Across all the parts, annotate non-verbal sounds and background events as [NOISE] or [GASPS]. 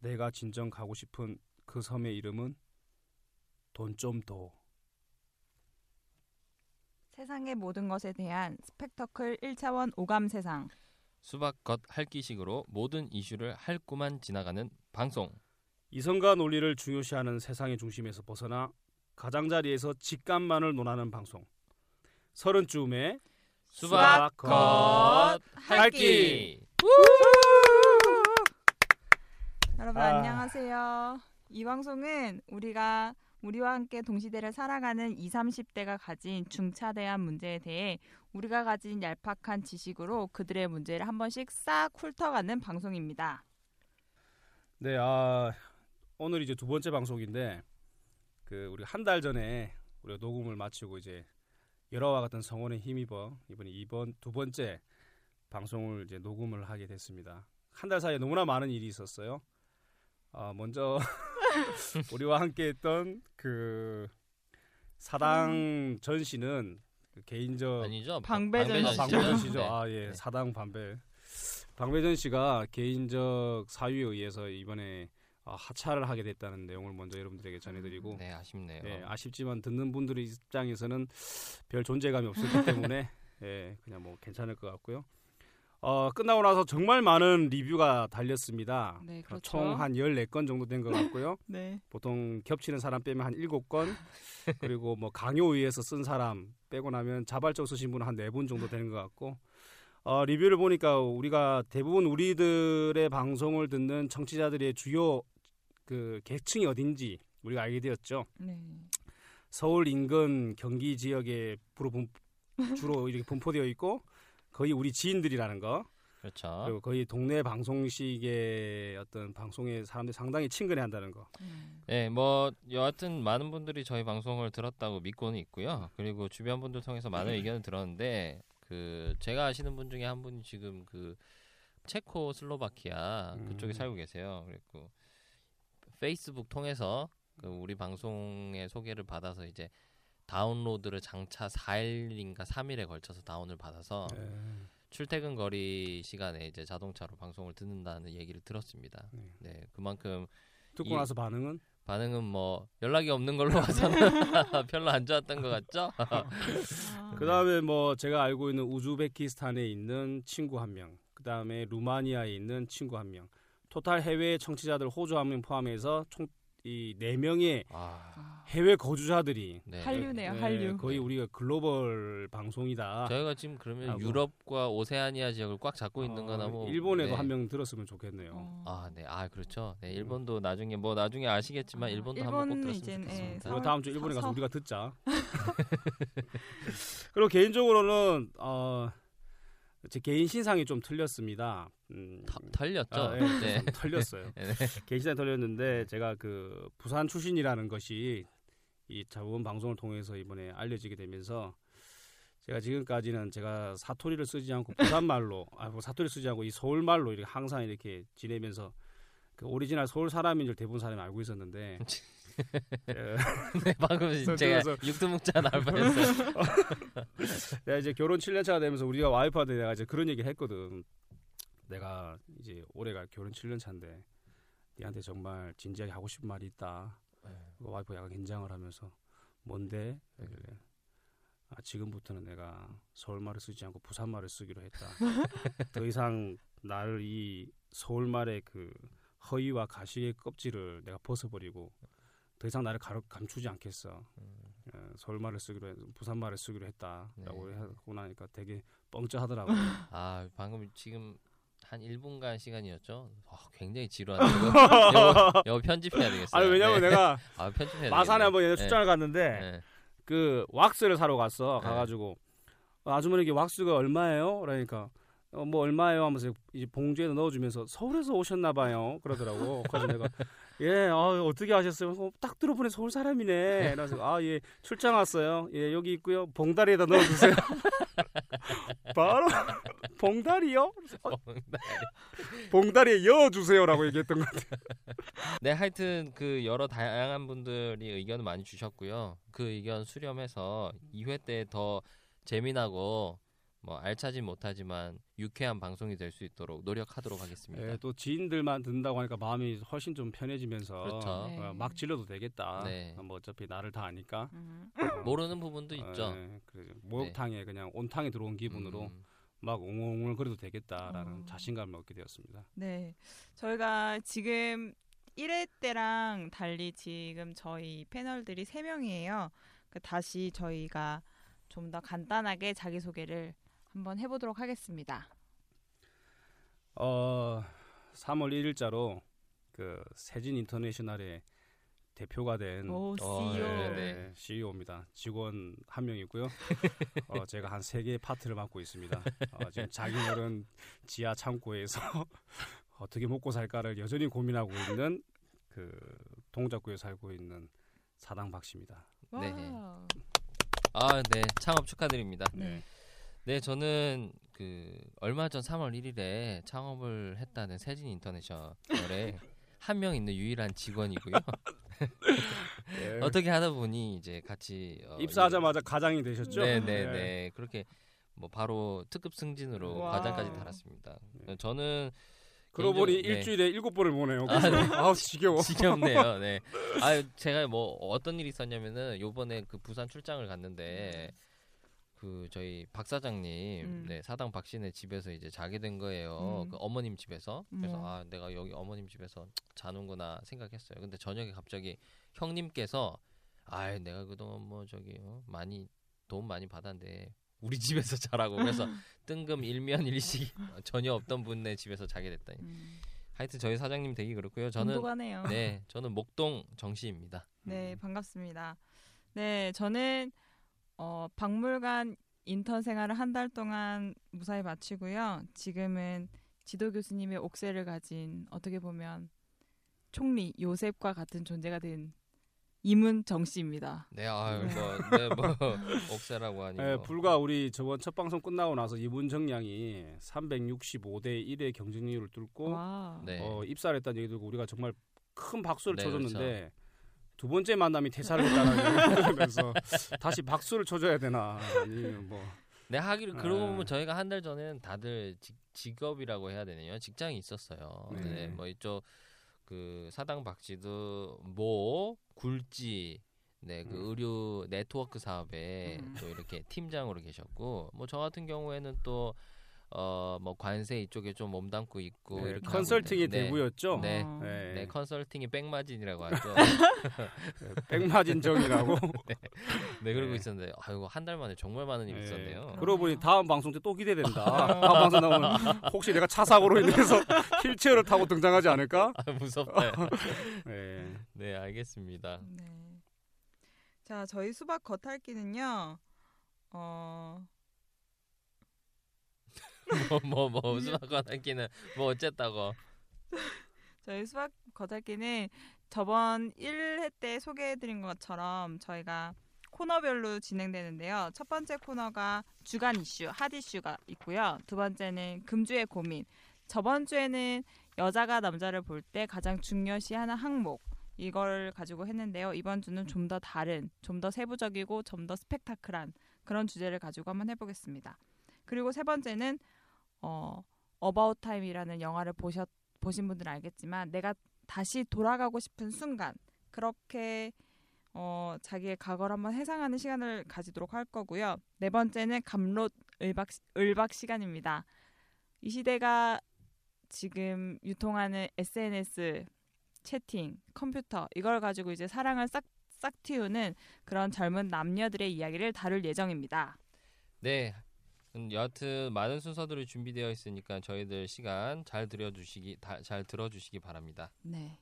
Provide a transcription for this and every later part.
내가 진정 가고 싶은 그 섬의 이름은 돈 좀 더. 세상의 모든 것에 대한 스펙터클 1차원 오감 세상. 수박 겉 핥기식으로 모든 이슈를 핥고만 지나가는 방송. 이성과 논리를 중요시하는 세상의 중심에서 벗어나 가장자리에서 직감만을 논하는 방송. 서른쯤에 수박 겉겉 핥기. 핥기. 여러분 아. 안녕하세요. 이 방송은 우리가 우리와 함께 동시대를 살아가는 20, 30대가 가진 중차대한 문제에 대해 우리가 가진 얄팍한 지식으로 그들의 문제를 한 번씩 싹 훑어가는 방송입니다. 네, 아 오늘 이제 두 번째 방송인데 그 우리 한 달 전에 우리가 녹음을 마치고 이제 열화와 같은 성원에 힘입어 이번에 이번 두 번째 방송을 이제 녹음을 하게 됐습니다. 한 달 사이에 너무나 많은 일이 있었어요. 아 먼저 [LAUGHS] 우리와 함께했던 그 사당 전 씨는 그 개인적 아니죠? 방배전 아, 씨죠? 방배전 씨죠. 네. 아 예, 네. 사당 반배. 방배전 씨가 개인적 사유에 의해서 이번에 아, 하차를 하게 됐다는 내용을 먼저 여러분들에게 전해드리고 네, 아쉽네요. 네, 아쉽지만 듣는 분들의 입장에서는 별 존재감이 없었기 때문에 [LAUGHS] 예, 그냥 뭐 괜찮을 것 같고요. 어, 끝나고 나서 정말 많은 리뷰가 달렸습니다. 네, 그렇죠. 총한 14건 정도 된 것 같고요. [LAUGHS] 네. 보통 겹치는 사람 빼면 한 7건 그리고 뭐 강요의해서 쓴 사람 빼고 나면 자발적 쓰신 분은 한 4분 정도 되는 것 같고 어, 리뷰를 보니까 우리가 대부분 우리들의 방송을 듣는 청취자들의 주요 그 계층이 어딘지 우리가 알게 되었죠. 네. 서울 인근 경기 지역에 주로 이렇게 분포되어 있고 거의 우리 지인들이라는 거 그렇죠. 그리고 거의 동네 방송식의 어떤 방송에 사람들이 상당히 친근해 한다는 거. 음. 네, 뭐 여하튼 많은 분들이 저희 방송을 들었다고 믿고는 있고요. 그리고 주변 분들 통해서 많은 의견을 들었는데 그 제가 아시는 분 중에 한 분이 지금 그 체코 슬로바키아 그쪽에 음. 살고 계세요. 그리고 페이스북 통해서 그 우리 방송의 소개를 받아서 이제 다운로드를 장차 4일인가 3일에 걸쳐서 다운을 받아서 예. 출퇴근 거리 시간에 이제 자동차로 방송을 듣는다는 얘기를 들었습니다. 네. 네, 그만큼 듣고 이- 나서 반응은 반응은 뭐 연락이 없는 걸로 봐서는 [LAUGHS] 별로 안 좋았던 것 같죠? 아. 그 다음에 뭐 제가 알고 있는 우즈베키스탄에 있는 친구 한 명, 그 다음에 루마니아에 있는 친구 한 명, 토탈 해외 청취자들 호주 한 명 포함해서 총 이 네 명의 아, 아, 해외 거주자들이 네. 한류네요, 네, 한류. 거의 우리가 글로벌 방송이다. 저희가 지금 그러면 아, 뭐. 유럽과 오세아니아 지역을 꽉 잡고 있는 거나 어, 뭐 일본에도 네. 한명 들었으면 좋겠네요. 어. 아, 네. 아, 그렇죠. 네, 일본도 나중에 뭐 나중에 아시겠지만 아, 일본도 한번 꼭 들었으면 좋겠습니다. 사- 그리고 다음 주 일본에 가서 서- 우리가 듣자. [LAUGHS] 그리고 개인적으로는 어, 제 개인 신상이 좀 틀렸습니다. 음, 터- 털렸죠. 아, 예, 네. 좀 털렸어요. [LAUGHS] 네. 개인 신상 털렸는데 제가 그 부산 출신이라는 것이 이 자본 방송을 통해서 이번에 알려지게 되면서 제가 지금까지는 제가 사투리를 쓰지 않고 부산 말로 아뭐 사투리 쓰지 않고 이 서울 말로 이렇게 항상 이렇게 지내면서 그 오리지널 서울 사람인 줄 대부분 사람이 알고 있었는데 에, [LAUGHS] [LAUGHS] 네, 방금 제가 육두문자 나올 뻔했어요. [LAUGHS] 내가 이제 결혼 7년 차가 되면서 우리가 와이프한테 내가 이제 그런 얘기를 했거든. 내가 이제 올해가 결혼 7년 차인데 니한테 정말 진지하게 하고 싶은 말이 있다. 그 와이프 약간 긴장을 하면서 뭔데? 그러길래 아, 지금부터는 내가 서울말을 쓰지 않고 부산말을 쓰기로 했다. [LAUGHS] 더 이상 나를 이 서울말의 그 허위와 가식의 껍질을 내가 벗어버리고 더 이상 나를 가로, 감추지 않겠어. 어, 서울말을 쓰기로 했, 부산말을 쓰기로 했다라고 네. 하고 나니까 되게 뻥쩌하더라고요. [LAUGHS] 아 방금 지금 한 1분간 시간이었죠. 아, 굉장히 지루한데 [LAUGHS] 이거, 이거 편집해야 되겠어요. 아니 왜냐면 네. 내가 [LAUGHS] 아 편집해야 마산에. 한번 예전에 네. 출장을 갔는데 네. 그 왁스를 사러 갔어. 네. 가가지고 어, 아주머니 이게 왁스가 얼마예요? 그러니까 어, 뭐 얼마예요? 하면서 이제 봉지에 넣어주면서 서울에서 오셨나 봐요. 그러더라고. 그래서 내가 예, 아, 어떻게 하셨어요? 어, 딱 들어보니 서울 사람이네. 그래서 아, 예, 출장 왔어요. 예, 여기 있고요. 봉다리에다 넣어주세요. [LAUGHS] 바로 봉다리요? 어, 봉다리에 넣어주세요라고 얘기했던 것 같아요. [LAUGHS] 네, 하여튼 그 여러 다양한 분들이 의견을 많이 주셨고요. 그 의견 수렴해서 2회 때 더 재미나고 뭐 알차진 못하지만 유쾌한 방송이 될 수 있도록 노력하도록 하겠습니다. 예, 또 지인들만 듣는다고 하니까 마음이 훨씬 좀 편해지면서 그렇죠. 네. 어, 막 질러도 되겠다. 네. 뭐 어차피 나를 다 아니까. 음. 모르는 부분도 있죠. 예, 그래서 목욕탕에 그냥 온탕에 들어온 기분으로 음, 막 웅웅을 그래도 되겠다라는 어. 자신감을 얻게 되었습니다. 네. 저희가 지금 1회 때랑 달리 지금 저희 패널들이 3명이에요. 그 다시 저희가 좀 더 간단하게 자기소개를 한번 해보도록 하겠습니다. 어, 3월 1일자로 그 세진 인터내셔널의 대표가 된 오, 어, CEO. 네, 네. 네, CEO입니다. 직원 한 명이고요. [LAUGHS] 어, 제가 한 세 개의 파트를 맡고 있습니다. 어, 지금 자기네는 지하 창고에서 [LAUGHS] 어떻게 먹고 살까를 여전히 고민하고 있는 그 동작구에 살고 있는 사당 박 씨입니다. 네. 와. 아, 네. 창업 축하드립니다. 네. 네, 저는 그 얼마 전 3월 1일에 창업을 했다는 세진 인터내셔널에 [LAUGHS] 한 명 있는 유일한 직원이고요. 네. [LAUGHS] 어떻게 하다 보니 이제 같이 어, 입사하자마자 가장이 되셨죠? 네, 네, 네. 그렇게 뭐 바로 특급 승진으로 와. 과장까지 달았습니다. 저는 그러고 보니 네. 일주일에 일곱 번을 보내요. 아, 네. [LAUGHS] 아우 지겨워. 지겹네요. 네. 아, 제가 뭐 어떤 일이 있었냐면은 요번에 그 부산 출장을 갔는데 그 저희 박 사장님, 음. 네 사당 박 씨네 집에서 이제 자게 된 거예요. 음. 그 어머님 집에서. 그래서 음. 아 내가 여기 어머님 집에서 자는구나 생각했어요. 근데 저녁에 갑자기 형님께서 아 내가 그동안 뭐 저기 어, 많이 돈 많이 받았는데 우리 [LAUGHS] 집에서 자라고 그래서 [LAUGHS] 뜬금 일면일식 [LAUGHS] 전혀 없던 분네 집에서 자게 됐다니. 음, 하여튼 저희 사장님 되기 그렇고요. 저는 운동하네요. 네, 저는 목동 정씨입니다. 네, 반갑습니다. 네, 저는 어, 박물관 인턴 생활을 한 달 동안 무사히 마치고요. 지금은 지도 교수님의 옥새를 가진 어떻게 보면 총리 요셉과 같은 존재가 된 이문정 씨입니다. 네, 아유, 네. 뭐, [LAUGHS] 네, 뭐 옥새라고 하니. 예, 뭐. 불과 우리 저번 첫 방송 끝나고 나서 이문정 양이 365대 1의 경쟁률을 뚫고 와. 네. 어, 입사를 했다는 얘기 들고 우리가 정말 큰 박수를 네, 쳐줬는데 두 번째 만남이 퇴사를 했다는 들으면서 다시 박수를 쳐줘야 되나 아니면 뭐 네, 하기로 그러고 아. 보면 저희가 한 달 전에는 다들 직, 직업이라고 해야 되나요? 직장이 있었어요. 네. 네. 뭐 이쪽 그 사당 박쥐도 모 굴지 네, 그 음. 의류 네트워크 사업에 음. 또 이렇게 팀장으로 계셨고 뭐 저 같은 경우에는 또 어 뭐 관세 이쪽에 좀 몸담고 있고 네, 이렇게 하고 있는데, 대부였죠. 네. 어. 네. 네, 컨설팅이 백마진이라고 하죠. [LAUGHS] 백마진정이라고. [LAUGHS] 네, 그러고 네. 있었는데 아이고 한 달 만에 정말 많은 일이 네. 있었네요. 그러고 보니 다음 방송 때 또 기대된다. 다음 방송 나오면 혹시 내가 차 사고로 인해서 [LAUGHS] 휠체어를 타고 등장하지 않을까? 아, 무섭다. 네. 네, 알겠습니다. 네. 자, 저희 수박 겉핥기는요. 어, 뭐 뭐 뭐 수학 관한기는 뭐 어쨌다고. [LAUGHS] 저희 수박 겉핥기는 저번 1회 때 소개해드린 것처럼 저희가 코너별로 진행되는데요. 첫 번째 코너가 주간 이슈, 핫 이슈가 있고요. 두 번째는 금주의 고민. 저번 주에는 여자가 남자를 볼 때 가장 중요시하는 항목 이걸 가지고 했는데요. 이번 주는 좀 더 다른, 좀 더 세부적이고 좀 더 스펙타클한 그런 주제를 가지고 한번 해보겠습니다. 그리고 세 번째는 어, About Time이라는 영화를 보셨 보신 분들은 알겠지만 내가 다시 돌아가고 싶은 순간 그렇게 어, 자기의 과거를 한번 회상하는 시간을 가지도록 할 거고요. 네 번째는 감롯 을박 을박 시간입니다. 이 시대가 지금 유통하는 SNS, 채팅, 컴퓨터 이걸 가지고 이제 사랑을 싹 싹 틔우는 그런 젊은 남녀들의 이야기를 다룰 예정입니다. 네. 음, 여하튼 많은 순서들이 준비되어 있으니까 저희들 시간 잘 들어주시기 다, 잘 들어주시기 바랍니다. 네.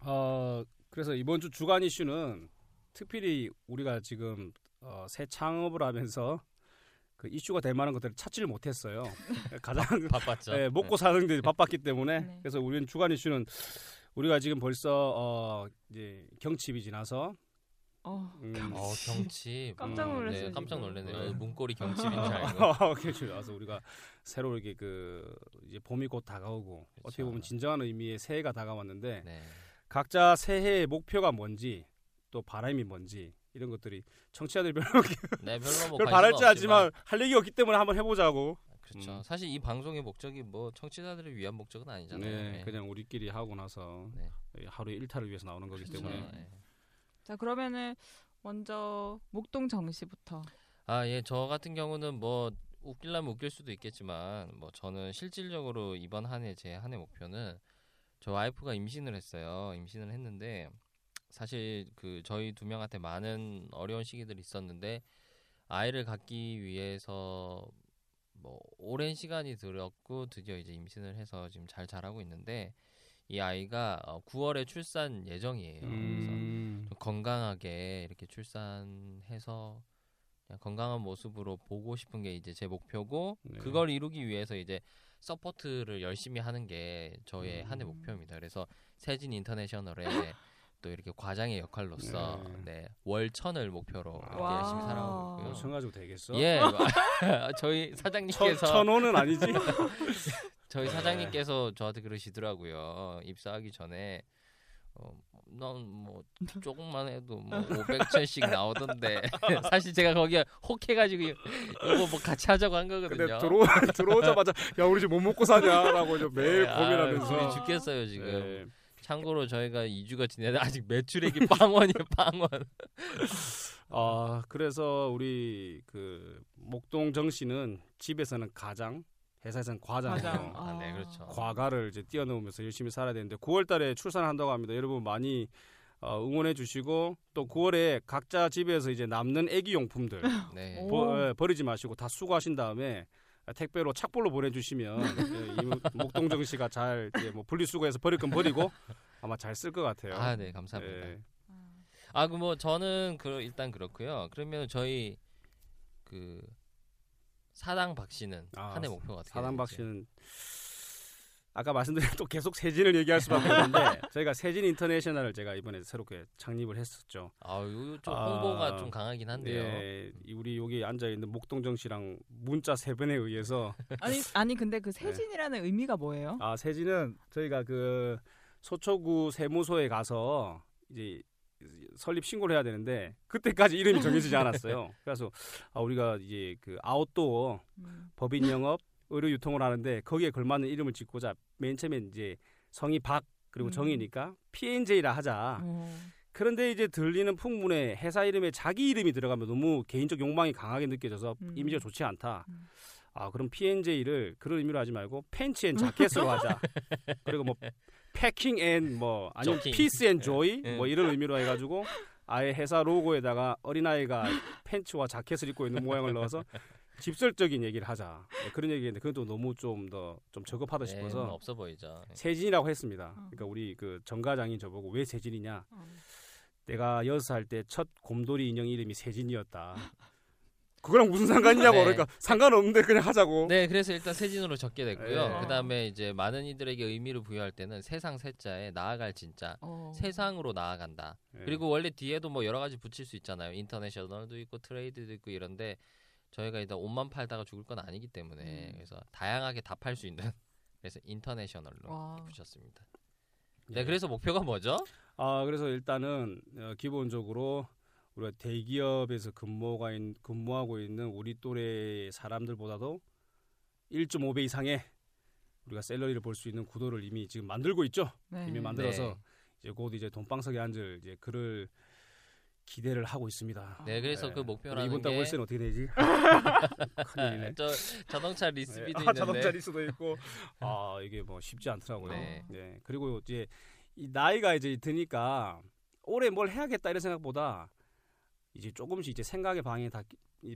어 그래서 이번 주 주간 이슈는 특별히 우리가 지금 어, 새 창업을 하면서 그 이슈가 될 만한 것들을 찾지를 못했어요. [LAUGHS] 가장 바빴죠. 네, 먹고 사는 데 바빴기 때문에 네. 그래서 우리는 주간 이슈는 우리가 지금 벌써 어, 이제 경칩이 지나서 어, 음, 어 경칩 [LAUGHS] 깜짝 음, 놀랐어요, 네, 깜짝. 놀랐네요. 네. 문고리 [LAUGHS] 경칩인 줄 알고. 그렇죠. 와서 우리가 새로 이렇게 그 이제 봄이 곧 다가오고 어떻게 그렇죠. 보면 진정한 의미의 새해가 다가왔는데 네. 각자 새해의 목표가 뭔지 또 바람이 뭔지 이런 것들이 청취자들이 별로 [LAUGHS] 네, 별로 뭐 별 바랄지 없지만 않지만 할 얘기가 없기 때문에 한번 해보자고. 그렇죠. 음. 사실 이 방송의 목적이 뭐 청취자들을 위한 목적은 아니잖아요. 네, 그냥 우리끼리 하고 나서 네. 하루에 일탈을 위해서 나오는 거기 그렇죠. 때문에 네. 자 그러면은 먼저 목동 정씨부터. 아, 예, 저 같은 경우는 뭐 웃길라면 웃길 수도 있겠지만 뭐 저는 실질적으로 이번 한 해 제 한 해 목표는 저 와이프가 임신을 했어요. 임신을 했는데 사실 그 저희 두 명한테 많은 어려운 시기들이 있었는데 아이를 갖기 위해서 뭐 오랜 시간이 들었고 드디어 이제 임신을 해서 지금 잘 자라고 있는데 이 아이가 어, 9월에 출산 예정이에요. 그래서 음, 좀 건강하게 이렇게 출산해서 그냥 건강한 모습으로 보고 싶은 게 이제 제 목표고 네. 그걸 이루기 위해서 이제 서포트를 열심히 하는 게 저의 한해 음. 목표입니다. 그래서 세진 인터내셔널에 [LAUGHS] 또 이렇게 과장의 역할로서 네. 네, 월 천을 목표로. 열심히 살아가고 있고요. 천 가지고 되겠어? 예, [LAUGHS] [LAUGHS] 저희 천, 사장님께서 천원은 아니지. 저희 네. 사장님께서 저한테 그러시더라고요. 입사하기 전에 어, 난 뭐 조금만 해도 뭐 [LAUGHS] 500천씩 나오던데 [LAUGHS] 사실 제가 거기에 혹해가지고 이거 뭐 같이 하자고 한 거거든요. 근데 들어 [LAUGHS] 들어오자마자 야 우리 지금 뭐 먹고 사냐라고 이제 매일 네, 아, 고민하면서. 고민 죽겠어요 지금. 네. 참고로 저희가 2주가 지내도 아직 매출액이 빵원이에요 빵원. 아 그래서 우리 그 목동 정 씨는 집에서는 가장, 회사에서는 과장이에요. 과장. 아, 네 그렇죠. 과가를 이제 뛰어넘으면서 열심히 살아야 되는데 9월달에 출산한다고 합니다. 여러분 많이 어, 응원해 주시고 또 9월에 각자 집에서 이제 남는 애기 용품들 [LAUGHS] 네. 오. 버, 예, 버리지 마시고 다 수거하신 다음에 택배로 착불로 보내주시면 예, 이 [LAUGHS] 목동정 씨가 잘 이제 뭐 분리수거해서 버릴 건 버리고 아마 잘 쓸 것 같아요. 아, 네 감사합니다. 예. 아, 그 뭐 저는 그 일단 그렇고요. 그러면 저희 그 사당 박 씨는 아, 한해 목표가 어떻게 사단박 되는지? 씨는 아까 말씀드린 또 계속 세진을 얘기할 수밖에 없는데 [LAUGHS] 저희가 세진 인터내셔널을 제가 이번에 새롭게 창립을 했었죠. 아, 요좀 아, 홍보가 좀 강하긴 한데요. 예, 이 우리 여기 앉아 있는 목동정 씨랑 문자 세 번에 의해서 [LAUGHS] 아니 아니 근데 그 세진이라는 의미가 뭐예요? 아 세진은 저희가 그 소초구 세무소에 가서 이제 설립 신고를 해야 되는데 그때까지 이름이 정해지지 않았어요. [LAUGHS] 그래서 아, 우리가 이제 그 아웃도어 음. 법인 영업 의료 유통을 하는데 거기에 걸맞는 이름을 짓고자 맨 처음에 이제 성이 박 그리고 음. 정이니까 P&J라 하자. 어. 그런데 이제 들리는 풍문에 회사 이름에 자기 이름이 들어가면 너무 개인적 욕망이 강하게 느껴져서 음. 이미지가 좋지 않다. 음. 아 그럼 P&J를 그런 의미로 하지 말고 pants and jacket으로 하자. [LAUGHS] 그리고 뭐 packing and 뭐 아니면 joking. peace and joy 예. 뭐 이런 의미로 해가지고 아예 회사 로고에다가 어린아이가 팬츠와 자켓을 입고 있는 모양을 넣어서 집설적인 얘기를 하자. 네, 그런 얘기인데 그것도 너무 좀 더좀 적업하다 네, 싶어서 뭐 없어 보이죠. 세진이라고 했습니다. 어. 그러니까 우리 그 정과장이 저보고 왜 세진이냐? 어. 내가 여섯 살 때 첫 곰돌이 인형 이름이 세진이었다. 그거랑 무슨 상관이냐고 네. 그러니까 상관없는데 그냥 하자고. 네, 그래서 일단 세진으로 적게 됐고요. 네. 그다음에 이제 많은 이들에게 의미를 부여할 때는 세상 세자에 나아갈 진짜 어. 세상으로 나아간다. 네. 그리고 원래 뒤에도 뭐 여러 가지 붙일 수 있잖아요. 인터내셔널도 있고 트레이드도 있고 이런데 저희가 일단 옷만 팔다가 죽을 건 아니기 때문에 음. 그래서 다양하게 다 팔 수 있는 [LAUGHS] 그래서 인터내셔널로 와. 붙였습니다. 네, 그래서 목표가 뭐죠? 아 그래서 일단은 어, 기본적으로 우리가 대기업에서 근무가 있, 근무하고 있는 우리 또래 사람들보다도 1.5배 이상의 우리가 셀러리를 볼 수 있는 구도를 이미 지금 만들고 있죠. 네. 이미 만들어서 이제 곧 이제 돈방석에 앉을 이제 그를 기대를 하고 있습니다. 네, 그래서 네. 그 목표라는 이번 달게 월세는 어떻게 되지? [LAUGHS] 큰일이네. 아, 저 자동차 리스비도 아, 있는데 자동차 리스도 있고 아 이게 뭐 쉽지 않더라고요. 네. 네. 그리고 이제 이 나이가 이제 드니까 올해 뭘 해야겠다 이런 생각보다 이제 조금씩 이제 생각의 방향이 다,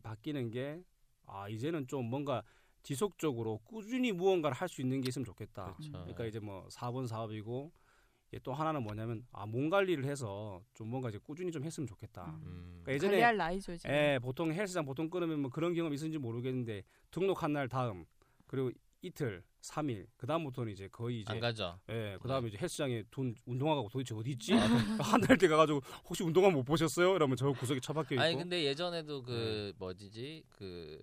바뀌는 게 아 이제는 좀 뭔가 지속적으로 꾸준히 무언가를 할 수 있는 게 있으면 좋겠다. 그렇죠. 그러니까 이제 뭐 사번 사업이고 이제 또 하나는 뭐냐면 아 몸 관리를 해서 좀 뭔가 이제 꾸준히 좀 했으면 좋겠다. 음. 그러니까 예전에 관리할 나이죠 지금. 예, 보통 헬스장 보통 끊으면 뭐 그런 경험 있는지 모르겠는데 등록한 날 다음 그리고 이틀, 3일 그다음부터는 이제 거의 이제 안 가죠. 예, 그다음에 이제 헬스장에 돈 운동화가 도대체 어디 있지? [LAUGHS] 한 달 때 가 가지고 혹시 운동화 못 보셨어요? 이러면 저 구석에 처박혀 있고. 아니 근데 예전에도 그 네. 뭐지 지 그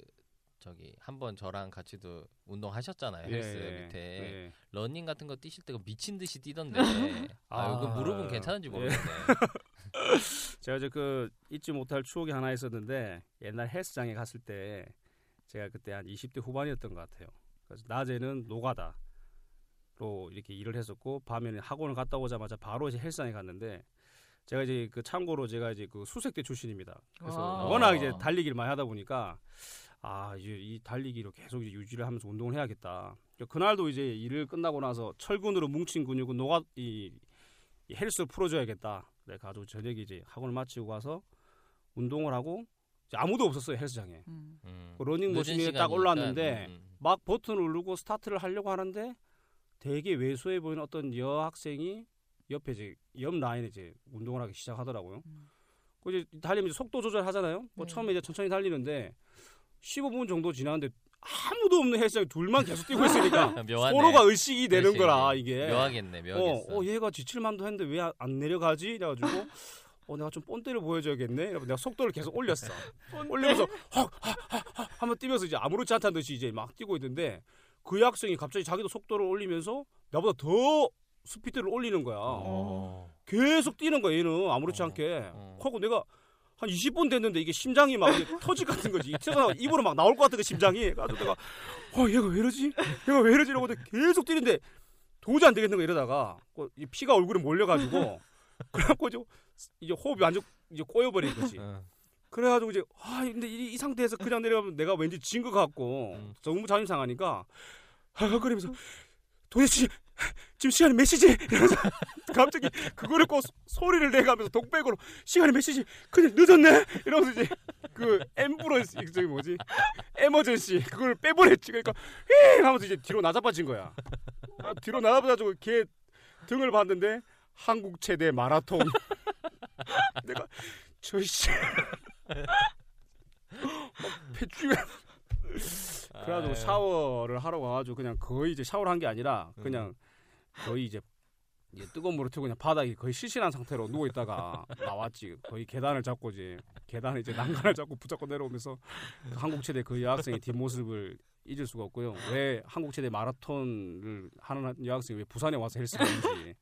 저기 한번 저랑 같이도 운동하셨잖아요 예, 헬스 예, 밑에 예. 러닝 같은 거 뛰실 때가 미친 듯이 뛰던데 아, [LAUGHS] 아, 이거 무릎은 괜찮은지 예. 모르겠네. [LAUGHS] 제가 이제 그 잊지 못할 추억이 하나 있었는데 옛날 헬스장에 갔을 때 제가 그때 한 20대 후반이었던 것 같아요. 그래서 낮에는 노가다로 이렇게 일을 했었고 밤에는 학원을 갔다 오자마자 바로 이제 헬스장에 갔는데 제가 이제 그 참고로 제가 이제 그 수색대 출신입니다. 그래서 와. 워낙 이제 달리기를 많이 하다 보니까 아 이제 이 달리기로 계속 이제 유지를 하면서 운동을 해야겠다. 그날도 이제 일을 끝나고 나서 철근으로 뭉친 근육은 녹아 이, 이 헬스를 풀어줘야겠다. 그래 가지고 저녁에 이제 학원을 마치고 가서 운동을 하고 아무도 없었어요 헬스장에. 음. 음. 그 러닝 늦은 머신 에 딱 시간이니까, 올라왔는데 음, 음. 막 버튼을 누르고 스타트를 하려고 하는데 되게 왜소해 보이는 어떤 여학생이 옆에 이제 옆 라인에 이제 운동을 하기 시작하더라고요. 음. 그 이제 달리면 이제 속도 조절하잖아요. 뭐 네. 처음에 이제 천천히 달리는데 15분 정도 지나는데 아무도 없는 헬스장에 둘만 계속 뛰고 있으니까. [LAUGHS] 서로가 의식이 되는 그렇지. 거라 이게. 묘하겠네, 묘하겠어. 어, 어, 얘가 지칠만도 했는데 왜 안 내려가지? 이래가지고 [LAUGHS] 어 내가 좀 뽐때를 보여줘야겠네. 이러고 내가 속도를 계속 올렸어. [LAUGHS] 올리면서 헉 한번 뛰면서 이제 아무렇지 않다는 듯이 이제 막 뛰고 있는데 그 학생이 갑자기 자기도 속도를 올리면서 나보다 더 스피드를 올리는 거야. 어. 계속 뛰는 거야 얘는 아무렇지 어, 않게. 어. 하고 내가 한 20분 됐는데 이게 심장이 막 터질 것 같은 거지. 튀어나와 입으로 막 나올 것 같은 그 심장이. 그래서 내가 어 얘가 왜 이러지? 얘가 왜 이러지? 이러고 계속 뛰는데 도저히 안 되겠는 거 이러다가 그이 피가 얼굴에 몰려가지고 그래갖고 이제, 이제 호흡이 완전 이제 꼬여버린 거지. 어. 그래가지고 이제 아 근데 이, 이 상태에서 그냥 내려가면 내가 왠지 진 것 같고 음. 너무 자존심 상하니까 아 그러면서 도대체 지금 시간이 몇 시지? 이러면서 [LAUGHS] 갑자기 그거를 꼭 소- 소리를 내가면서 독백으로 시간이 몇 시지? 근데 늦었네? 이러면서 이제 그 앰뷸런스 저기 뭐지? 에머전시 그걸 빼버렸지 그러니까 휘 하면서 이제 뒤로 나자빠진 거야 아, 뒤로 나자빠져가지고 걔 등을 봤는데 한국 최대 마라톤. [LAUGHS] 내가 저씨. 배추가 그래가지고 아유. 샤워를 하러 가가지고 그냥 거의 이제 샤워를 한 게 아니라 그냥 거의 이제 이제 뜨거운 물을 틀고 그냥 바닥에 거의 실신한 상태로 누워 있다가 나왔지. 거의 계단을 잡고 이제 계단에 이제 난간을 잡고 붙잡고 내려오면서 그 한국 최대 그 여학생의 뒷모습을 잊을 수가 없고요. 왜 한국 최대 마라톤을 하는 여학생이 왜 부산에 와서 헬스를 하는지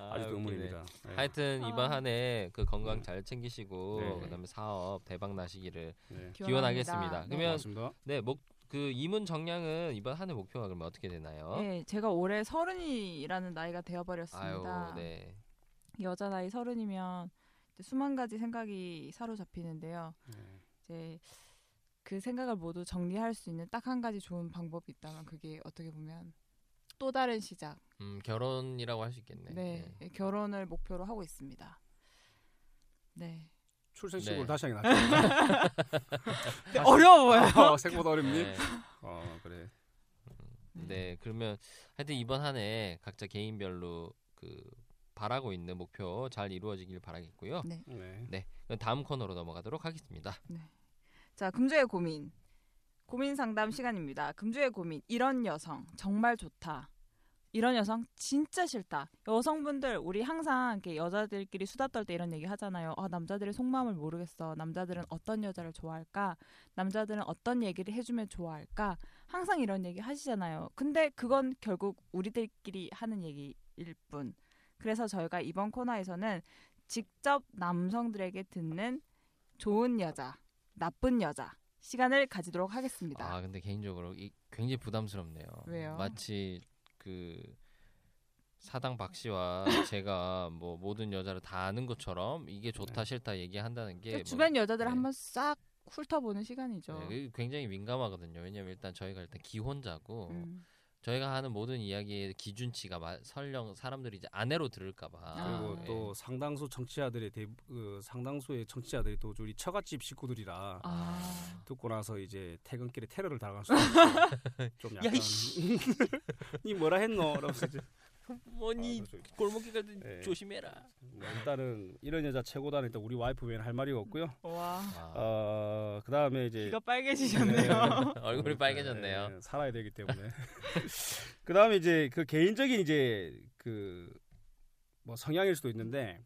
아, 웃기네. 의문입니다 네. 하여튼 이번 한 해 그 건강 잘 챙기시고 네. 그다음에 사업 대박 나시기를 네. 기원하겠습니다. 네. 그러면 고맙습니다 네, 목 그 이문 정량은 이번 한 해 목표가 그러면 어떻게 되나요? 네, 제가 올해 서른이라는 나이가 되어 버렸습니다. 아유, 네. 여자 나이 서른이면 이제 수만 가지 생각이 사로잡히는데요. 네. 이제 그 생각을 모두 정리할 수 있는 딱 한 가지 좋은 방법이 있다면 그게 어떻게 보면 또 다른 시작. 음, 결혼이라고 할 수 있겠네. 네, 결혼을 목표로 하고 있습니다. 네. 출생신고를 네. 다시 하게 낫죠 어려워요. 어, 생각보다 어렵니? 네. 어 그래 네, 그러면 하여튼 이번 한 해 각자 개인별로 그 바라고 있는 목표 잘 이루어지길 바라겠고요. 네. 네. 네, 그럼 다음 코너로 넘어가도록 하겠습니다. 자, 금주의 고민. 고민 상담 시간입니다. 금주의 고민. 이런 여성 정말 좋다. 이런 여성 진짜 싫다. 여성분들 우리 항상 이렇게 여자들끼리 수다 떨 때 이런 얘기 하잖아요. 아, 남자들의 속마음을 모르겠어. 남자들은 어떤 여자를 좋아할까? 남자들은 어떤 얘기를 해주면 좋아할까? 항상 이런 얘기 하시잖아요. 근데 그건 결국 우리들끼리 하는 얘기일 뿐. 그래서 저희가 이번 코너에서는 직접 남성들에게 듣는 좋은 여자, 나쁜 여자 시간을 가지도록 하겠습니다. 아, 근데 개인적으로 이, 굉장히 부담스럽네요. 왜요? 마치 그 사당 박 씨와 [LAUGHS] 제가 뭐 모든 여자를 다 아는 것처럼 이게 좋다 싫다 얘기한다는 게 그러니까 뭐- 주변 여자들 네. 한번 싹 훑어보는 시간이죠. 네, 굉장히 민감하거든요. 왜냐면 일단 저희가 일단 기혼자고 음. 저희가 하는 모든 이야기의 기준치가 마- 설령 사람들이 이제 아내로 들을까봐 그리고 아, 또 상당수 청취자들의 대, 그 상당수의 청취자들이 또 우리 처갓집 식구들이라 아. 듣고 나서 이제 퇴근길에 테러를 당할 수 있고 [LAUGHS] 좀 약간. 니 [LAUGHS] 뭐라 했노? 이러면서 이제 뭐니 아, 골목길 가든 네. 조심해라. 뭐 일단은 이런 여자 최고다는 일단 우리 와이프 외에는 할 말이 없고요. 와. 아, 어 그 다음에 이제 귀가 빨개지셨네요. [LAUGHS] 얼굴이 빨개졌네요. 네, 살아야 되기 때문에. [LAUGHS] 그 다음에 이제 그 개인적인 이제 그 뭐 성향일 수도 있는데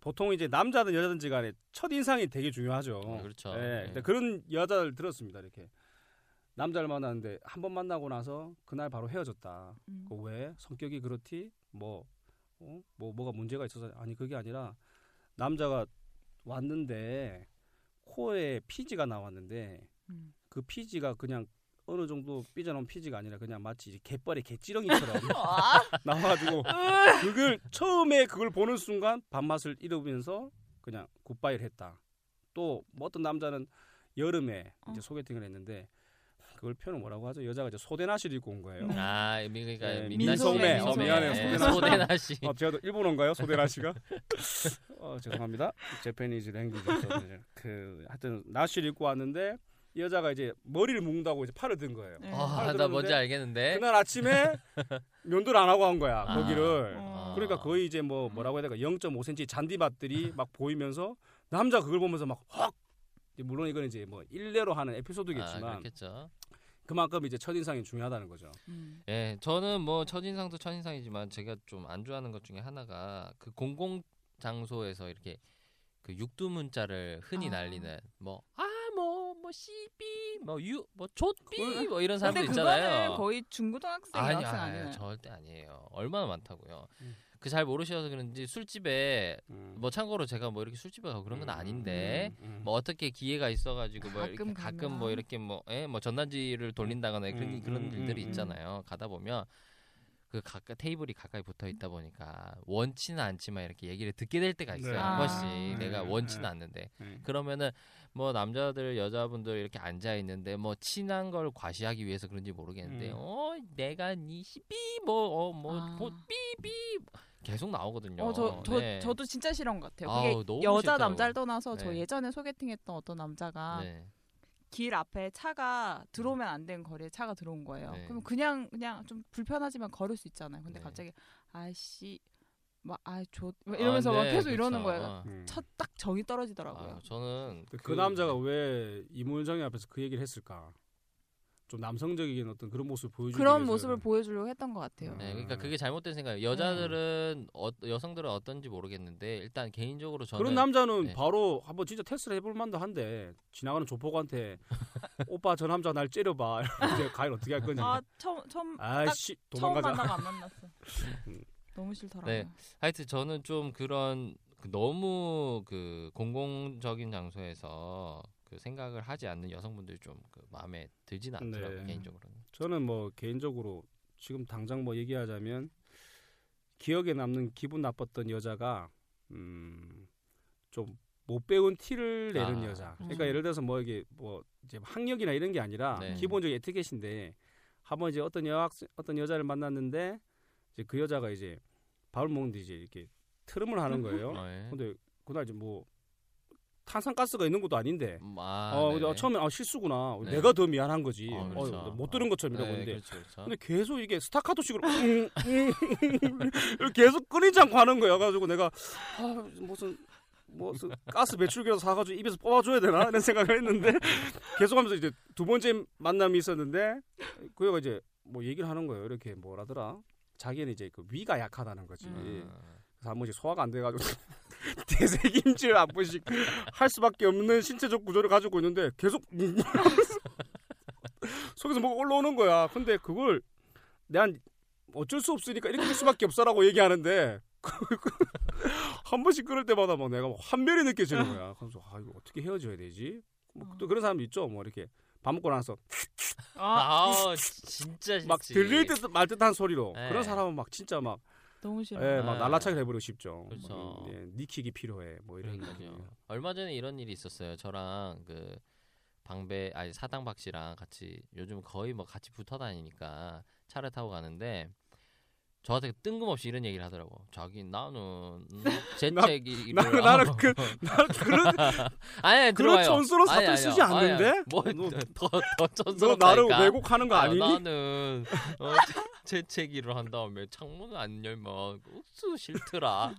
보통 이제 남자든 여자든지 간에 첫 인상이 되게 중요하죠. 어, 그렇죠. 네, 네. 그런 여자를 들었습니다. 이렇게 남자를 만났는데 한 번 만나고 나서 그날 바로 헤어졌다. 음. 그 왜? 성격이 그렇디? 뭐, 어? 뭐 뭐가 문제가 있어서 아니 그게 아니라 남자가 왔는데 코에 피지가 나왔는데 음. 그 피지가 그냥 어느 정도 삐져나온 피지가 아니라 그냥 마치 갯벌의 개찌렁이처럼 [LAUGHS] [LAUGHS] 나와가지고 그걸 처음에 그걸 보는 순간 밥맛을 잃으면서 그냥 굿바이를 했다. 또뭐 어떤 남자는 여름에 이제 어. 소개팅을 했는데 그걸 표현을 뭐라고 하죠? 여자가 이제 소대나시를 입고 온 거예요. 아, 그러니까 네, 민낯이 민소매. 민소매. 어, 미안해요. 네, 소대나시. 소대나시. 어, 제가 또 일본어인가요? 소대나시가? 어, 죄송합니다. 제페니즈 랭귀지. 그 하여튼 나시를 입고 왔는데 이 여자가 이제 머리를 묶는다고 이제 팔을 든 거예요. 네. 아, 나 들었는데 뭔지 알겠는데. 그날 아침에 면도를 안 하고 한 거야 아. 거기를. 어. 그러니까 거의 이제 뭐 뭐라고 해야 될까 0.5cm 잔디밭들이 막 보이면서 남자 그걸 보면서 막 확 물론 이건 이제 뭐 일례로 하는 아, 에피소드겠지만 그만큼 이제 첫 인상이 중요하다는 거죠. 음. 예, 저는 뭐 첫인상도 첫인상이지만 제가 좀 안 좋아하는 것 중에 하나가 그 공공 장소에서 이렇게 그 육두 문자를 흔히 아. 날리는 뭐 아 뭐 뭐 씨비 뭐유뭐 좆비 뭐 이런 사람들 있잖아요. 거의 중고등학생 아니, 아니, 아니에요? 절대 아니에요. 얼마나 많다고요. 음. 그 잘 모르셔서 그런지 술집에 음. 뭐 참고로 제가 뭐 이렇게 술집에 가고 그런 건 아닌데 음, 음. 뭐 어떻게 기회가 있어가지고 뭐 이렇게 가끔 가끔 가면. 뭐 이렇게 뭐, 예, 뭐 전단지를 돌린다거나 그런 음, 그런 음, 일들이 음, 있잖아요. 가다 보면 그 가까 테이블이 가까이 붙어 있다 보니까 원치는 않지만 이렇게 얘기를 듣게 될 때가 있어요. 네. 한 아. 번씩 네, 내가 네, 원치는 네. 않는데 네. 그러면은 뭐 남자들 여자분들 이렇게 앉아 있는데 뭐 친한 걸 과시하기 위해서 그런지 모르겠는데 음. 어 내가 니 시비 뭐어뭐 아. 뭐, 삐삐 계속 na오거든요. 어, 저, 저, 네. 저도 진짜 싫은 것 같아요. 아우, 그게 너무 여자 싫더라고. 남자를 떠나서 저 네. 예전에 소개팅했던 어떤 남자가 네. 길 앞에 차가 들어오면 안 되는 거리에 차가 들어온 거예요. 네. 그럼 그냥 그냥 좀 불편하지만 걸을 수 있잖아요. 근데 네. 갑자기 아씨 막아줘 이러면서 아, 막 네, 계속 그쵸. 이러는 거예요. 어. 음. 첫딱 정이 떨어지더라고요. 아, 저는 그, 남자가 왜 이문정이 앞에서 그 얘기를 했을까? 좀 남성적인 어떤 그런 모습을 보여주기 그런 위해서 모습을 보여주려고 했던 것 같아요. 네, 그러니까 음. 그게 잘못된 생각이에요. 여자들은 어, 여성들은 어떤지 모르겠는데 일단 개인적으로 저는 그런 남자는 네. 바로 한번 진짜 테스트를 해볼 만도 한데 지나가는 조폭한테 [LAUGHS] 오빠 저 남자 날 째려봐 [LAUGHS] 이제 과연 어떻게 할 거냐 아 처음 처음 아씨 처음 도망가자 만나고 안 [LAUGHS] 만났어. 음. 너무 싫더라고요. 네. 하여튼 저는 좀 그런 그 너무 그 공공적인 장소에서 그 생각을 하지 않는 여성분들이 좀그 마음에 들지는 않더라고요 네. 개인적으로는. 저는 뭐 개인적으로 지금 당장 뭐 얘기하자면 기억에 남는 기분 나빴던 여자가 음, 좀 못 배운 티를 내는 아, 여자. 그러니까 음. 예를 들어서 뭐 이게 뭐 이제 학력이나 이런 게 아니라 네. 기본적인 에티켓인데 한번 이제 어떤 여학생 어떤 여자를 만났는데 이제 그 여자가 이제 밥을 먹는데 이제 이렇게 트름을 하는 [LAUGHS] 거예요. 어, 예. 근데 그날 이제 뭐 탄산가스가 있는 것도 아닌데 음, 아, 어, 네네. 근데 처음에 아 실수구나. 네. 내가 더 미안한 거지. 어, 어, 그렇죠. 못 들은 것처럼 이러고 네, 있는데 그렇죠, 그렇죠. 근데 계속 이게 스타카토식으로 음, 음, 음, 계속 끊이지 않고 하는 거야. 가지고 내가 아, 무슨 무슨 가스 배출기라도 사가지고 입에서 뽑아줘야 되나 이런 생각을 했는데 [LAUGHS] 계속하면서 이제 두 번째 만남이 있었는데 그 애가 이제 뭐 얘기를 하는 거예요. 이렇게 뭐라더라. 자기는 이제 그 위가 약하다는 거지. 음. 그래서 한 번씩 소화가 안 돼가지고 대세김질 한 번씩 할 수밖에 없는 신체적 구조를 가지고 있는데 계속 [LAUGHS] 속에서 뭐가 올라오는 거야. 근데 그걸 내가 어쩔 수 없으니까 이렇게 할 수밖에 없어라고 얘기하는데 [LAUGHS] 한 번씩 그럴 때마다 막 내가 막 환멸이 느껴지는 거야. 그래서 아 이거 어떻게 헤어져야 되지? 뭐 또 그런 사람도 있죠. 뭐 이렇게 밥 먹고 나서 아, [LAUGHS] 진짜 싫지. 막 들릴 듯 말 듯한 소리로 네. 그런 사람은 막 진짜 막 너무 싫어. 예, 요막 네. 날라차게 해버리고 싶죠. 그렇죠. 뭐, 예, 니킥이 필요해. 뭐 이런. 느낌. 얼마 전에 이런 일이 있었어요. 저랑 그 방배 아니 사당 박 씨랑 같이 요즘 거의 뭐 같이 붙어 다니니까 차를 타고 가는데 저한테 뜬금없이 이런 얘기를 하더라고. 자기 나는 음, 재채기 나는 나는 그 나는 그런 [LAUGHS] 아니 그런. 촌스러운 사투리. 쓰지 않는데? 뭐더더 너 촌스럽다니까. 나를 왜곡하는 거 아니니? 나는 어, 재- 재채기를 한 다음에 창문을 안 열면 옥수 싫더라.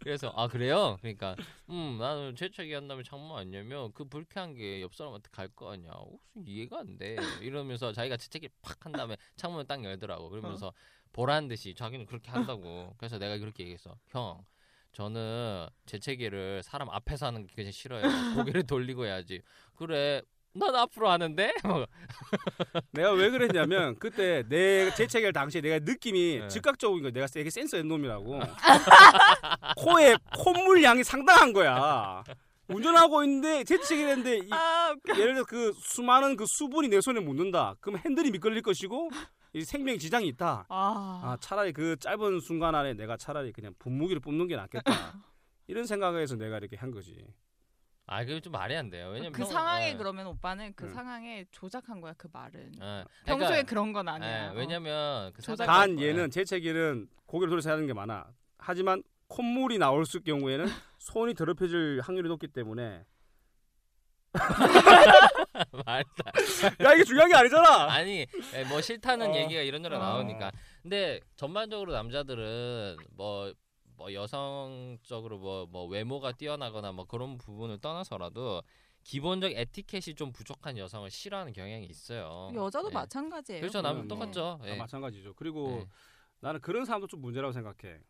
그래서 아 그래요? 그러니까 음 나는 재채기 한 다음에 창문 안 열면 그 불쾌한 게 옆 사람한테 갈 거 아니야. 옥수 이해가 안 돼. 이러면서 자기가 재채기 팍 한 다음에 창문을 딱 열더라고. 그러면서 보란 듯이 자기는 그렇게 한다고. 그래서 내가 그렇게 얘기했어. 형. 저는 재채기를 사람 앞에서 하는 게 굉장히 싫어요. 고개를 돌리고 해야지. 그래. 난 앞으로 하는데? [LAUGHS] 내가 왜 그랬냐면 그때 내 재채기할 당시에 내가 느낌이 네. 즉각적인 거 내가 되게 센스 있는 놈이라고. [LAUGHS] 코에 콧물 양이 상당한 거야. 운전하고 있는데 재채기를 했는데 이- 아, 예를 들어 그 수많은 그 수분이 내 손에 묻는다. 그럼 핸들이 미끌릴 것이고 이 생명 지장이 있다. 아, 아 차라리 그 짧은 순간 안에 내가 차라리 그냥 분무기를 뽑는 게 낫겠다. [LAUGHS] 이런 생각에서 내가 이렇게 한 거지 아, 그게 좀 말이 안 돼요. 왜냐면 그 평- 상황에 예. 그러면 오빠는 그 응. 상황에 조작한 거야 그 말은. 예. 평소에 그러니까, 그런 건 아니야. 예, 어. 왜냐면 그 조작- 사장- 단 얘는 재채기는 고개를 돌려서 하는 게 많아. 하지만 콧물이 나올 수 경우에는 [LAUGHS] 손이 더럽혀질 확률이 높기 때문에 [LAUGHS] 말다. 야 이게 중요한 게 아니잖아. 아니 예, 뭐 싫다는 어. 얘기가 이런저런 어. 나오니까. 근데 전반적으로 남자들은 뭐, 뭐 여성적으로 뭐, 뭐 외모가 뛰어나거나 뭐 그런 부분을 떠나서라도 기본적 에티켓이 좀 부족한 여성을 싫어하는 경향이 있어요. 여자도 예. 마찬가지예요. 그렇죠, 남은 음, 똑같죠. 아, 예. 마찬가지죠. 그리고 예. 나는 그런 사람도 좀 문제라고 생각해.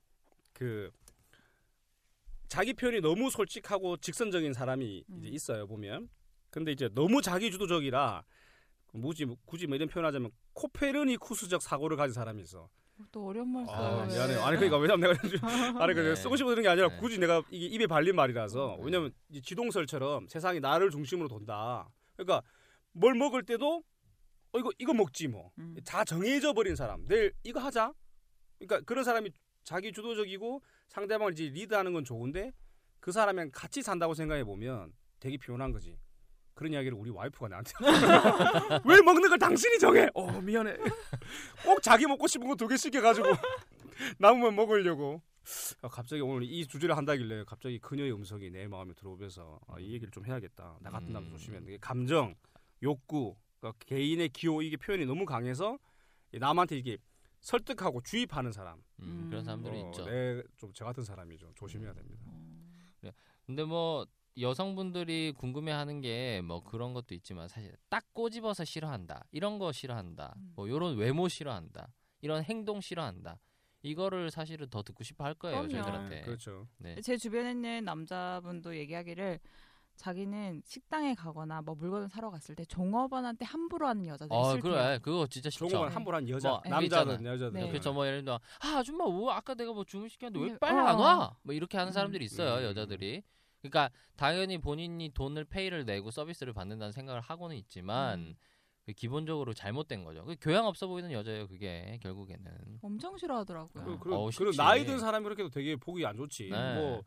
그 자기 표현이 너무 솔직하고 직선적인 사람이 음. 이제 있어요 보면. 근데 이제 너무 자기 주도적이라 굳이 굳이 뭐 이런 표현하자면 코페르니쿠스적 사고를 가진 사람이 있어. 또 어려운 말 아, 써요. 왜. 미안해요. 아니 그러니까 왜냐면 내가 [LAUGHS] 아니 그 네. 쓰고 싶어서 그런 게 아니라 네. 굳이 내가 이게 입에 발린 말이라서 네. 왜냐면 이 지동설처럼 세상이 나를 중심으로 돈다. 그러니까 뭘 먹을 때도 어 이거 이거 먹지 뭐. 음. 다 정해져 버린 사람. 내일 이거 하자. 그러니까 그런 사람이 자기 주도적이고 상대방을 이제 리드하는 건 좋은데 그 사람이랑 같이 산다고 생각해 보면 되게 피곤한 거지. 그런 이야기를 우리 와이프가 나한테 [LAUGHS] 왜 먹는 걸 당신이 정해? 어 미안해. 꼭 자기 먹고 싶은 거 두개 시켜가지고 남으면 먹으려고. 아, 갑자기 오늘 이 주제를 한다길래 갑자기 그녀의 음성이 내 마음에 들어오면서 아, 이 얘기를 좀 해야겠다. 나 같은 남자 음. 조심해야 돼. 감정, 욕구, 그러니까 개인의 기호 이게 표현이 너무 강해서 이 남한테 이게 설득하고 주입하는 사람. 음, 그런 사람들이 어, 있죠. 내 좀 저 같은 사람이죠. 조심해야 됩니다. 근데 뭐 여성분들이 궁금해하는 게 뭐 그런 것도 있지만 사실 딱 꼬집어서 싫어한다 이런 거 싫어한다 음. 뭐 이런 외모 싫어한다 이런 행동 싫어한다 이거를 사실은 더 듣고 싶어 할 거예요 그럼요. 저희들한테 그렇죠. 네. 제 주변에 있는 남자분도 얘기하기를 자기는 식당에 가거나 뭐 물건을 사러 갔을 때 종업원한테 함부로 하는 여자들이 어 싫대요. 그래 그거 진짜 싫죠 종업원 함부로 한 여자, 뭐, 남자든. 여자든. 네. 그렇죠 뭐 예를 들어 아 아줌마 뭐 아까 내가 뭐 주문 시켰는데 왜 네, 빨리 어. 안 와? 뭐 이렇게 하는 음. 사람들이 있어요 음. 여자들이 그러니까 당연히 본인이 돈을 페이를 내고 서비스를 받는다는 생각을 하고는 있지만 음. 그 기본적으로 잘못된 거죠 그 교양 없어 보이는 여자예요 그게 결국에는 엄청 싫어하더라고요. 그, 어, 그, 그리고 쉽지. 나이 든 사람이 이렇게 해도 되게 보기 안 좋지. 네.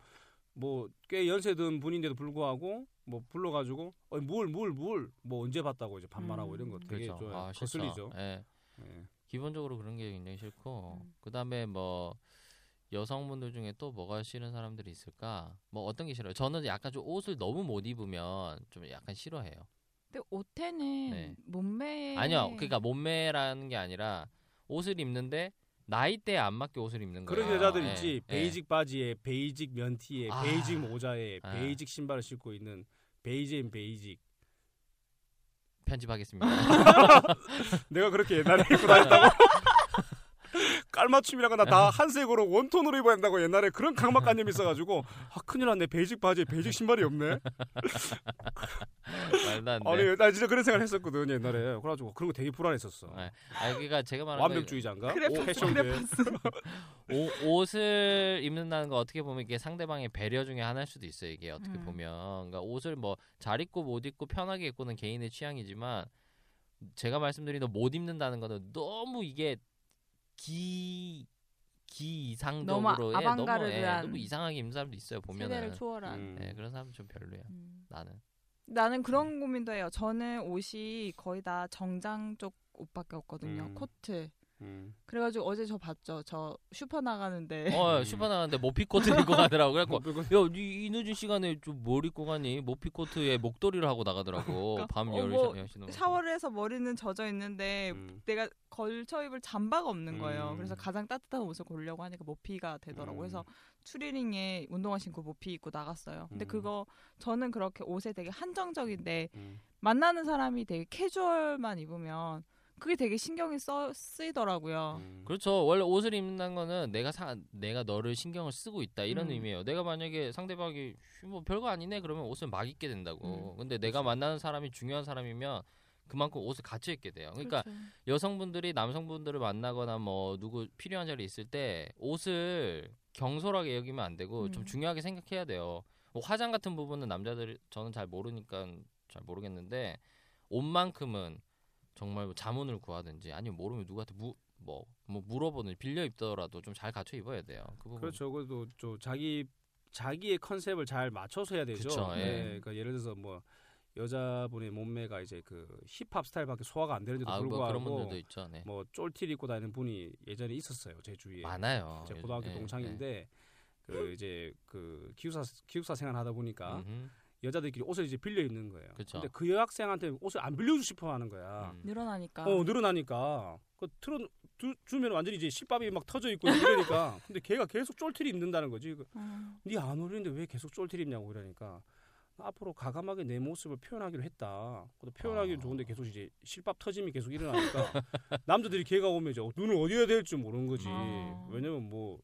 뭐뭐꽤 연세 든 분인데도 불구하고 뭐 불러가지고 어물물물뭐 언제 봤다고 이제 반말하고 음. 이런 거 되게 그렇죠 좀 아. 거슬리죠. 예. 예. 기본적으로 그런 게 굉장히 싫고 음. 그다음에 뭐 여성분들 중에 또 뭐가 싫은 사람들이 있을까? 뭐 어떤 게 싫어요? 저는 약간 좀 옷을 너무 못 입으면 좀 약간 싫어해요. 근데 옷에는 네. 몸매 아니요, 그러니까 몸매라는 게 아니라 옷을 입는데 나이대에 안 맞게 옷을 입는 거예요. 그런 여자들 예, 있지. 예. 베이지 바지에 베이지 면티에 아. 베이지 모자에 아. 베이지 신발을 신고 있는 베이지앤 베이직. 편집하겠습니다. [LAUGHS] 내가 그렇게 옛날에 입고 다녔다고? [LAUGHS] 깔맞춤이라거나 다 한색으로 one tone으로 입어야 한다고 옛날에 그런 강박관념이 있어가지고 아 큰일 났네 베이지 바지에 베이지 신발이 없네 [LAUGHS] 말도 안 돼. 아니 나 진짜 그런 생각을 했었거든 옛날에 그래가지고 그런 거 되게 불안했었어 네. 아 그러니까 제가 말하는 완벽주의자인가? 그래, 패션계 그래, [LAUGHS] 오, 옷을 입는다는 거 어떻게 보면 이게 상대방의 배려 중에 하나일 수도 있어요. 이게 어떻게 음. 보면 그러니까 옷을 뭐 잘 입고 못 입고 편하게 입고는 개인의 취향이지만 제가 말씀드린 못 입는다는 거는 너무 이게 기 기이상적으로 너무 예, 너무, 예, 아방가르드한 너무 이상하게 입는 사람도 있어요. 세대를 보면은 초월한. 음. 예, 그런 사람 좀 별로야. 음. 나는 나는 그런 고민도 해요. 저는 옷이 거의 다 정장 쪽 옷밖에 없거든요. 음. 코트. 음. 그래가지고 어제 저 봤죠. 저 슈퍼 나가는데. 어 슈퍼 나갔는데 모피 코트 입고 가더라고. 그래갖고 야, 이, 이 늦은 시간에 좀 뭘 입고 가니? 모피 코트에 목도리를 하고 나가더라고. [LAUGHS] 밤 어, 열 뭐. 샤워를 해서 머리는 젖어 있는데 음. 내가 걸쳐 입을 잠바가 없는 거예요. 음. 그래서 가장 따뜻한 옷을 고르려고 하니까 모피가 되더라고. 요 음. 그래서 추리닝에 운동화 신고 모피 입고 나갔어요. 근데 음. 그거 저는 그렇게 옷에 되게 한정적인데 음. 만나는 사람이 되게 캐주얼만 입으면 그게 되게 신경이 써 쓰이더라고요. 음. 그렇죠. 원래 옷을 입는다는 거는 내가 사, 내가 너를 신경을 쓰고 있다 이런 음. 의미예요. 내가 만약에 상대방이 "쉬, 뭐 별거 아니네 그러면 옷을 막 입게 된다고. 음. 근데 내가 만나는 사람이 중요한 사람이면 그만큼 옷을 같이 입게 돼요. 그러니까 그렇죠. 여성분들이 남성분들을 만나거나 뭐 누구 필요한 자리에 있을 때 옷을 경솔하게 여기면 안 되고 좀 음. 중요하게 생각해야 돼요. 뭐 화장 같은 부분은 남자들 저는 잘 모르니까 잘 모르겠는데 옷만큼은 정말 뭐 자문을 구하든지 아니면 모르면 누구한테 무, 뭐, 뭐 물어보는 빌려 입더라도 좀 잘 갖춰 입어야 돼요. 그 부분. 그렇죠. 그래도 저 자기 자기의 컨셉을 잘 맞춰서 해야 되죠. 그쵸, 예. 네, 그러니까 예를 들어서 뭐 여자분의 몸매가 이제 그 힙합 스타일밖에 소화가 안 되는데도 아, 뭐 불구하고 분들도 있죠. 네. 뭐 쫄티를 입고 다니는 분이 예전에 있었어요. 제 주위에. 많아요. 제 요즘. 고등학교 예, 동창인데 그 이제 그 기숙사 기숙사 생활하다 예. 보니까 음흠. 여자들끼리 옷을 이제 빌려 입는 거예요. 그쵸. 근데 그 여학생한테 옷을 안 빌려주고 싶어 하는 거야. 음. 늘어나니까. 어 늘어나니까 그 틀어 두, 주면 완전히 이제 실밥이 막 터져 있고 이러니까 [LAUGHS] 근데 걔가 계속 쫄티를 입는다는 거지. 그, 어. 네안 어울리는데 왜 계속 쫄티를 입냐고 이러니까 나 앞으로 가감하게 내 모습을 표현하기로 했다. 그래도 표현하기는 아. 좋은데 계속 이제 실밥 터짐이 계속 일어나니까 남자들이 걔가 오면 이제 눈을 어디에 될지 모르는 거지. 아. 왜냐면 뭐,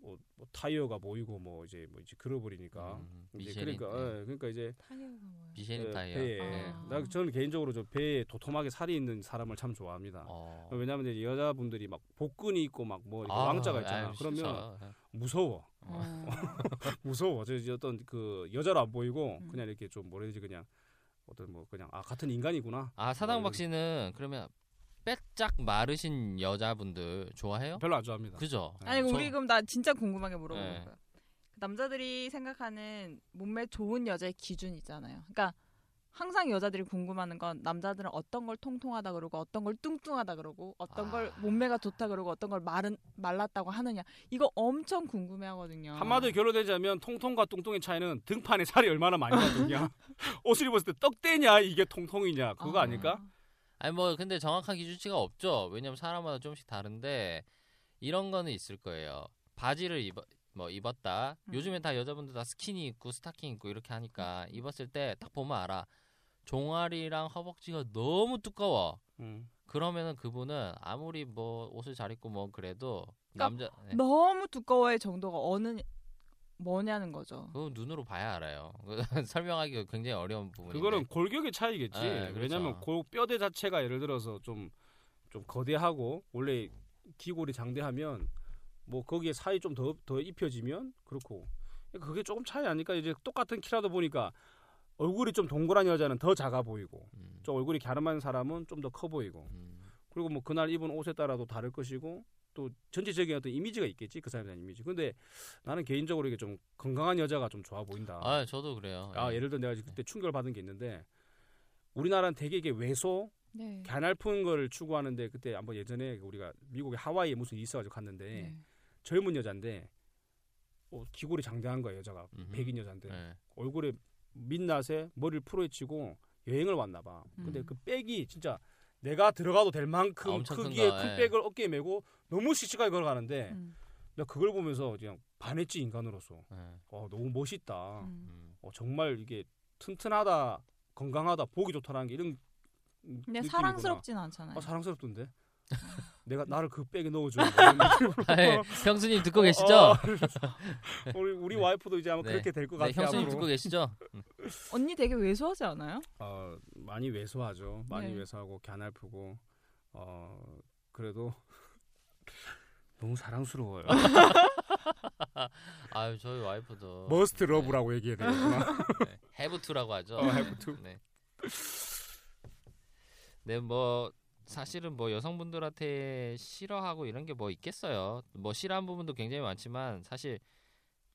뭐, 뭐 타이어가 보이고 뭐 이제 뭐 이제 그러버리니까. 음, 이제 그러니까 네. 예, 그러니까 이제 타이어가 뭐예요? 미쉐린 예, 타이어. 배에 네. 아. 나 저는 개인적으로 저 배에 도톰하게 살이 있는 사람을 참 좋아합니다. 어. 왜냐하면 이제 여자분들이 막 복근이 있고 막뭐 이렇게 아, 왕자가 있잖아. 아유, 그러면 진짜. 무서워. 어. [LAUGHS] 무서워. 저 이제 어떤 그 여자로 안 보이고 음. 그냥 이렇게 좀 뭐라 해야 되지 그냥 어떤 뭐 그냥 아 같은 인간이구나. 아 사당 박 씨는 그러면 빼짝 마르신 여자분들 좋아해요? 별로 안 좋아합니다. 그죠? 아니 저- 우리 그럼 나 진짜 궁금한 게 물어보는 네. 거야. 남자들이 생각하는 몸매 좋은 여자의 기준 있잖아요. 그러니까 항상 여자들이 궁금하는 건 남자들은 어떤 걸 통통하다 그러고 어떤 걸 뚱뚱하다 그러고 어떤 걸 아. 몸매가 좋다 그러고 어떤 걸 마른 말랐다고 하느냐 이거 엄청 궁금해하거든요. 한마디로 결론내자면 통통과 뚱뚱의 차이는 등판에 살이 얼마나 많이 나느냐. [LAUGHS] 옷을 입었을 때 떡대냐 이게 통통이냐 그거 아. 아닐까? 아니 뭐 근데 정확한 기준치가 없죠. 왜냐면 사람마다 조금씩 다른데 이런 거는 있을 거예요. 바지를 입어 뭐 입었다. 음. 요즘엔 다 여자분들 다 스키니 입고 스타킹 입고 이렇게 하니까 입었을 때 딱 보면 알아. 종아리랑 허벅지가 너무 두꺼워. 음. 그러면은 그분은 아무리 뭐 옷을 잘 입고 뭐 그래도 그러니까 남자 네. 너무 두꺼워의 정도가 어느 뭐냐는 거죠. 그거 눈으로 봐야 알아요. [LAUGHS] 설명하기가 굉장히 어려운 부분인데. 그거는 골격의 차이겠지. 네, 그렇죠. 왜냐면 골 뼈대 자체가 예를 들어서 좀좀 거대하고 원래 기골이 장대하면 뭐 거기에 살이 좀 더 더 입혀지면 그렇고 그게 조금 차이 아니까 이제 똑같은 키라도 보니까 얼굴이 좀 동그란 여자는 더 작아 보이고 음, 좀 얼굴이 갸름한 사람은 좀 더 커 보이고 음. 그리고 뭐 그날 입은 옷에 따라도 다를 것이고 또 전체적인 어떤 이미지가 있겠지 그 사람에 대한 이미지. 근데 나는 개인적으로 이게 좀 건강한 여자가 좀 좋아 보인다. 아 저도 그래요. 아 예. 예를 들어 내가 그때 충격을 받은 게 있는데 우리나라는 되게 이게 외소 네. 가날픈 거를 추구하는데 그때 한번 예전에 우리가 미국의 하와이에 무슨 일이 있어가지고 갔는데 네. 젊은 여자인데 어, 기골이 장대한 거야 여자가 음흠. 백인 여자인데 예. 얼굴에 민낯에 머리를 풀어헤치고 여행을 왔나 봐. 근데 음. 그 백이 진짜 내가 들어가도 될 만큼 아, 크기의 거, 큰 예. 백을 어깨에 메고 너무 씩씩하게 걸어가는데 음. 나 그걸 보면서 그냥 반했지 인간으로서. 예. 어, 너무 멋있다. 음. 음. 어, 정말 이게 튼튼하다, 건강하다, 보기 좋다라는 게 이런 근데 느낌이구나. 사랑스럽진 않잖아요. 아, 사랑스럽던데. 내가 나를 그 백에 넣어줘. [LAUGHS] 아이, 형수님 듣고 계시죠? 어, 우리 우리 와이프도 이제 아마 네. 그렇게 될것 네, 같아요. 형수님 앞으로. 듣고 계시죠? [LAUGHS] 음. 언니 되게 왜소하지 않아요? 어, 많이 왜소하죠. 많이 네. 왜소하고 갸날프고 어 그래도 너무 사랑스러워요. [LAUGHS] 아유 저희 와이프도 must 네. love라고 얘기해야 되겠구나. [LAUGHS] 네. have to라고 하죠. 어, have to. 네. 네, 뭐 사실은 뭐 여성분들한테 싫어하고 이런 게 뭐 있겠어요. 뭐 싫어하는 부분도 굉장히 많지만 사실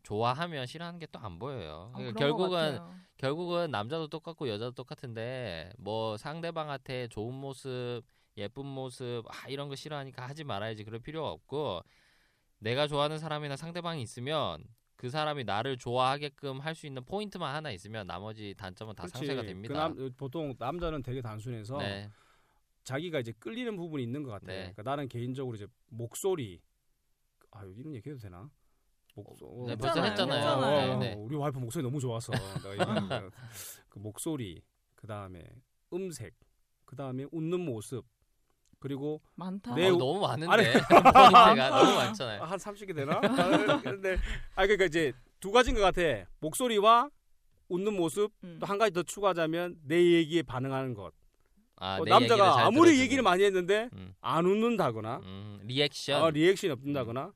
좋아하면 싫어하는 게 또 안 보여요. 어, 그러니까 결국은 같아요. 결국은 남자도 똑같고 여자도 똑같은데 뭐 상대방한테 좋은 모습, 예쁜 모습 아, 이런 거 싫어하니까 하지 말아야지 그럴 필요가 없고 내가 좋아하는 사람이나 상대방이 있으면 그 사람이 나를 좋아하게끔 할 수 있는 포인트만 하나 있으면 나머지 단점은 다 그렇지. 상쇄가 그 됩니다. 남, 보통 남자는 되게 단순해서 네. 자기가 이제 끌리는 부분이 있는 것 같아. 네. 그러니까 나는 개인적으로 이제 목소리 아 이런 얘기 해도 되나? 목소 네, 벌써 했잖아요. 어, 어, 했잖아요. 어, 우리 와이프 목소리 너무 좋아서 내가 [LAUGHS] 그 목소리 그 다음에 음색 그 다음에 웃는 모습 그리고 많다. 네, 어, 너무 많은데 아니. [LAUGHS] 너무 많잖아요. 한 30개 되나? 아, 근데 아 그러니까 이제 두 가지인 것 같아. 목소리와 웃는 모습 음. 또한 가지 더 추가하자면 내 얘기에 반응하는 것. 아, 어, 남자가 잘 아무리 들어주고. 얘기를 많이 했는데 음. 안 웃는다거나 음, 리액션. 아, 리액션이 없는다거나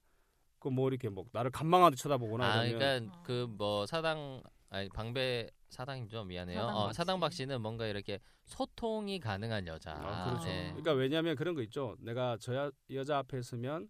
그 뭐 이렇게 뭐 나를 간망하듯 쳐다보거나 아, 이러면 그러니까 그 뭐 사당 아니 방배 사당이죠 미안해요. 사당박 어, 씨. 사당 박 씨는 뭔가 이렇게 소통이 가능한 여자. 아, 그렇죠. 네. 그러니까 왜냐하면 그런 거 있죠. 내가 저 여, 여자 앞에 서면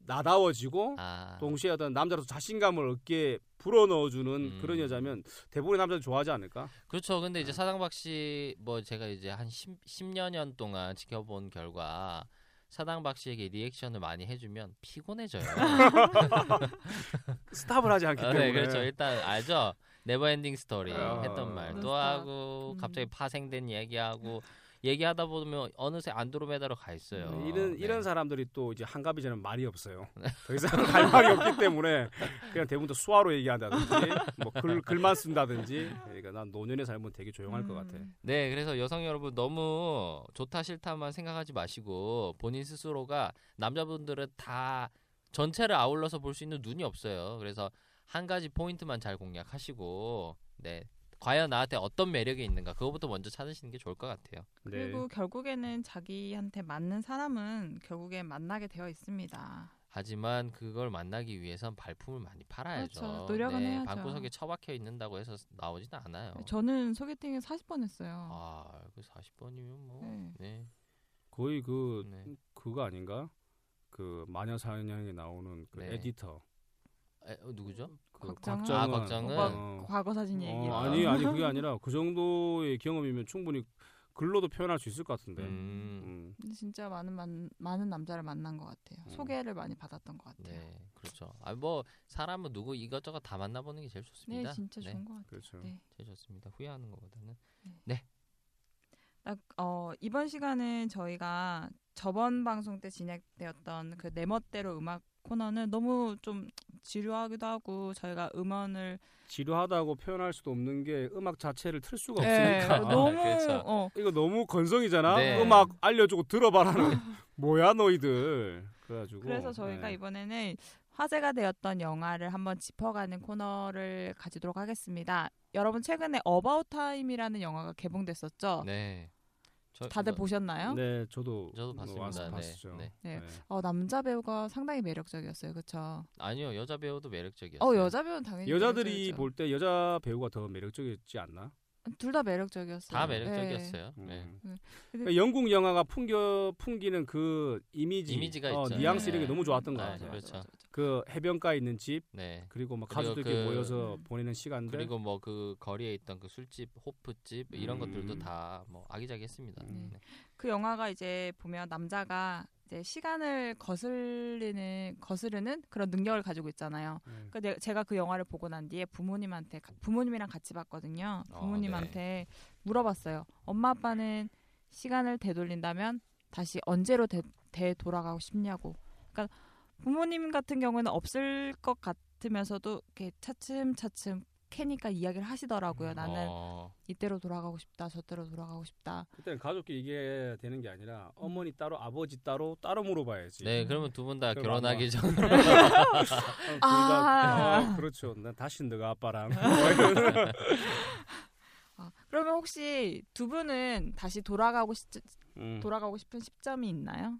나다워지고 아, 동시에 어떤 남자로서 자신감을 얻게 불어넣어주는 음. 그런 여자면 대부분의 남자들 좋아하지 않을까? 그렇죠. 근데 이제 사당박 씨 뭐 제가 이제 한 10, 10여 년 동안 지켜본 결과 사당 박 씨에게 리액션을 많이 해주면 피곤해져요. [LAUGHS] stop을 하지 않기 아, 때문에. 네, 그렇죠. 일단 알죠. never ending story 아, 했던 말 또. 하고 음. 갑자기 파생된 얘기하고 얘기하다 보면 어느새 안드로메다로 가 있어요. 네, 이런 네. 이런 사람들이 또 이제 한갑이 저는 말이 없어요. 더 이상 할 말이 없기 때문에 그냥 대부분 다 수화로 얘기한다든지 뭐 글 글만 쓴다든지 그러니까 난 노년의 삶은 되게 조용할 것 같아. 음. 네, 그래서 여성 여러분 너무 좋다 싫다만 생각하지 마시고 본인 스스로가 남자분들은 다 전체를 아울러서 볼 수 있는 눈이 없어요. 그래서 한 가지 포인트만 잘 공략하시고 네. 과연 나한테 어떤 매력이 있는가 그거부터 먼저 찾으시는 게 좋을 것 같아요. 네. 그리고 결국에는 자기한테 맞는 사람은 결국에 만나게 되어 있습니다. 하지만 그걸 만나기 위해선 발품을 많이 팔아야죠. 그렇죠. 노력은 네, 해야죠. 방구석에 처박혀 있는다고 해서 나오지는 않아요. 저는 소개팅에 40번 했어요. 아, 그 40번이면 뭐 네. 네. 거의 그 네. 그거 아닌가? 그 마녀 사냥에 나오는 그 네. 에디터. 에, 어, 누구죠? 그? 곽정은. 아, 곽정은? 어. 과거 사진 얘기. 어, 아니 아니 그게 [LAUGHS] 아니라 그 정도의 경험이면 충분히 글로도 표현할 수 있을 것 같은데. 음. 음. 진짜 많은 만, 많은 남자를 만난 것 같아요. 음. 소개를 많이 받았던 것 같아요. 네, 그렇죠. 아, 뭐 사람은 누구 이것저것 다 만나보는 게 제일 좋습니다. 네, 진짜 네, 좋은 것 같아요. 그렇죠. 네. 제일 좋습니다. 후회하는 것보다는. 딱, 어, 이번 시간은 저희가 저번 방송 때 진행되었던 그 내 멋대로 음악 코너는 너무 좀 지루하기도 하고 저희가 음원을 지루하다고 표현할 수도 없는 게 음악 자체를 틀 수가 네, 없으니까. [LAUGHS] 너무 그렇죠. 어, 이거 너무 건성이잖아. 네. 음악 알려주고 들어봐라는 [LAUGHS] 뭐야 너희들. 그래가지고. 그래서 저희가 네. 이번에는 화제가 되었던 영화를 한번 짚어가는 코너를 가지도록 하겠습니다. 여러분 최근에 About Time이라는 영화가 개봉됐었죠. 네. 저, 다들 이거- 보셨나요? 네, 저도 저도 뭐 봤습니다. 와서 네, 봤었죠. 네. 네. 어, 남자 배우가 상당히 매력적이었어요. 그렇죠? 아니요, 여자 배우도 매력적이었어요. 어, 여자 배우는 당연히 여자들이 볼 때 여자 배우가 더 매력적이지 않나? 둘 다 매력적이었어요. 다 네. 매력적이었어요. 음. 네. 그러니까 영국 영화가 풍겨 풍기는 그 이미지, 이미지가 어, 있죠. 뉘앙스 네. 이런 게 너무 좋았던 것 아, 같아요. 그렇죠. 그 해변가에 있는 집 네. 그리고 막 그리고 가족들끼리 그- 모여서 음. 보내는 시간들 그리고 뭐 그 거리에 있던 그 술집, 호프집 이런 음. 것들도 다 뭐 아기자기했습니다. 음. 네. 그 영화가 이제 보면 남자가 이제 시간을 거슬리는 거스르는 그런 능력을 가지고 있잖아요. 네. 그러니까 내- 제가 그 영화를 보고 난 뒤에 부모님한테 가- 부모님이랑 같이 봤거든요. 어, 부모님한테 물어봤어요. 엄마 아빠는 시간을 되돌린다면 다시 언제로 되, 되돌아가고 싶냐고. 그러니까 부모님 같은 경우는 없을 것 같으면서도 이렇게 차츰차츰 캐니까 이야기를 하시더라고요. 나는 어, 이때로 돌아가고 싶다, 저때로 돌아가고 싶다. 그때는 가족끼리 이게 되는 게 아니라 어머니 따로 아버지 따로 따로 물어봐야지. 네, 그러면 두 분 다 결혼하기 전 [LAUGHS] 어, 아. 어, 그렇죠. 난 다시 너가 아빠랑. 아, [LAUGHS] 그러면 혹시 두 분은 다시 돌아가고 싶 음. 돌아가고 싶은 시점이 있나요?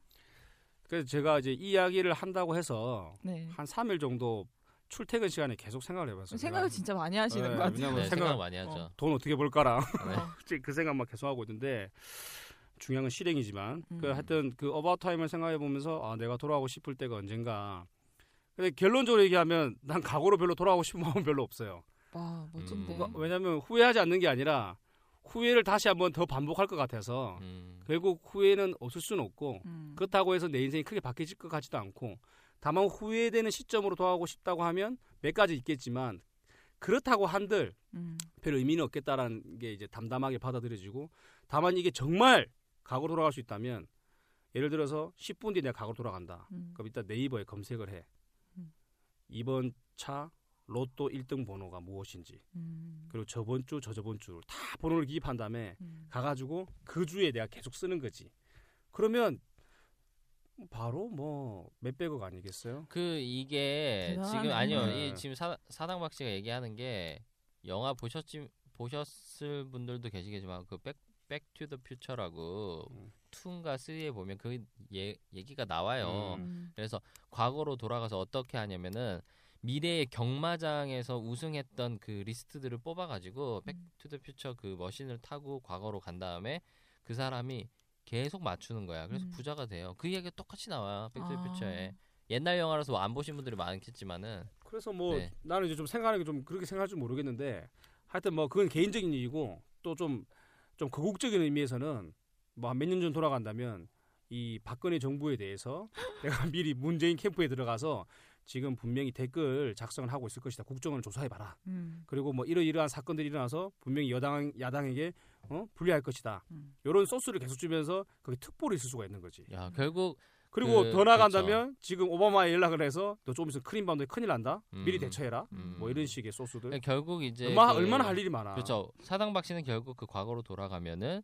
그래서 제가 이제 이 이야기를 한다고 해서 네. 한 3일 정도 출퇴근 시간에 계속 생각을 해봤어요. 생각을 진짜 많이 하시는 네, 것 같아요. 네, 생각- 많이 하죠. 돈 어떻게 벌까랑 네. [LAUGHS] 그 생각만 계속 하고 있는데 중요한 건 실행이지만 음. 그 하여튼 그 About Time을 생각해 보면서 아 내가 돌아가고 싶을 때가 언젠가 근데 결론적으로 얘기하면 난 과거로 별로 돌아가고 싶은 마음은 별로 없어요. 와 멋진데. 음. 그러니까 왜냐하면 후회하지 않는 게 아니라 후회를 다시 한번 더 반복할 것 같아서 음. 결국 후회는 없을 수는 없고 음. 그렇다고 해서 내 인생이 크게 바뀌질 것 같지도 않고 다만 후회되는 시점으로 돌아가고 싶다고 하면 몇 가지 있겠지만 그렇다고 한들 음. 별 의미는 없겠다라는 게 이제 담담하게 받아들여지고 다만 이게 정말 과거로 돌아갈 수 있다면 예를 들어서 10분 뒤에 내가 과거로 돌아간다. 음. 그럼 일단 네이버에 검색을 해. 음. 이번 차 로또 1등 번호가 무엇인지 음. 그리고 저번 주 저저번 주다 번호를 기입한 다음에 음. 가가지고 그 주에 내가 계속 쓰는 거지. 그러면 바로 뭐 몇백억 아니겠어요? 그 이게. 지금 아니요 네. 이 지금 사, 사당박 씨가 얘기하는 게 영화 보셨지 보셨을 분들도 계시겠지만 그 Back Back to the Future라고 음. 2인가 3에 보면 그 예, 얘기가 나와요. 음. 그래서 과거로 돌아가서 어떻게 하냐면은 미래의 경마장에서 우승했던 그 리스트들을 뽑아가지고 음. Back to the Future 그 machine을 타고 과거로 간 다음에 그 사람이 계속 맞추는 거야. 그래서 음. 부자가 돼요. 그 이야기가 똑같이 나와 Back to the 아. Future에. 옛날 영화라서 안 보신 분들이 많겠지만은 그래서 뭐 네. 나는 이제 좀 생각하는 게 좀 그렇게 생각할 줄 모르겠는데 하여튼 뭐 그건 개인적인 일이고 또 좀좀 거국적인 의미에서는 뭐 한 몇 년 전 돌아간다면 이 박근혜 정부에 대해서 [GASPS] 내가 미리 문재인 캠프에 들어가서 지금 분명히 댓글 작성을 하고 있을 것이다. 국정원을 조사해 봐라. 음. 그리고 뭐 이러이러한 사건들이 일어나서 분명히 여당 야당에게 어? 불리할 것이다. 음. 이런 소스를 계속 주면서 거기 특보를 있을 수가 있는 거지. 야 결국 그리고 그- 더 나간다면 지금 오바마에 연락을 해서 너 조금 있으면 크림 반도에 큰일 난다. 미리 음. 대처해라. 음. 뭐 이런 식의 소스들. 그러니까 결국 이제 얼마, 그- 얼마나 할 일이 많아. 그렇죠. 사당 박 씨는 결국 그 과거로 돌아가면은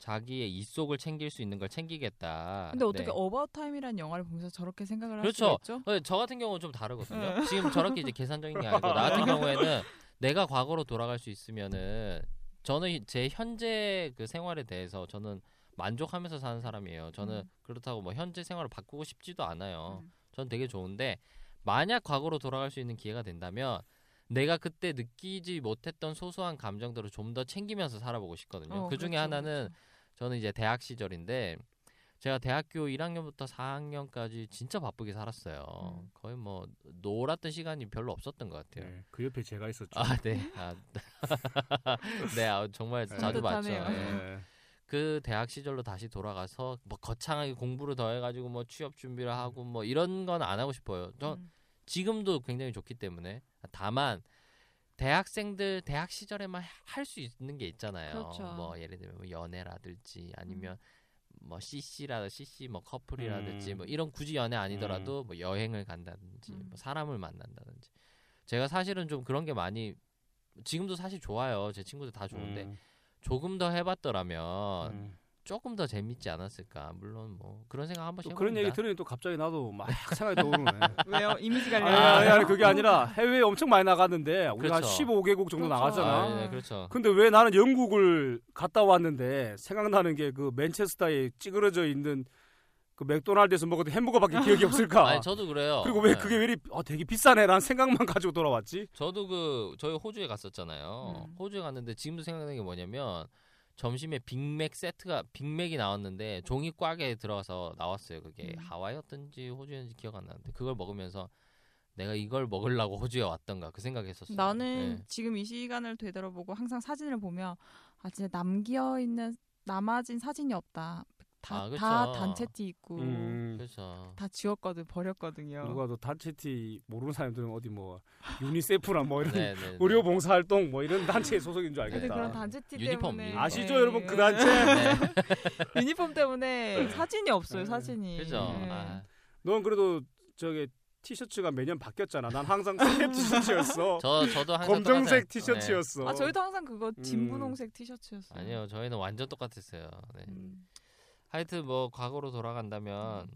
자기의 이속을 챙길 수 있는 걸 챙기겠다. 근데 어떻게 네. About Time이라는 영화를 보면서 저렇게 생각을 할 그렇죠. 수가 있죠? 어, 저 같은 경우는 좀 다르거든요. 네. 지금 저렇게 이제 계산적인 게 아니고 나 같은 경우에는 내가 과거로 돌아갈 수 있으면은 저는 제 현재 그 생활에 대해서 저는 만족하면서 사는 사람이에요. 저는 음. 그렇다고 뭐 현재 생활을 바꾸고 싶지도 않아요. 음. 전 되게 좋은데 만약 과거로 돌아갈 수 있는 기회가 된다면 내가 그때 느끼지 못했던 소소한 감정들을 좀 더 챙기면서 살아보고 싶거든요. 어, 그 중에 그렇죠, 하나는 그렇죠. 저는 이제 대학 시절인데 제가 대학교 1학년부터 4학년까지 진짜 바쁘게 살았어요. 음. 거의 뭐 놀았던 시간이 별로 없었던 것 같아요. 네, 그 옆에 제가 있었죠. 아, 네. 아, [LAUGHS] 네, 아, 정말 네. 자주 봤죠. 네. 네. 그 대학 시절로 다시 돌아가서 뭐 거창하게 공부를 더 해가지고 뭐 취업 준비를 하고 뭐 이런 건 안 하고 싶어요. 저 음. 지금도 굉장히 좋기 때문에 다만 대학생들 대학 시절에만 할 수 있는 게 있잖아요. 그렇죠. 뭐 예를 들면 뭐 연애라든지 아니면 뭐 CC라 CC 뭐 커플이라든지 음. 뭐 이런 굳이 연애 아니더라도 뭐 여행을 간다든지 음. 뭐 사람을 만난다든지 제가 사실은 좀 그런 게 많이 지금도 사실 좋아요. 제 친구들 다 좋은데 음, 조금 더 해봤더라면 음. 조금 더 재밌지 않았을까. 물론 뭐 그런 생각 한 번씩 또 그런 해봅니다. 얘기 들으니 또 갑자기 나도 막 [LAUGHS] 생각이 떠오르네. 왜요? 이미지 아니, 관련. 아니, 아니 그게 아니라 해외에 엄청 많이 나갔는데 우리가 한 그렇죠. 15개국 정도 그렇죠. 나갔잖아. 아, 네, 그렇죠. 근데 왜 나는 영국을 갔다 왔는데 생각나는 게 그 맨체스터에 찌그러져 있는 그 맥도날드에서 먹었던 햄버거밖에 기억이 없을까? [LAUGHS] 아니 저도 그래요. 그리고 왜 네. 그게 왜 이리 어, 되게 비싸네라는 생각만 가지고 돌아왔지? 저도 그 저희 호주에 갔었잖아요. 음. 호주에 갔는데 지금도 생각나는 게 뭐냐면 점심에 빅맥 세트가 빅맥이 나왔는데 종이 꽉에 들어가서 나왔어요. 그게 음. 하와이였든지 호주였는지 기억 안 나는데 그걸 먹으면서 내가 이걸 먹으려고 호주에 왔던가 그 생각했었어요. 나는 네. 지금 이 시간을 되돌아보고 항상 사진을 보면 아 진짜 남겨 있는 남아진 사진이 없다. 다, 아. 다 단체 티 입고 음. 그렇죠. 다 지웠거든 버렸거든요. 누가 또 단체 티 모르는 사람들은 어디 뭐 유니세프나 뭐 이런 [LAUGHS] 네, 네, 네. 의료 봉사 활동 뭐 이런 단체에 소속인 줄 알겠다. 그런 단체 티 유니폼, 때문에 유니폼. 아시죠, 예, 여러분 예. 그 단체? 네. [LAUGHS] 유니폼 때문에 사진이 없어요 네. 사진이. 그죠. 예. 아, 넌 그래도 저게 티셔츠가 매년 바뀌었잖아. 난 항상 스냅 티셔츠였어. [LAUGHS] 저 저도 항상 검정색 똑같아요. 티셔츠였어. 아 저희도 항상 그거 음. 진분홍색 티셔츠였어요. 네. 아니요, 저희는 완전 똑같았어요. 네. 음. 하여튼 뭐 과거로 돌아간다면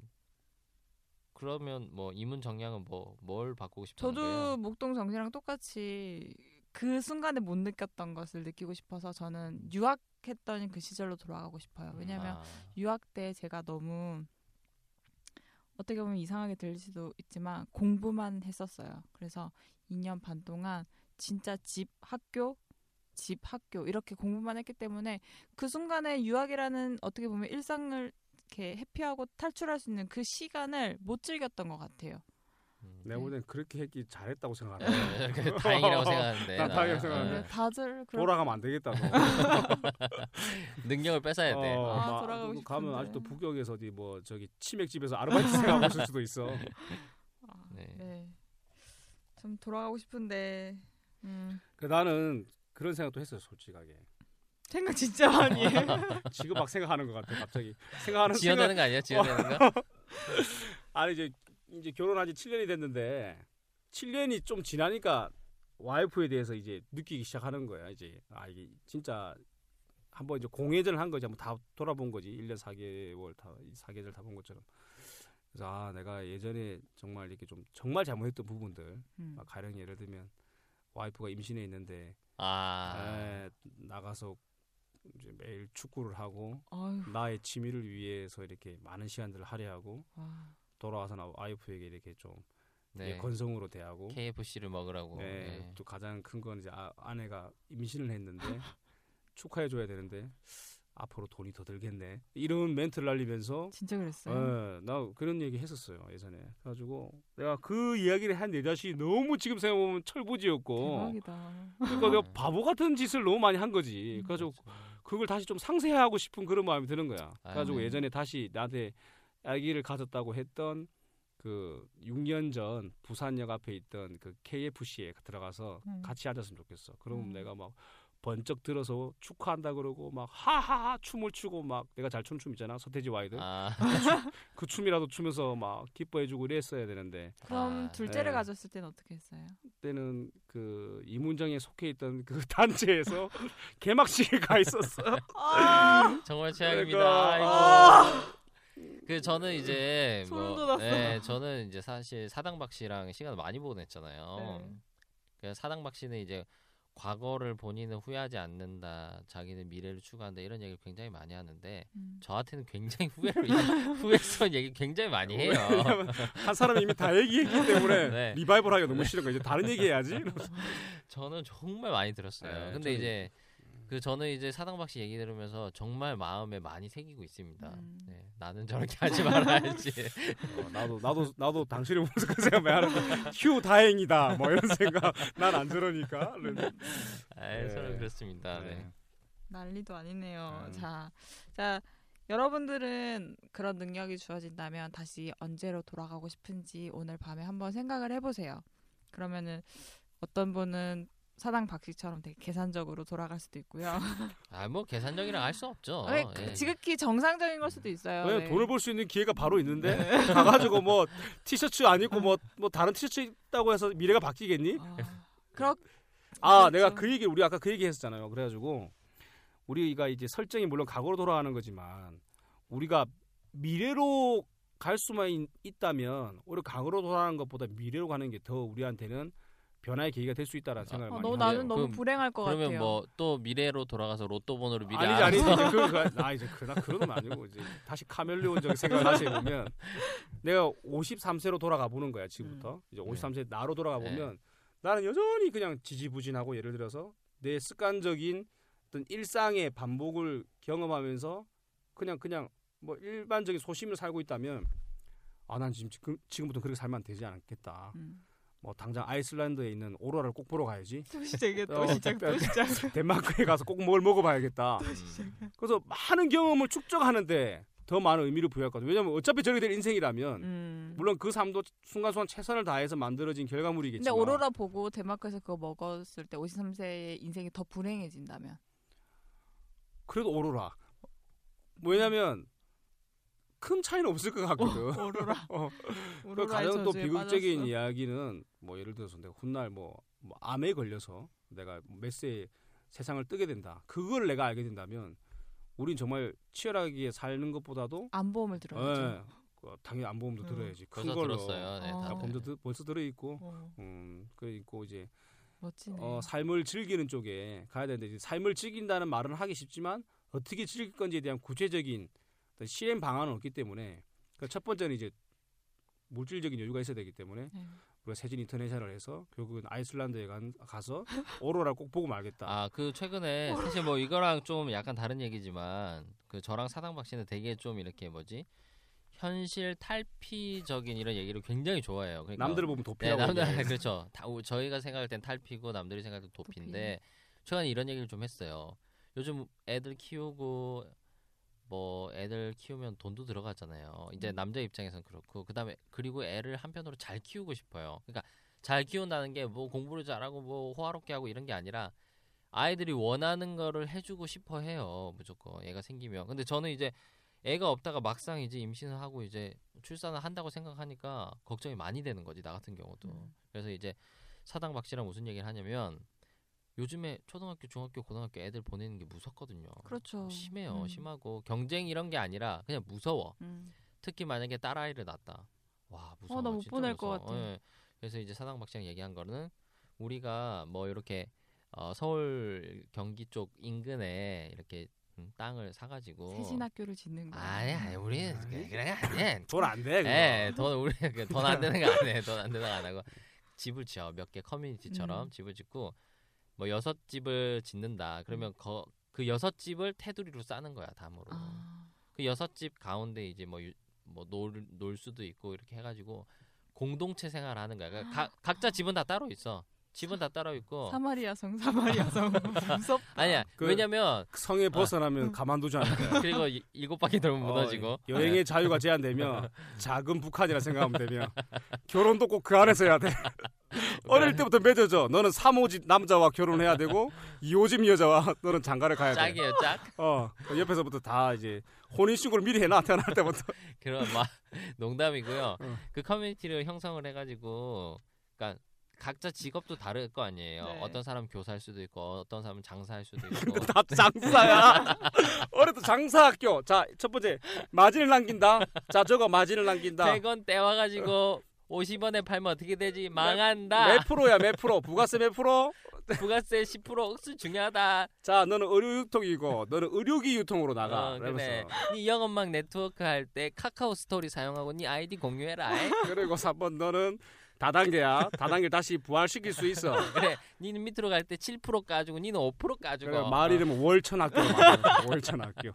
그러면 뭐 이문 정량은 뭐 뭘 바꾸고 싶은 저도 거예요? 목동 정씨랑 똑같이 그 순간에 못 느꼈던 것을 느끼고 싶어서 저는 유학했던 그 시절로 돌아가고 싶어요. 왜냐하면 아, 유학 때 제가 너무 어떻게 보면 이상하게 들릴 수도 있지만 공부만 했었어요. 그래서 2년 반 동안 진짜 집, 학교, 집, 학교 이렇게 공부만 했기 때문에 그 순간에 유학이라는 어떻게 보면 일상을 이렇게 회피하고 탈출할 수 있는 그 시간을 못 즐겼던 것 같아요. 음. 내가 네. 볼 때는 그렇게 했기 잘했다고 생각하는 [LAUGHS] 그 다행이라고 [LAUGHS] 생각하는데 난 다행이라고 나는. 생각하는데. 네, 다들 그럴 돌아가면 안 되겠다. 너. [LAUGHS] 능력을 뺏어야 돼. 어, 아, 막 돌아가고 그거 가면 싶은데. 아직도 북경에서 어디 뭐 저기 치맥집에서 아르바이트 생각하고 있을 수도 있어. 아, 네. 네. 좀 돌아가고 싶은데 음, 그 나는 그런 생각도 했어요, 솔직하게. 생각 진짜 많이 해. 지금 막 생각하는 것 같아, 갑자기. 생각하는 생각. 지어내는 거 아니야? 지어내는 거? 아니 이제 이제 결혼한 지 7년이 됐는데 7년이 좀 지나니까 와이프에 대해서 이제 느끼기 시작하는 거야. 이제 아 이게 진짜 한번 이제 공회전을 한 거지. 한번 다 돌아본 거지. 1년 4개월 다 4개월 다 본 것처럼. 그래서 아 내가 예전에 정말 이렇게 좀 정말 잘못했던 부분들 음. 막 가령 예를 들면 와이프가 임신해 있는데 아, 에, 나가서 이제 매일 축구를 하고 아유, 나의 취미를 위해서 이렇게 많은 시간들을 할애하고 와. 돌아와서 나 와이프에게 이렇게 좀 네. 예, 건성으로 대하고 KFC를 먹으라고. 네, 네. 또 가장 큰 건 이제 아, 아내가 임신을 했는데 [LAUGHS] 축하해 줘야 되는데 앞으로 돈이 더 들겠네 이런 멘트를 날리면서 진짜 그랬어요. 예, 나 그런 얘기 했었어요 예전에 그래가지고 내가 그 이야기를 한 내 자신이 너무 지금 생각해보면 철부지였고 대박이다. 그러니까 내가 바보 같은 짓을 너무 많이 한 거지 음. 그래가지고 그걸 다시 좀 상세하고 싶은 그런 마음이 드는 거야. 아유. 그래가지고 예전에 다시 나한테 아기를 가졌다고 했던 그 6년 전 부산역 앞에 있던 그 KFC에 들어가서 음. 같이 앉았으면 좋겠어. 그러면 음. 내가 막 번쩍 들어서 축하한다 그러고 막 하하하 춤을 추고 막 내가 잘 추는 춤 있잖아 서태지와 아이들 아, 그 춤이라도 추면서 막 기뻐해주고 이랬어야 되는데 그럼 아, 둘째를 네. 가졌을 때는 어떻게 했어요? 그때는 그 이문정에 속해 있던 그 [LAUGHS] 단체에서 개막식에 가 있었어. 아, 정말 최악입니다. 그러니까. 아이고. 그 저는 이제 [LAUGHS] 뭐. 네, 저는 이제 사실 사당박 씨랑 시간을 많이 보냈잖아요. 네. 그 사당박 씨는 이제 과거를 본인은 후회하지 않는다, 자기는 미래를 추구한다 이런 얘기를 굉장히 많이 하는데 음. 저한테는 굉장히 후회를 [LAUGHS] 후회스러운 얘기 굉장히 많이 해요. 한 사람이 이미 다 얘기했기 때문에 [LAUGHS] 네. 리바이벌 하기가 너무 싫은 거야. 이제 다른 얘기 해야지. 저는 정말 많이 들었어요. 네, 근데 저는- 이제 그 저는 이제 사당박 씨 얘기 들으면서 정말 마음에 많이 새기고 있습니다. 음. 네, 나는 저렇게 하지 말아야지. [LAUGHS] 어, 나도 나도 나도 당신을 보면서 그 생각 많이 하는 휴 다행이다. 뭐 이런 생각. 난 안 저러니까. 아, 네. 서로 그렇습니다. 네. 네. 난리도 아니네요. 음. 자, 자 여러분들은 그런 능력이 주어진다면 다시 언제로 돌아가고 싶은지 오늘 밤에 한번 생각을 해보세요. 그러면은 어떤 분은 사당 박씨처럼 되게 계산적으로 돌아갈 수도 있고요. [LAUGHS] 아, 뭐 계산적이랑 할수 없죠. 네, 예. 그 지극히 정상적인 걸 수도 있어요. 왜 네. 돈을 벌 수 있는 기회가 바로 있는데 [LAUGHS] 가가지고 뭐 티셔츠 안 입고 뭐뭐 다른 티셔츠 입다고 해서 미래가 바뀌겠니? 아, 그렇 아, 그렇죠. 내가 그 얘기 우리 아까 그 얘기 했었잖아요. 그래가지고 우리가 이제 설정이 물론 과거로 돌아가는 거지만 우리가 미래로 갈 수만 있, 있다면 오히려 과거로 돌아가는 것보다 미래로 가는 게 더 우리한테는 변화의 계기가 될 수 있다라는 생각을 어, 많이 너 나는 너무 불행할 것 그러면 같아요. 뭐 또 미래로 돌아가서 로또 번호를 미리 아니지 아니지. 그, 그, 아 이제 그나 그런 건 아니고 이제 다시 카멜레온적 생각을 다시 해보면 [LAUGHS] 내가 53세로 돌아가 보는 거야 지금부터. 이제 53세 나로 돌아가 네. 보면 나는 여전히 그냥 지지부진하고 예를 들어서 내 습관적인 어떤 일상의 반복을 경험하면서 그냥 그냥 뭐 일반적인 소심을 살고 있다면 아 난 지금 지금 지금부터 그렇게 살면 되지 않겠다. 음. 뭐 당장 아이슬란드에 있는 오로라를 꼭 보러 가야지 또 시작이야 또 어, 시작 또 시작. [LAUGHS] 덴마크에 가서 꼭 뭘 먹어봐야겠다 음. 그래서 많은 경험을 축적하는데 더 많은 의미를 부여할 것 같아요. 왜냐면 어차피 저렇게 될 인생이라면 음. 물론 그 삶도 순간순간 최선을 다해서 만들어진 근데 결과물이겠지만 오로라 보고 데마크에서 그거 먹었을 때 53세의 인생이 더 불행해진다면 그래도 오로라. 왜냐면 큰 차이는 없을 것 같거든. 오로라. [LAUGHS] 어. 그 가장 또 비극적인 빠졌어. 이야기는 뭐 예를 들어서 내가 훗날 뭐, 뭐 암에 걸려서 내가 몇 세에 세상을 뜨게 된다. 그걸 내가 알게 된다면 우린 정말 치열하게 사는 것보다도 안보험을 들어야죠. 예, 그 당연히 안보험도 음. 들어야지. 큰 걸로. 들었어요. 네, 어. 다 범죄 들- 벌써 들어 있고 어, 음, 그 있고 이제 멋지네. 어, 삶을 즐기는 쪽에 가야 되는데 이제 삶을 즐긴다는 말은 하기 쉽지만 어떻게 즐길 건지에 대한 구체적인 실행 방안은 없기 때문에 그첫 번째는 이제 물질적인 여유가 있어야 되기 때문에 네. 우리가 세진 인터내셔널 해서 결국은 아이슬란드에 간, 가서 오로라를 꼭 보고 말겠다. 아, 그 최근에 사실 뭐 이거랑 좀 약간 다른 얘기지만 그 저랑 사당박 씨는 되게 좀 이렇게 뭐지? 현실 탈피적인 이런 얘기를 굉장히 좋아해요. 그러니까 남들을 보면 네, 도피라고. 남들 얘기해요. [LAUGHS] 그렇죠. 다, 우- 저희가 생각할 땐 탈피고 남들이 생각할 땐 도피인데 최근에 이런 얘기를 좀 했어요. 요즘 애들 키우고 뭐 애들 키우면 돈도 들어가잖아요. 이제 음. 남자 입장에선 그렇고 그다음에 그리고 애를 한편으로 잘 키우고 싶어요. 그러니까 잘 키운다는 게 뭐 공부를 잘하고 뭐 호화롭게 하고 이런 게 아니라 아이들이 원하는 거를 해주고 싶어 해요. 무조건 애가 생기면. 근데 저는 이제 애가 없다가 막상 이제 임신을 하고 이제 출산을 한다고 생각하니까 걱정이 많이 되는 거지 나 같은 경우도. 음. 그래서 이제 사당 박 씨랑 무슨 얘기를 하냐면 요즘에 초등학교, 중학교, 고등학교 애들 보내는 게 무섭거든요. 그렇죠. 심해요. 음. 심하고 경쟁 이런 게 아니라 그냥 무서워. 음. 특히 만약에 딸 아이를 낳았다. 와 무서워. 어, 나못 보낼 것 무서워. 같아. 예. 그래서 이제 사당 박씨랑 얘기한 거는 우리가 뭐 이렇게 어, 서울 경기 쪽 인근에 이렇게 음, 땅을 사가지고 세신학교를 짓는 거. 아니 아니 우리는 그- 그래 아니 돈안 돼. 그거. 예, 돈 우리 돈 안 되는 거 안 해. 돈 안 되는 거 안 하고 집을 지어 몇 개 커뮤니티처럼 음. 집을 짓고 뭐 여섯 집을 짓는다. 그러면 거, 그 여섯 집을 테두리로 싸는 거야 담으로. 아, 그 여섯 집 가운데 이제 뭐뭐놀 놀 수도 있고 이렇게 해가지고 공동체 생활하는 거야. 그러니까 가, 각자 집은 다 따로 있어. 집은 다 따로 있고. 사마리아성 사마리아성 [LAUGHS] 무섭. 아니야. 그- 왜냐면 그 성에 벗어나면 가만두지 않을 거야. 그리고 이- 일곱 바퀴 돌면 무너지고. 어, 여행의 자유가 제한되면 [LAUGHS] 작은 북한이라 생각하면 되면 결혼도 꼭 그 안에서 해야 돼. [LAUGHS] [LAUGHS] 어릴 때부터 맺어져. 너는 3호집 남자와 결혼해야 되고 2호집 여자와 [LAUGHS] 너는 장가를 가야 돼. 짝이에요, 짝. 어, 그 옆에서부터 다 이제 혼인 신고를 미리 해놔 태어날 때부터. [LAUGHS] 그런 막 농담이고요. 어. 그 커뮤니티를 형성을 해가지고, 그러니까 각자 직업도 다를 거 아니에요. 네. 어떤 사람 교사일 수도 있고, 어떤 사람은 장사할 수도 있고. 다 장사야. 어려도 장사 학교. 자, 첫 번째 마진을 남긴다. 자, 저거 마진을 남긴다. 100원 떼와 가지고 50원에 팔면 어떻게 되지? 망한다. 몇 프로야, 몇 프로? 부가세 몇 프로? [LAUGHS] 부가세 10% 억수 중요하다. 자, 너는 의료 유통이고, 너는 의료기 유통으로 나가. 어, 그래. 네 영업망 네트워크 할 때 카카오 스토리 사용하고 네 아이디 공유해라. [LAUGHS] 그리고 3번 너는 다단계야. 다단계 다시 부활시킬 수 있어. [LAUGHS] 그래. 니는 밑으로 갈 때 7% 까주고 니는 5% 까주고. 그래, 말 이름은 월천학교로 만들어. 월천학교.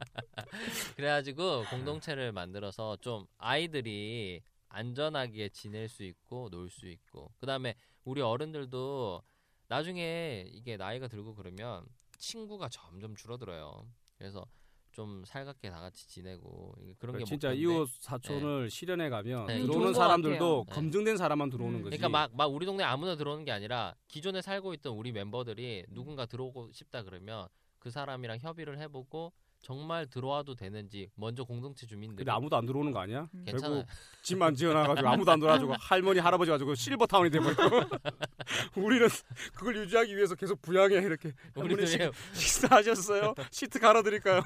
그래가지고 공동체를 만들어서 좀 아이들이 안전하게 지낼 수 있고 놀 수 있고 그 다음에 우리 어른들도 나중에 이게 나이가 들고 그러면 친구가 점점 줄어들어요. 그래서 좀 살갑게 다 같이 지내고 그런 게 진짜. 이웃 사촌을 실현해 가면 네, 들어오는 사람들도 같아요. 검증된 사람만 들어오는 음. 거지. 그러니까 막, 막 우리 동네 아무나 들어오는 게 아니라 기존에 살고 있던 우리 멤버들이 누군가 들어오고 싶다 그러면 그 사람이랑 협의를 해보고 정말 들어와도 되는지 먼저 공동체 주민들이 근데 아무도 안 들어오는 거 아니야? 음. 괜찮아요. 결국 집만 지어놔가지고 아무도 안 들어와가지고 [LAUGHS] 할머니 할아버지 가지고 실버 타운이 돼버리고 [LAUGHS] 우리는 그걸 유지하기 위해서 계속 부양해 이렇게 우리 식, 식사하셨어요? [LAUGHS] 시트 갈아드릴까요?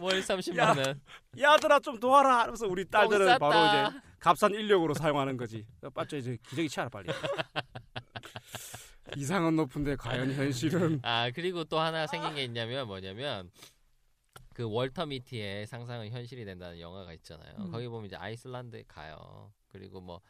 월 30만 원. 야들아 좀 도와라 하면서 우리 딸들은 똥 바로. 이제 값싼 인력으로 사용하는 거지 빠져 이제 기저귀 치아라 빨리 이상은 높은데 과연 현실은 아 그리고 또 하나 생긴 게 있냐면 뭐냐면 그 월터 미티의 상상은 현실이 된다는 영화가 있잖아요. 음. 거기 보면 이제 아이슬란드에 가요. 그리고 뭐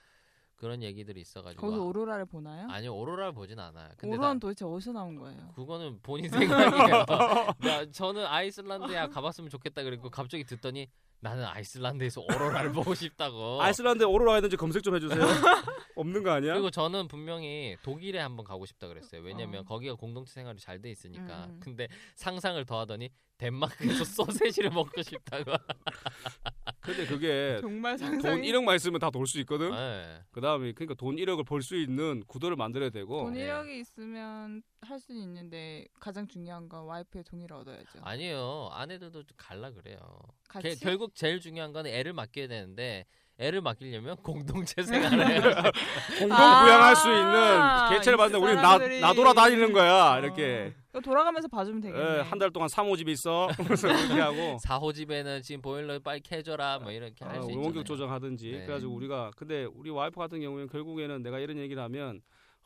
그런 얘기들이 있어가지고 거기서 오로라를 보나요? 아니 오로라를 보진 않아요. 근데 오로라는 나, 도대체 어디서 나온 거예요? 그거는 본인 생각이에요. [LAUGHS] 나, 저는 아이슬란드야 가봤으면 좋겠다 그리고 갑자기 듣더니 나는 아이슬란드에서 오로라를 [LAUGHS] 보고 싶다고. 아이슬란드에 오로라 있는지 검색 좀 해주세요 [LAUGHS] 없는 거 아니야? 그리고 저는 분명히 독일에 한번 가고 싶다 그랬어요. 왜냐면 어. 거기가 공동체 생활이 잘 돼 있으니까. 음. 근데 상상을 더하더니 덴마크에서 [LAUGHS] 소세지를 먹고 싶다고. 근데 그게 [LAUGHS] 정말 돈 상상이 1억만 있으면 다 돌 수 있거든 네. 그 다음에 그러니까 돈 1억을 벌 수 있는 구도를 만들어야 되고 돈 네. 1억이 있으면 할 수는 있는데 가장 중요한 건 와이프의 동의를 얻어야죠. 아니에요. 아내들도 좀 갈라 그래요. 게- 결국 제일 중요한 건 애를 맡겨야 되는데 애를 맡기려면 공동체 생활을 해야. 공동 아, 부양할 수 있는 개체를 이 만드는 우리 나, 사람들이- 나 돌아다니는 거야 어. 이렇게 이거 돌아가면서 봐주면 되겠네. 예, 한달 동안 3호집에 있어 [LAUGHS] 그래서 그렇게 하고 [LAUGHS] 사호집에는 지금 보일러 빨리 켜줘라 뭐 이렇게 할 어, 수 있잖아요. 원격 조정하든지 네. 그래가지고 우리가 근데 우리 와이프 같은 경우에는 결국에는 내가 이런 얘기를 하면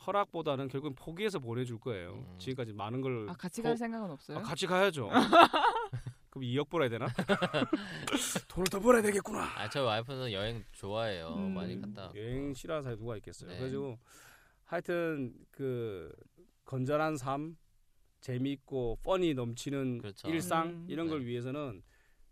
허락보다는 결국은 포기해서 보내줄 거예요 음. 지금까지 많은 걸 아 같이 포- 갈 생각은 없어요? 아, 같이 가야죠 [LAUGHS] 그럼 2억 벌어야 되나? [LAUGHS] 돈을 더 벌어야 되겠구나 아, 저 와이프는 여행 좋아해요. 음. 많이 갔다. 왔고. 여행 싫어하는 사람이 누가 있겠어요. 네. 그래가지고 하여튼 그 건전한 삶, 재미있고 뻔히 넘치는 그렇죠. 일상 음. 이런 걸 네. 위해서는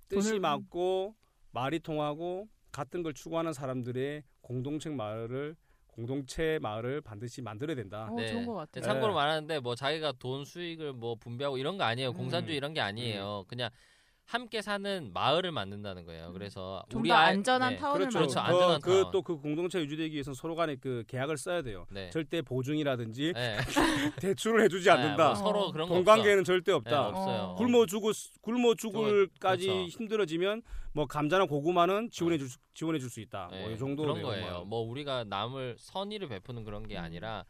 뜻이 돈을- 맞고 말이 통하고 같은 걸 추구하는 사람들의 공동체 마을을 공동체 마을을 반드시 만들어야 된다. 어, 네. 좋은 것 같아요. 참고로 네. 말하는데 뭐 자기가 돈 수익을 뭐 분배하고 이런 거 아니에요. 공산주의 이런 게 아니에요. 그냥 함께 사는 마을을 만든다는 거예요. 그래서 좀 우리 더 알- 안전한 네. 타운을 그렇죠. 그렇죠. 안전한 타운. 그또 그 공동체 유지되기 위해서는 서로 간에 그 계약을 써야 돼요. 네. 절대 보증이라든지 네. [LAUGHS] 대출을 해주지 네, 않는다. 뭐 서로 그런 거돈 관계는 절대 없어. 네, 없다. 없어요. 어. 굶어 죽을 수- 굶어 죽을까지 그렇죠. 힘들어지면 뭐 감자나 고구마는 지원해 줄 지원해 줄 수 있다. 네, 뭐이 정도 그런 거예요. 뭐 우리가 남을 선의를 베푸는 그런 게 음. 아니라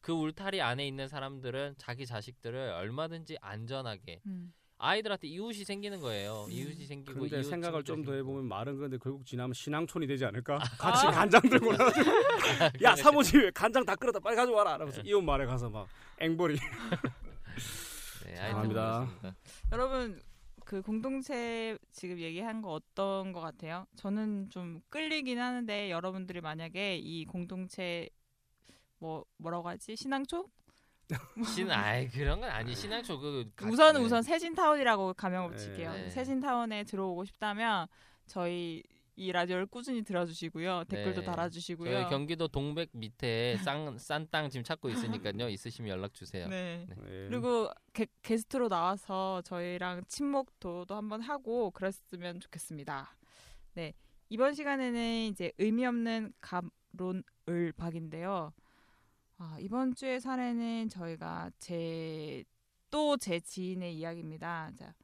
그 울타리 안에 있는 사람들은 자기 자식들을 얼마든지 안전하게 음. 아이들한테 이웃이 생기는 거예요. 음. 이웃이 생기고 이웃 생각을 좀 더. 해보면 말은 그런데 결국 지나면 신앙촌이 되지 않을까? 아. 같이 간장 들고 [LAUGHS] 나가지고 야 사모님 간장 다 끓였다 빨리 가져와라. 이러면서 이웃 말에 가서 막 앵벌이. [LAUGHS] 네, 감사합니다. 그렇습니다. 여러분 그 공동체 지금 얘기한 거 어떤 것 같아요? 저는 좀 끌리긴 하는데 여러분들이 만약에 이 공동체 뭐 뭐라고 하지 신앙초? 신 아이 그런 건 아니 신앙초 그 가- 우선은 네. 우선 세진타운이라고 가명을 네. 붙일게요. 네. 세진타운에 들어오고 싶다면 저희 이 라디오를 꾸준히 들어주시고요. 댓글도 네. 달아주시고요. 저희 경기도 동백 밑에 싼땅 지금 찾고 있으니까요. 있으시면 연락 주세요. 네. 네. 그리고 게, 게스트로 나와서 저희랑 친목도도 한번 하고 그랬으면 좋겠습니다. 네 이번 시간에는 이제 의미 없는 감론을 박인데요. 아, 이번 주의 사례는 저희가 제 또 제 지인의 이야기입니다. 자,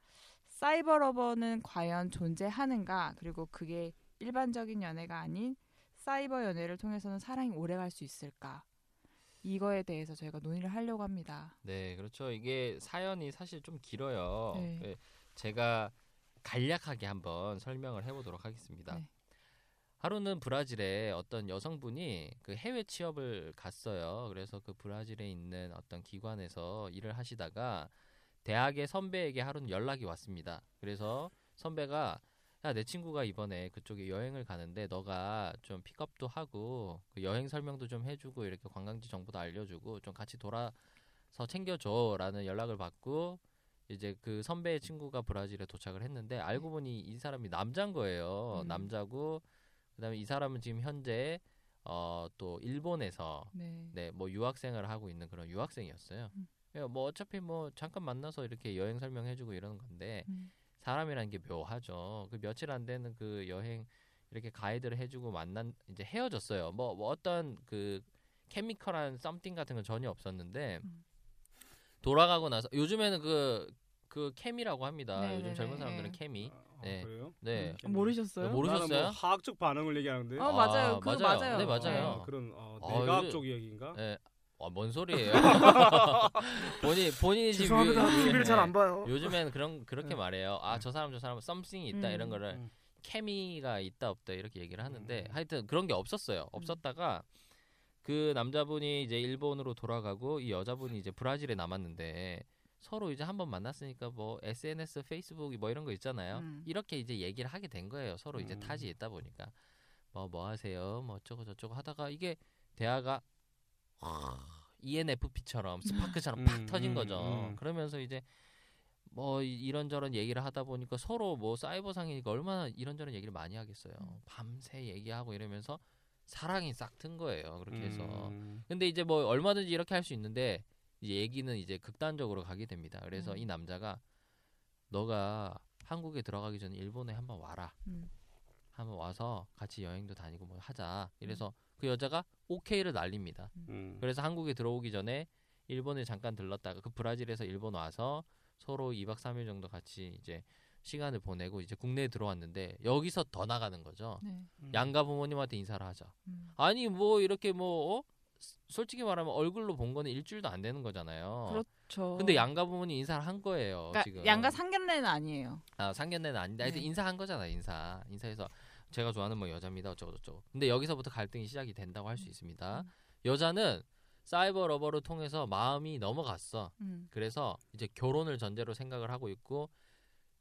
사이버 러버는 과연 존재하는가? 그리고 그게 일반적인 연애가 아닌 사이버 연애를 통해서는 사랑이 오래갈 수 있을까? 이거에 대해서 저희가 논의를 하려고 합니다. 네, 그렇죠. 이게 사연이 사실 좀 길어요. 네. 그 제가 간략하게 한번 설명을 해보도록 하겠습니다. 네. 하루는 브라질에 어떤 여성분이 그 해외 취업을 갔어요. 그래서 그 브라질에 있는 어떤 기관에서 일을 하시다가 대학의 선배에게 하루는 연락이 왔습니다. 그래서 선배가 야, 내 친구가 이번에 그쪽에 여행을 가는데 너가 좀 픽업도 하고 그 여행 설명도 좀 해주고 이렇게 관광지 정보도 알려주고 좀 같이 돌아서 챙겨줘라는 연락을 받고 이제 그 선배의 친구가 브라질에 도착을 했는데 알고 보니 이 사람이 남자인 거예요. 음. 남자고 그다음에 이 사람은 지금 현재 어 또 일본에서 네. 네, 뭐 유학생을 하고 있는 그런 유학생이었어요. 음. 예, 뭐 어차피 뭐 잠깐 만나서 이렇게 여행 설명해주고 이러는 건데 음. 사람이라는 게 묘하죠. 그 며칠 안 되는 그 여행 이렇게 가이드를 해주고 만난 이제 헤어졌어요. 뭐, 뭐 어떤 그 케미컬한 썸띵 같은 건 전혀 없었는데 음. 돌아가고 나서 요즘에는 그그 케미라고 합니다. 네네네. 요즘 젊은 사람들은 케미. 아, 네. 그래요? 네. 음, 모르셨어요? 뭐 모르셨어요? 뭐 화학적 반응을 얘기하는데. 어, 맞아요. 그거 맞아요. 네 맞아요. 아, 그런 어, 아, 내과학적 이야기인가? 네. 아, 뭔 소리예요? [LAUGHS] [LAUGHS] 본인 본인이 지금 죄송합니다. 요- 요- TV를 잘안 네. 봐요. 요즘에는 그런 그렇게 네. 말해요. 아 저 사람 저 사람 썸씽이 있다 음. 이런 거를 음. 케미가 있다 없다 이렇게 얘기를 하는데 음. 하여튼 그런 게 없었어요. 없었다가 그 남자분이 이제 일본으로 돌아가고 이 여자분이 이제 브라질에 남았는데 서로 이제 한번 만났으니까 뭐 SNS, 페이스북 뭐 이런 거 있잖아요. 음. 이렇게 이제 얘기를 하게 된 거예요. 서로 이제 음. 타지 있다 보니까 뭐뭐 하세요, 뭐 어쩌고 저쩌고 하다가 이게 대화가 E ENFP처럼 스파크처럼 팍 음, 터진 음, 거죠. 음. 그러면서 이제 뭐 이- 이런저런 얘기를 하다 보니까 서로 뭐 사이버상이니까 얼마나 이런저런 얘기를 많이 하겠어요. 음. 밤새 얘기하고 이러면서 사랑이 싹 튼 거예요. 그렇게 해서. 음. 근데 이제 뭐 얼마든지 이렇게 할 수 있는데 이제 얘기는 이제 극단적으로 가게 됩니다. 그래서 음. 이 남자가 너가 한국에 들어가기 전에 일본에 한번 와라. 음. 한번 와서 같이 여행도 다니고 뭐 하자. 이래서 그 여자가 오케이를 날립니다. 음. 그래서 한국에 들어오기 전에 일본에 잠깐 들렀다가 그 브라질에서 일본 와서 서로 2박 3일 정도 같이 이제 시간을 보내고 이제 국내에 들어왔는데 여기서 더 나가는 거죠. 네. 음. 양가 부모님한테 인사를 하자. 음. 아니 뭐 이렇게 뭐 어? 솔직히 말하면 얼굴로 본 거는 일주일도 안 되는 거잖아요. 그렇죠. 근데 양가 부모님 인사를 한 거예요. 그러니까 지금. 양가 상견례는 아니에요. 아 상견례는 아닌데 하여튼 네. 인사한 거잖아 인사. 인사해서 제가 좋아하는 뭐 여자입니다 어쩌고 저쩌고. 근데 여기서부터 갈등이 시작이 된다고 할 수 있습니다. 음. 여자는 사이버 러버를 통해서 마음이 넘어갔어. 음. 그래서 이제 결혼을 전제로 생각을 하고 있고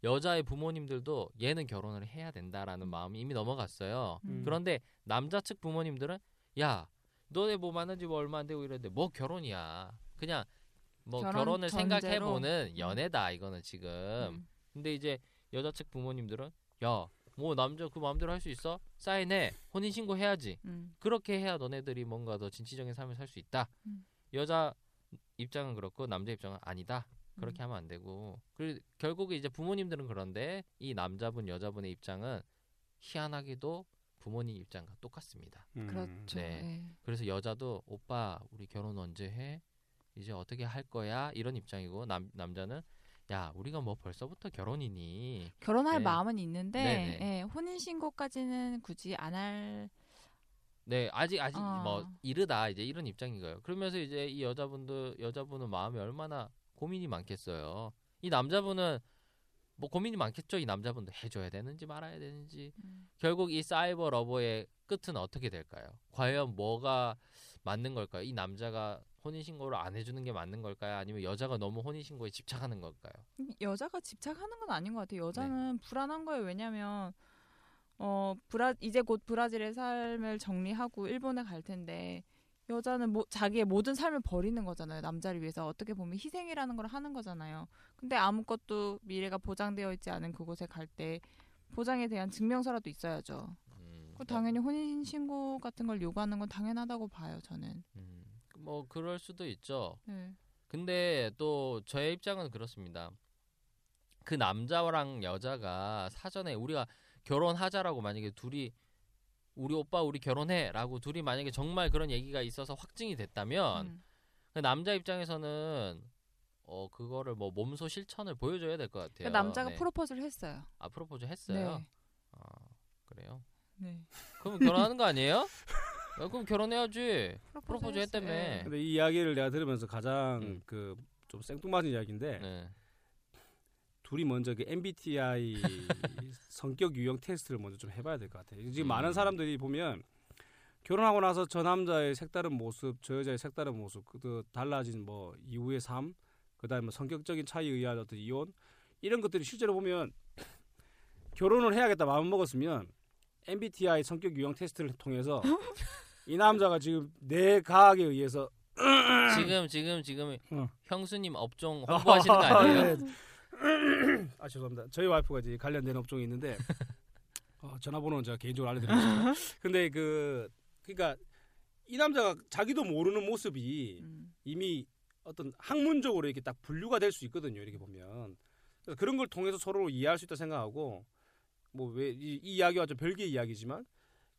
여자의 부모님들도 얘는 결혼을 해야 된다라는 마음이 이미 넘어갔어요. 음. 그런데 남자 측 부모님들은 야 너네 뭐 만난 지 뭐 얼마 안 되고 이랬는데 뭐 결혼이야. 그냥 뭐 결혼 전제로? 생각해 보는 연애다 이거는 지금. 음. 근데 이제 여자 측 부모님들은 야 뭐 남자 그 마음대로 할 수 있어? 사인해. 혼인 신고 해야지. 음. 그렇게 해야 너네들이 뭔가 더 진취적인 삶을 살 수 있다. 음. 여자 입장은 그렇고 남자 입장은 아니다. 그렇게 음. 하면 안 되고. 그리고 결국에 이제 부모님들은 그런데 이 남자분 여자분의 입장은 희한하게도 부모님 입장과 똑같습니다. 음. 그렇죠. 네. 네. 그래서 여자도 오빠 우리 결혼 언제 해? 이제 어떻게 할 거야? 이런 입장이고 남 남자는 야 우리가 뭐 벌써부터 결혼이니 결혼할 네. 마음은 있는데 네네. 예, 혼인 신고까지는 굳이 안 할. 네 아직 아직 어. 뭐 이르다 이제 이런 입장인 거예요. 그러면서 이제 이 여자분도 여자분은 마음이 얼마나 고민이 많겠어요. 이 남자분은 뭐 고민이 많겠죠. 이 남자분도 해줘야 되는지 말아야 되는지 음. 결국 이 cyber lover의 끝은 어떻게 될까요? 과연 뭐가 맞는 걸까요? 이 남자가 혼인 신고를 안 해주는 게 맞는 걸까요? 아니면 여자가 너무 혼인 신고에 집착하는 걸까요? 여자가 집착하는 건 아닌 것 같아요. 네. 여자는 불안한 거예요. 왜냐면 어 브라 이제 곧 브라질의 삶을 정리하고 일본에 갈 텐데 여자는 뭐 자기의 모든 삶을 버리는 거잖아요. 남자를 위해서 어떻게 보면 희생이라는 걸 하는 거잖아요. 근데 아무것도 미래가 보장되어 있지 않은 그곳에 갈 때 보장에 대한 증명서라도 있어야죠. 음, 그 당연히 혼인 신고 같은 걸 요구하는 건 당연하다고 봐요. 저는. 음, 뭐 그럴 수도 있죠. 네. 근데 또 저의 입장은 그렇습니다. 그 남자랑 여자가 사전에 우리가 결혼하자라고 만약에 둘이 우리 오빠 우리 결혼해라고 둘이 만약에 정말 그런 얘기가 있어서 확증이 됐다면 음. 그 남자 입장에서는 어 그거를 뭐 몸소 실천을 보여줘야 될 것 같아요. 그 남자가 네. 프로포즈를 했어요. 아 프로포즈 했어요. 네. 아 그래요? 네. 그럼 결혼하는 거 아니에요? 야, 그럼 결혼해야지. 프로포즈, 프로포즈. 했다며. 네. 근데 이 이야기를 내가 들으면서 가장 음. 그좀 생뚱맞은 이야기인데 네. 둘이 먼저 그 MBTI [LAUGHS] 성격 유형 테스트를 먼저 좀 해봐야 될 것 같아요. 지금 음. 많은 사람들이 보면 결혼하고 나서 저 남자의 색다른 모습, 저 여자의 색다른 모습, 그 달라진 뭐 이후의 삶, 그다음에 뭐 성격적인 차이에 의한 어떤 이혼 이런 것들이 실제로 보면 [CLEARS THROAT] 결혼을 해야겠다 마음 먹었으면 MBTI 성격 유형 테스트를 통해서 [LAUGHS] 이 남자가 지금 내 가학에 의해서 지금 지금 지금 어. 형수님 업종 홍보하시는 거 [LAUGHS] 아니에요? 네. [COUGHS] 아 죄송합니다. 저희 와이프가 이제 관련된 업종이 있는데 [LAUGHS] 어, 전화번호는 제가 개인적으로 알려드리겠습니다. [LAUGHS] 근데 그 그러니까 이 남자가 자기도 모르는 모습이 음. 이미 어떤 학문적으로 이렇게 딱 분류가 될 수 있거든요. 이렇게 보면 그래서 그런 걸 통해서 서로 이해할 수 있다 생각하고 뭐 왜이 이야기와 좀 별개의 이야기지만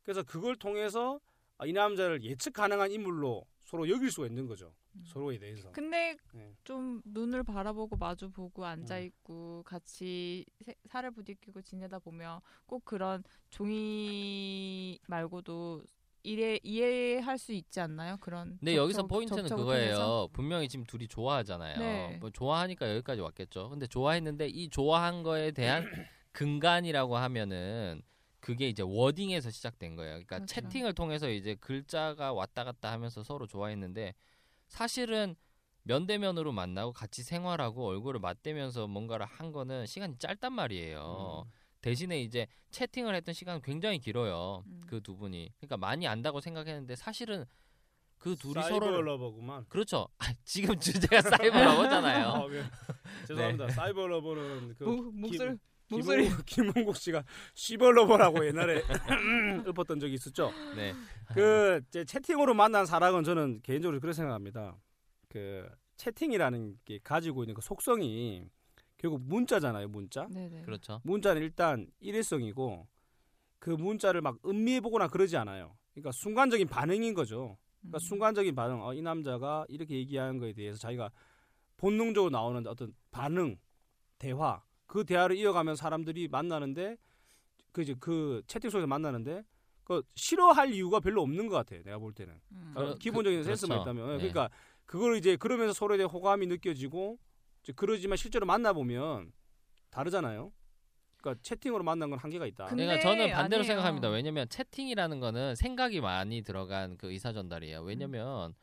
그래서 그걸 통해서 아, 이 남자를 예측 가능한 인물로 서로 여길 수가 있는 거죠. 음. 서로에 대해서. 근데 네. 좀 눈을 바라보고 마주 보고 앉아 음. 있고 같이 세- 살을 부딪히고 지내다 보면 꼭 그런 종이 말고도 이해 이해할 수 있지 않나요? 그런. 근데 접- 여기서 접- 포인트는 그거예요. 통해서? 분명히 지금 둘이 좋아하잖아요. 네. 뭐 좋아하니까 여기까지 왔겠죠. 근데 좋아했는데 이 좋아한 거에 대한 [CLEARS THROAT] 근간이라고 하면은 그게 이제 워딩에서 시작된 거예요. 그러니까 그렇죠. 채팅을 통해서 이제 글자가 왔다 갔다 하면서 서로 좋아했는데 사실은 면대면으로 만나고 같이 생활하고 얼굴을 맞대면서 뭔가를 한 거는 시간이 짧단 말이에요. 음. 대신에 이제 채팅을 했던 시간은 굉장히 길어요. 음. 그두 분이. 그러니까 많이 안다고 생각했는데 사실은 그 둘이 서로 lover구만. 그렇죠. [LAUGHS] 아, 지금 주제가 사이버 lover잖아요. [LAUGHS] 아, 네. 죄송합니다. 사이버 lover는 그 목- 목소리 김- 목소리 김흥- 김흥국 [LAUGHS] 씨가 시벌 lover라고 옛날에 [LAUGHS] 읊었던 적이 있었죠. 네. 그 이제 채팅으로 만난 사랑은 저는 개인적으로 그렇게 생각합니다. 그 채팅이라는 게 가지고 있는 그 속성이 결국 문자잖아요. 문자. 네네. 그렇죠. 문자는 일단 일회성이고 그 문자를 막 음미해 보거나 그러지 않아요. 그러니까 순간적인 반응인 거죠. 그러니까 음. 순간적인 반응. 어, 이 남자가 이렇게 얘기하는 거에 대해서 자기가 본능적으로 나오는 어떤 반응, 대화. 그 대화를 이어가면 사람들이 만나는데 그 이제 그 채팅 속에서 만나는데 그 싫어할 이유가 별로 없는 것 같아요. 내가 볼 때는 음. 그러- 어, 기본적인 그- 센스만 그렇죠. 있다면. 네. 그러니까 그걸 이제 그러면서 서로에 대한 호감이 느껴지고 이제 그러지만 실제로 만나 보면 다르잖아요. 그러니까 채팅으로 만난 건 한계가 있다. 그러니까 저는 반대로 아니에요. 생각합니다. 왜냐면 채팅이라는 거는 생각이 많이 들어간 그 의사 전달이에요. 왜냐면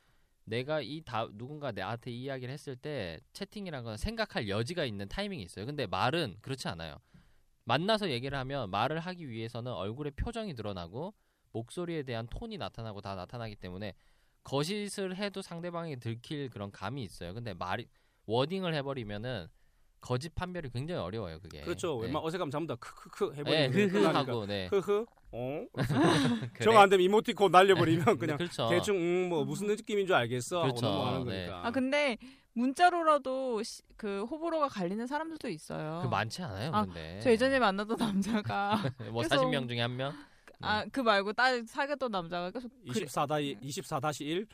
내가 이 다 누군가 나한테 이 이야기를 했을 때 채팅이라는 건 생각할 여지가 있는 타이밍이 있어요. 근데 말은 그렇지 않아요. 만나서 얘기를 하면 말을 하기 위해서는 얼굴에 표정이 드러나고 목소리에 대한 톤이 나타나고 다 나타나기 때문에 거짓을 해도 상대방이 들킬 그런 감이 있어요. 근데 말이 워딩을 해버리면은 거짓 판별이 굉장히 어려워요 그게. 그렇죠. 네. 웬만 어색하면 전부 다 크크크 네, 해버리는 흐흐 하고 네. 흐흐. 어? [LAUGHS] 그래. 정안 되면 이모티콘 날려버리면 그냥 그렇죠. 대충 음, 뭐 무슨 느낌인 줄 알겠어 하고 그렇죠. 넘어가는 네. 거니까. 아 근데 문자로라도 시- 그 호불호가 갈리는 사람들도 있어요. 그 많지 않아요 아, 근데. 저 예전에 만났던 남자가 [LAUGHS] 뭐 그래서- 40명 중에 한 명. 아 그 말고 딸 사귀었던 남자가 계속 그래, 24다 24-1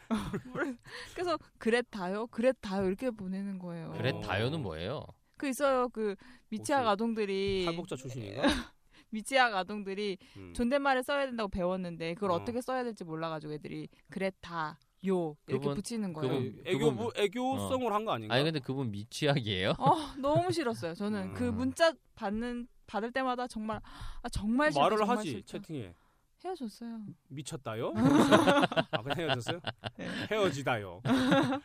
계속 그랬다요 그랬다요 이렇게 보내는 거예요. 그래 어. 다요는 뭐예요? 그 있어요 그 미취학 혹시 아동들이 탈북자 출신인가? [LAUGHS] 미취학 아동들이 음. 존댓말을 써야 된다고 배웠는데 그걸 어. 어. 떻게 써야 될지 몰라가지고 애들이 그랬다 요 이렇게 그분- 붙이는 거예요. 그분- 애교 그분- 애교성으로 한 거 아닌가? 아니 근데 그분 미취학이에요? 어 너무 싫었어요. 저는 그 음. 문자 받는 받을 때마다 정말 아 정말 싫다. 말을 정말 하지 싫다. 채팅에 헤어졌어요. 미쳤다요? [LAUGHS] 아 그냥 헤어졌어요? 헤어지다요. [LAUGHS]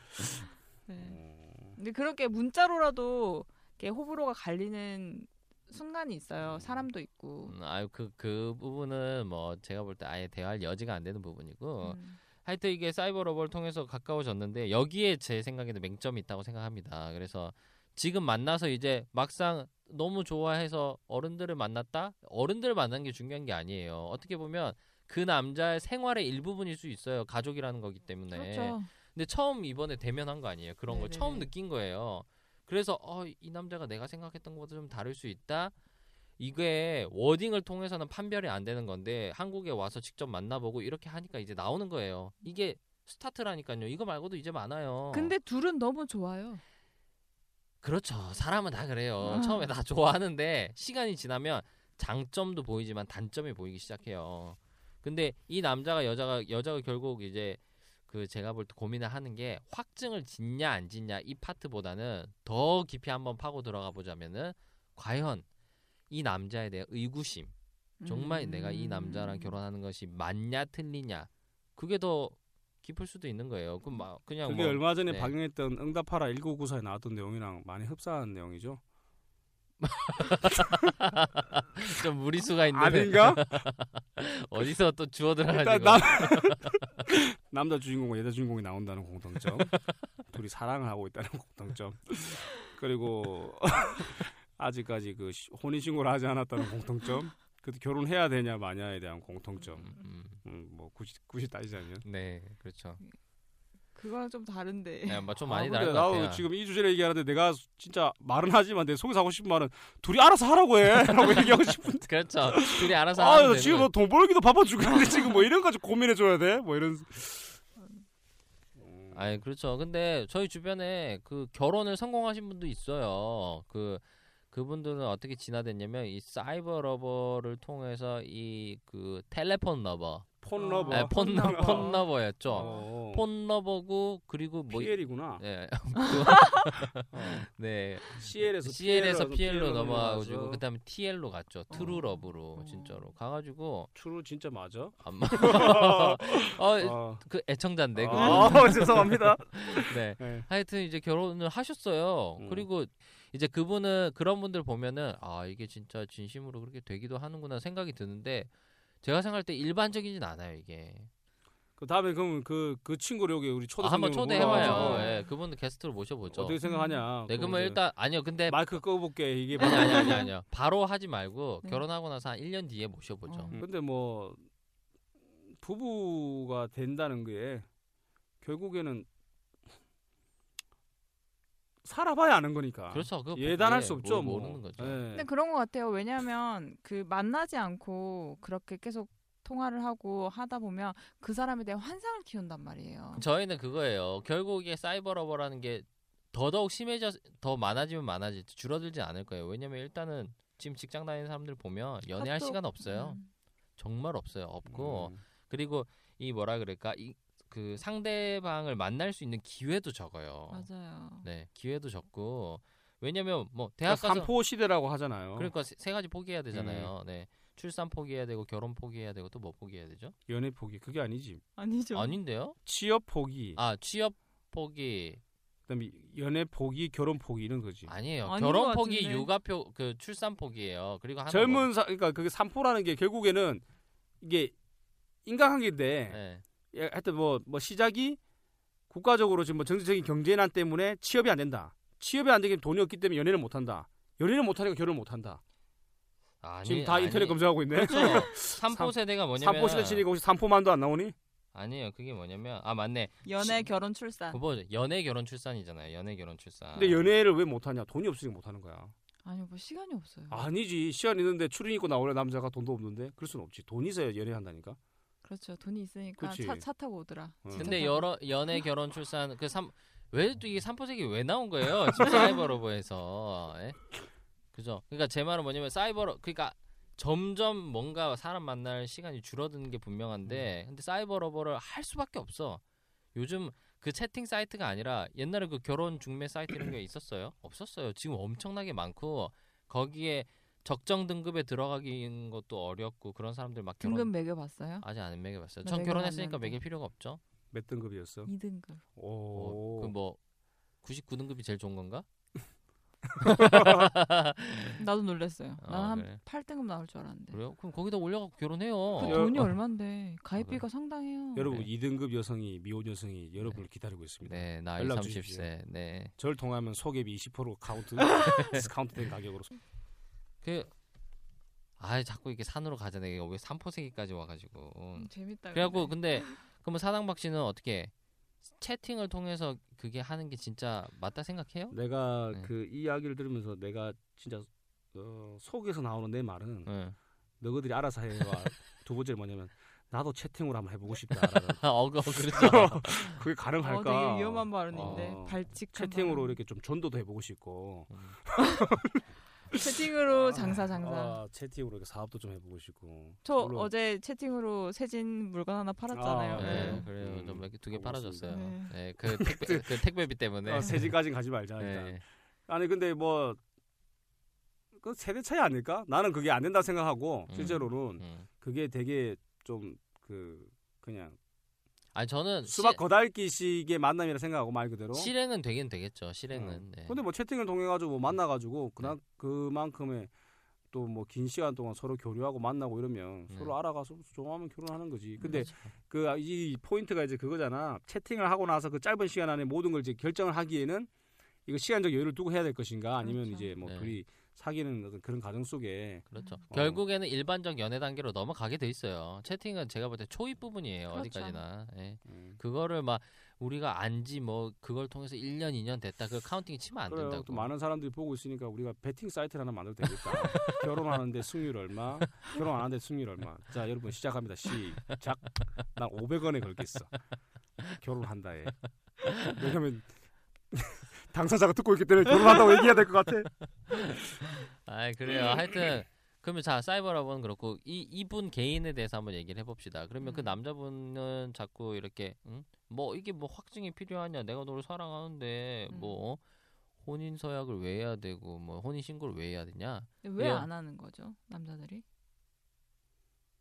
네. 어. 근데 그렇게 문자로라도 호불호가 갈리는 순간이 있어요. 사람도 있고. 음, 아유 그그 부분은 뭐 제가 볼 때 아예 대화할 여지가 안 되는 부분이고 음. 하여튼 이게 사이버 러버를 통해서 가까워졌는데 여기에 제 생각에는 맹점이 있다고 생각합니다. 그래서 지금 만나서 이제 막상 너무 좋아해서 어른들을 만났다? 어른들을 만난 게 중요한 게 아니에요. 어떻게 보면 그 남자의 생활의 일부분일 수 있어요. 가족이라는 거기 때문에. 그렇죠. 근데 처음 이번에 대면한 거 아니에요. 그런 걸 네네네. 처음 느낀 거예요. 그래서 어, 이 남자가 내가 생각했던 것보다 좀 다를 수 있다. 이게 워딩을 통해서는 판별이 안 되는 건데 한국에 와서 직접 만나보고 이렇게 하니까 이제 나오는 거예요. 이게 스타트라니까요. 이거 말고도 이제 많아요. 근데 둘은 너무 좋아요. 그렇죠. 사람은 다 그래요. 아. 처음에 다 좋아하는데 시간이 지나면 장점도 보이지만 단점이 보이기 시작해요. 근데 이 남자가 여자가 여자가 결국 이제 그 제가 볼 때 고민을 하는 게 확증을 짓냐 안 짓냐 이 파트보다는 더 깊이 한번 파고 들어가 보자면은 과연 이 남자에 대한 의구심 정말 음. 내가 이 남자랑 결혼하는 것이 맞냐 틀리냐 그게 더 깊을 수도 있는 거예요. 그럼 막 그냥 그게 뭐 얼마 전에 네. 방영했던 응답하라 1994에 나왔던 내용이랑 많이 흡사한 내용이죠. [LAUGHS] 좀 무리수가 있는 아닌가? [LAUGHS] 어디서 또 주워 일단 들어가지고 남 [LAUGHS] 남자 주인공과 여자 주인공이 나온다는 공통점. 둘이 사랑을 하고 있다는 공통점. 그리고 아직까지 그 시- 혼인 신고를 하지 않았다는 공통점. 그래도 결혼해야 되냐 마냐에 대한 공통점. 음, 음. 음, 뭐 굳이 굳이 따지자면. 네, 그렇죠. 그거랑 좀 다른데. 네, 뭐좀 [LAUGHS] 많이 아, 다른 것 나도 같아요. 지금 이 주제를 얘기하는데 내가 진짜 말은 하지만 내 속에서 하고 싶은 말은 둘이 알아서 하라고 해 라고 [LAUGHS] 얘기하고 싶은데. 그렇죠. 둘이 [LAUGHS] 알아서 아, 하면 나 되는 지금 거예요. 뭐돈 벌기도 바빠 죽겠는데 지금 뭐 이런 거지 고민해 줘야 돼? 뭐 이런. 아니 그렇죠. 근데 저희 주변에 그 결혼을 성공하신 분도 있어요. 그 그분들은 어떻게 진화됐냐면 이 사이버 lover를 통해서 이 그 telephone lover, phone 아, lover. 네, phone, phone lover. [LAUGHS] phone lover였죠. 어. phone lover고 그리고 뭐 PL이구나. 네, [LAUGHS] 어. 네. CL에서 CL에서 PL로 넘어가가지고 그다음에 TL로 갔죠. true 어. love로 어. 진짜로 가가지고 true 진짜 맞아? 안 마- [LAUGHS] 어, 어. 그 애청자인데 그 아, 죄송합니다. 네. 네. 하여튼 이제 결혼을 하셨어요. 음. 그리고 이제 그분은 그런 분들 보면은 아 이게 진짜 진심으로 그렇게 되기도 하는구나 생각이 드는데 제가 생각할 때 일반적이진 않아요 이게. 그 다음에 그러면 그, 그 친구를 여기 우리 초대 아, 한번 초대해봐요. 예, 그분들 게스트로 모셔보죠. 어떻게 생각하냐? 네, 그거 그러면 일단 아니요. 근데 마이크 꺼볼게 이게 아니 아니 아니 아니요. [LAUGHS] 바로 하지 말고 네. 결혼하고 나서 한 1년 뒤에 모셔보죠. 어. 음, 근데 뭐 부부가 된다는 게 결국에는 살아봐야 아는 거니까. 그렇죠. 예단할 예, 수 없죠. 모- 뭐. 모르는 거죠. 예. 근데 그런 것 같아요. 왜냐하면 그 만나지 않고 그렇게 계속 통화를 하고 하다 보면 그 사람에 대한 환상을 키운단 말이에요. 저희는 그거예요. 결국에 사이버 러버라는 게 더더욱 심해져 더 많아지면 많아질지 줄어들지 않을 거예요. 왜냐면 일단은 지금 직장 다니는 사람들 보면 연애할 카톡, 시간 없어요. 음. 정말 없어요. 없고 음. 그리고 이 뭐라 그럴까 이 그 상대방을 만날 수 있는 기회도 적어요. 맞아요. 네, 기회도 적고 왜냐면 뭐 대학 그러니까 가서 삼포 시대라고 하잖아요. 그러니까 세, 세 가지 포기해야 되잖아요. 음. 네. 출산 포기해야 되고 결혼 포기해야 되고 또 뭐 포기해야 되죠? 연애 포기 그게 아니지. 아니죠. 아닌데요? 취업 포기. 아 취업 포기 그다음에 연애 포기, 결혼 포기 이런 거지. 아니에요. 결혼 것 포기, 같은데. 육아표 그 출산 포기예요. 그리고 하나 젊은 사 그러니까 그게 삼포라는 게 결국에는 이게 인간관계인데 뭐, 네. 예, 하여튼 뭐, 뭐 시작이 국가적으로 지금 뭐 정치적인 경제난 때문에 취업이 안 된다. 취업이 안 되기 돈이 없기 때문에 연애를 못 한다. 연애를 못 하니까 결혼을 못 한다. 아니, 지금 다 아니, 인터넷 검색하고 있네. 그렇죠. [LAUGHS] 삼포 세대가 뭐냐면 삼포 시대 치니까 혹시 삼포만도 안 나오니? 아니에요. 그게 뭐냐면 아 맞네. 연애, 결혼, 출산. 그거 연애 결혼 출산이잖아요. 연애 결혼 출산. 근데 연애를 왜 못 하냐? 돈이 없으니까 못 하는 거야. 아니 뭐 시간이 없어요. 아니지. 시간 있는데 출연 있고 나오려 남자가 돈도 없는데 그럴 수는 없지. 돈 있어야 연애한다니까. 그렇죠. 돈이 있으니까 그치. 차, 차 타고 오더라. 어. 지차 근데 타고. 여러 연애 결혼 출산 그 삼 왜 또 이게 삼포색이 왜 나온 거예요? 지금 사이버러브에서 예? 그죠? 그러니까 제 말은 뭐냐면 사이버러 그러니까 점점 뭔가 사람 만날 시간이 줄어드는 게 분명한데 음. 근데 사이버러버를 할 수밖에 없어. 요즘 그 채팅 사이트가 아니라 옛날에 그 결혼 중매 사이트 이런 게 있었어요? 없었어요. 지금 엄청나게 많고 거기에 적정 등급에 들어가기는 것도 어렵고 그런 사람들 막 결혼 등급 매겨 봤어요? 아직 안 매겨 봤어요. 나전 결혼했으니까. 매길 필요가 없죠. 몇 등급이었어? 2등급. 오. 그뭐 99등급이 제일 좋은 건가? [LAUGHS] 나도 놀랐어요. 아, 나는 한 그래? 8등급 나올 줄 알았는데. 그래요? 그럼 거기다 올려갖고 결혼해요. 그 여- 돈이 어. 얼만데 가입비가 상당해요. 여러분 네. 2등급 여성이 미혼 여성이 여러분을 기다리고 있습니다. 네, 나이 연령 30세. 네. 저를 통하면 소개비 20% 카운트 [LAUGHS] 디스카운트된 가격으로. 그 아, 자꾸 이렇게 산으로 가잖아요. 여기 삼포세기까지 와가지고. 음, 재밌다. 그래갖고 근데. 근데 [LAUGHS] 그러면 사당박 씨는 어떻게 채팅을 통해서 그게 하는 게 진짜 맞다 생각해요? 내가 네. 그 이야기를 들으면서 내가 진짜 어, 속에서 나오는 내 말은 네. 너희들이 알아서 해와 두 번째는 뭐냐면 나도 채팅으로 한번 해보고 싶다라는 [LAUGHS] 어, 그- 그렇죠. [LAUGHS] 그게 어, 가능할까? 되게 위험한 발언인데 어, 발칙한 채팅으로 발언. 이렇게 좀 전도도 해보고 싶고 채팅으로 장사 장사. 아, 채팅으로 이렇게 사업도 좀 해보고 싶고 저 물론 어제 채팅으로 세진 물건 하나 팔았잖아요. 아, 네, 네. 그래요. 음, 좀 이렇게 두 개. 팔아줬어요. 네. 네, 그 택배, [LAUGHS] 그 택배비 때문에. 어, 세지까지는 가지 말자 일단. 네. 아니 근데 뭐 그 세대 차이 아닐까? 나는 그게 안 된다 생각하고 음. 실제로는 음. 그게 되게 좀 그 그냥 아니 저는 수박 시- 거달기식의 만남이라 생각하고 말 그대로. 실행은 되긴 되겠죠. 실행은. 어. 네. 근데 뭐 채팅을 통해 가지고 뭐 만나 가지고 그나 그만큼의 또 뭐 긴 시간 동안 서로 교류하고 만나고 이러면 네. 서로 알아가서 좋아하면 결혼하는 거지. 근데 그렇죠. 그이 포인트가 이제 그거잖아. 채팅을 하고 나서 그 짧은 시간 안에 모든 걸 이제 결정을 하기에는 이거 시간적 여유를 두고 해야 될 것인가 아니면 그렇죠. 이제 뭐 네. 둘이 사귀는 어떤 그런 과정 속에 그렇죠. 어. 결국에는 일반적 연애 단계로 넘어가게 돼 있어요. 채팅은 제가 볼 때 초입 부분이에요. 그렇죠. 어디까지나. 예. 음. 그거를 막 우리가 안지 뭐 그걸 통해서 1년 2년 됐다. 그 counting이 치면 안 그래요. 된다고. 또 많은 사람들이 보고 있으니까 우리가 베팅 사이트를 하나 만들어도 되겠다. [LAUGHS] 결혼하는데 승률 얼마? 결혼 안 하는데 승률 얼마? 자, 여러분 시작합니다. 시작. 난 500원에 걸겠어. 결혼한다에. 왜냐면 당사자가 듣고 있기 때문에 결혼한다고 얘기해야 될 것 같아. [LAUGHS] 아, 그래요. 하여튼 그러면 자, 사이버라고는 그렇고 이 이분 개인에 대해서 한번 얘기를 해 봅시다. 그러면 그 음. 남자분은 자꾸 이렇게 응? 뭐 이게 뭐 확증이 필요하냐? 내가 너를 사랑하는데 음. 뭐 혼인 서약을 왜 해야 되고 뭐 혼인 신고를 왜 해야 되냐? 왜 예. 안 하는 거죠 남자들이?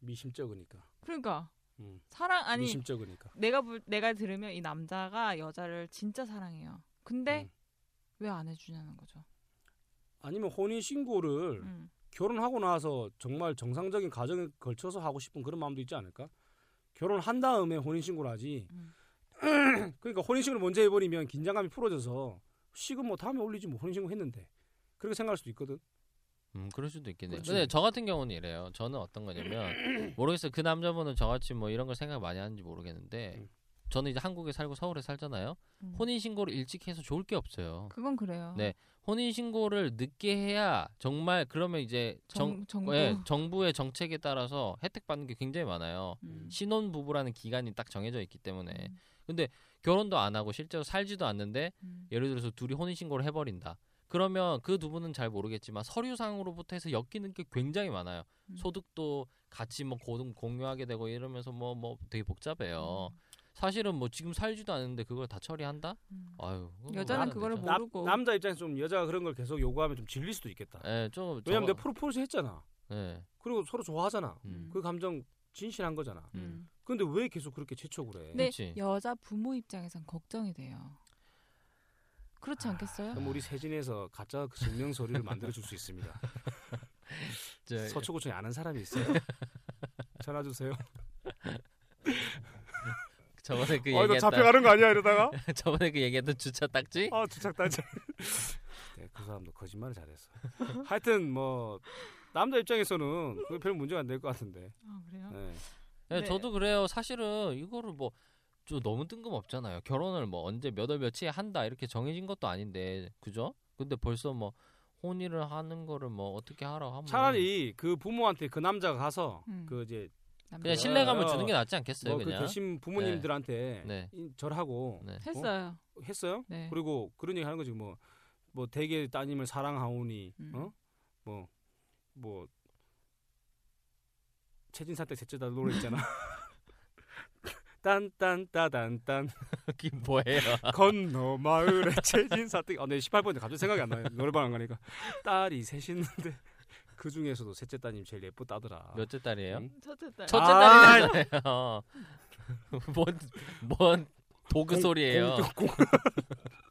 미심쩍으니까. 그러니까 음. 사랑 아니 미심쩍으니까. 내가 볼 내가 들으면 이 남자가 여자를 진짜 사랑해요. 근데 음. 왜 안 해주냐는 거죠. 아니면 혼인 신고를 음. 결혼하고 나서 정말 정상적인 가정에 걸쳐서 하고 싶은 그런 마음도 있지 않을까? 결혼한 다음에 혼인 신고를 하지. 음. [CLEARS THROAT] 그러니까 혼인 신고를 먼저 해버리면 긴장감이 풀어져서 식은 뭐 다음에 올리지 뭐 혼인 신고 했는데 그렇게 생각할 수도 있거든. 음, 그럴 수도 있겠네요. 그렇지. 근데 저 같은 경우는 이래요. 저는 어떤 거냐면 [CLEARS THROAT] 모르겠어요. 그 남자분은 저같이 뭐 이런 걸 생각 많이 하는지 모르겠는데 음. 저는 이제 한국에 살고 서울에 살잖아요. 음. 혼인 신고를 일찍 해서 좋을 게 없어요. 그건 그래요. 네. 혼인 신고를 늦게 해야 정말 그러면 이제 정, 정, 정부 예, 정부의 정책에 따라서 혜택 받는 게 굉장히 많아요. 음. 신혼 부부라는 기간이 딱 정해져 있기 때문에 음. 근데 결혼도 안 하고 실제로 살지도 않는데 음. 예를 들어서 둘이 혼인 신고를 해버린다. 그러면 그 두 분은 잘 모르겠지만 서류상으로부터 해서 엮이는 게 굉장히 많아요. 음. 소득도 같이 뭐 고- 공유하게 되고 이러면서 뭐뭐 되게 복잡해요. 음. 사실은 뭐 지금 살지도 않는데 그걸 다 처리한다? 음. 아유. 그건 여자는 그거를. 뭐- 모르고. 남, 자 입장에서 좀 여자가 그런 걸 계속 요구하면 좀 질릴 수도 있겠다. 예, 좀 왜냐면 내가 프로포즈 했잖아. 예. 그리고 서로 좋아하잖아. 음. 그 감정 진실한 거잖아. 음. 근데 왜 계속 그렇게 재촉을 해? 근데 그치. 여자 부모 입장에선 걱정이 돼요. 그렇지 않겠어요? 그럼 우리 세진에서 가짜 그 증명 서류를 만들어 줄 수 있습니다. [LAUGHS] 저- 서초구청에 아는 사람이 있어요? 전화 주세요. [LAUGHS] 저번에 그 어, 너 얘기했던 잡혀가는 거 아니야 이러다가? [LAUGHS] 저번에 그 얘기했던 주차 딱지? 아 주착단지. 네, [LAUGHS] 그 사람도 거짓말을 잘했어. 하여튼 뭐 남자 입장에서는 그별 문제가 안 될 것 같은데. 아, 그래요? 네. 네, 네. 저도 그래요. 사실은 이거를 뭐 좀 너무 뜬금없잖아요. 결혼을 뭐 언제 몇 월 며칠에 한다 이렇게 정해진 것도 아닌데 그죠? 근데 벌써 뭐 혼인을 하는 거를 뭐 어떻게 하라고 하면 차라리 그 부모한테 그 남자가 가서 음. 그 이제. 그냥 신뢰감을 어, 주는 게 낫지 않겠어요? 뭐그 그냥 대신 부모님들한테 네. 이- 절하고 네. 했어요. 했어요. 네. 그리고 그런 얘기 하는 거지 뭐뭐 대개 따님을 사랑하오니 음. 어? 뭐뭐 최진사 때 셋째 달 노래 있잖아. [LAUGHS] 딴딴따단딴 [LAUGHS] 그게 뭐예요? 건너 마을에 [LAUGHS] 최진사 때 아, 내 18번인데 갑자기 생각이 안 나요. 노래방 안 가니까 딸이 셋 있는데 그 중에서도 셋째 따님 제일 예쁘다더라. 몇째 딸이에요? 응? 첫째 딸. 첫째 아, 딸이잖아요. [LAUGHS] 뭔, 뭔 도그 소리예요. 공- 공- [LAUGHS]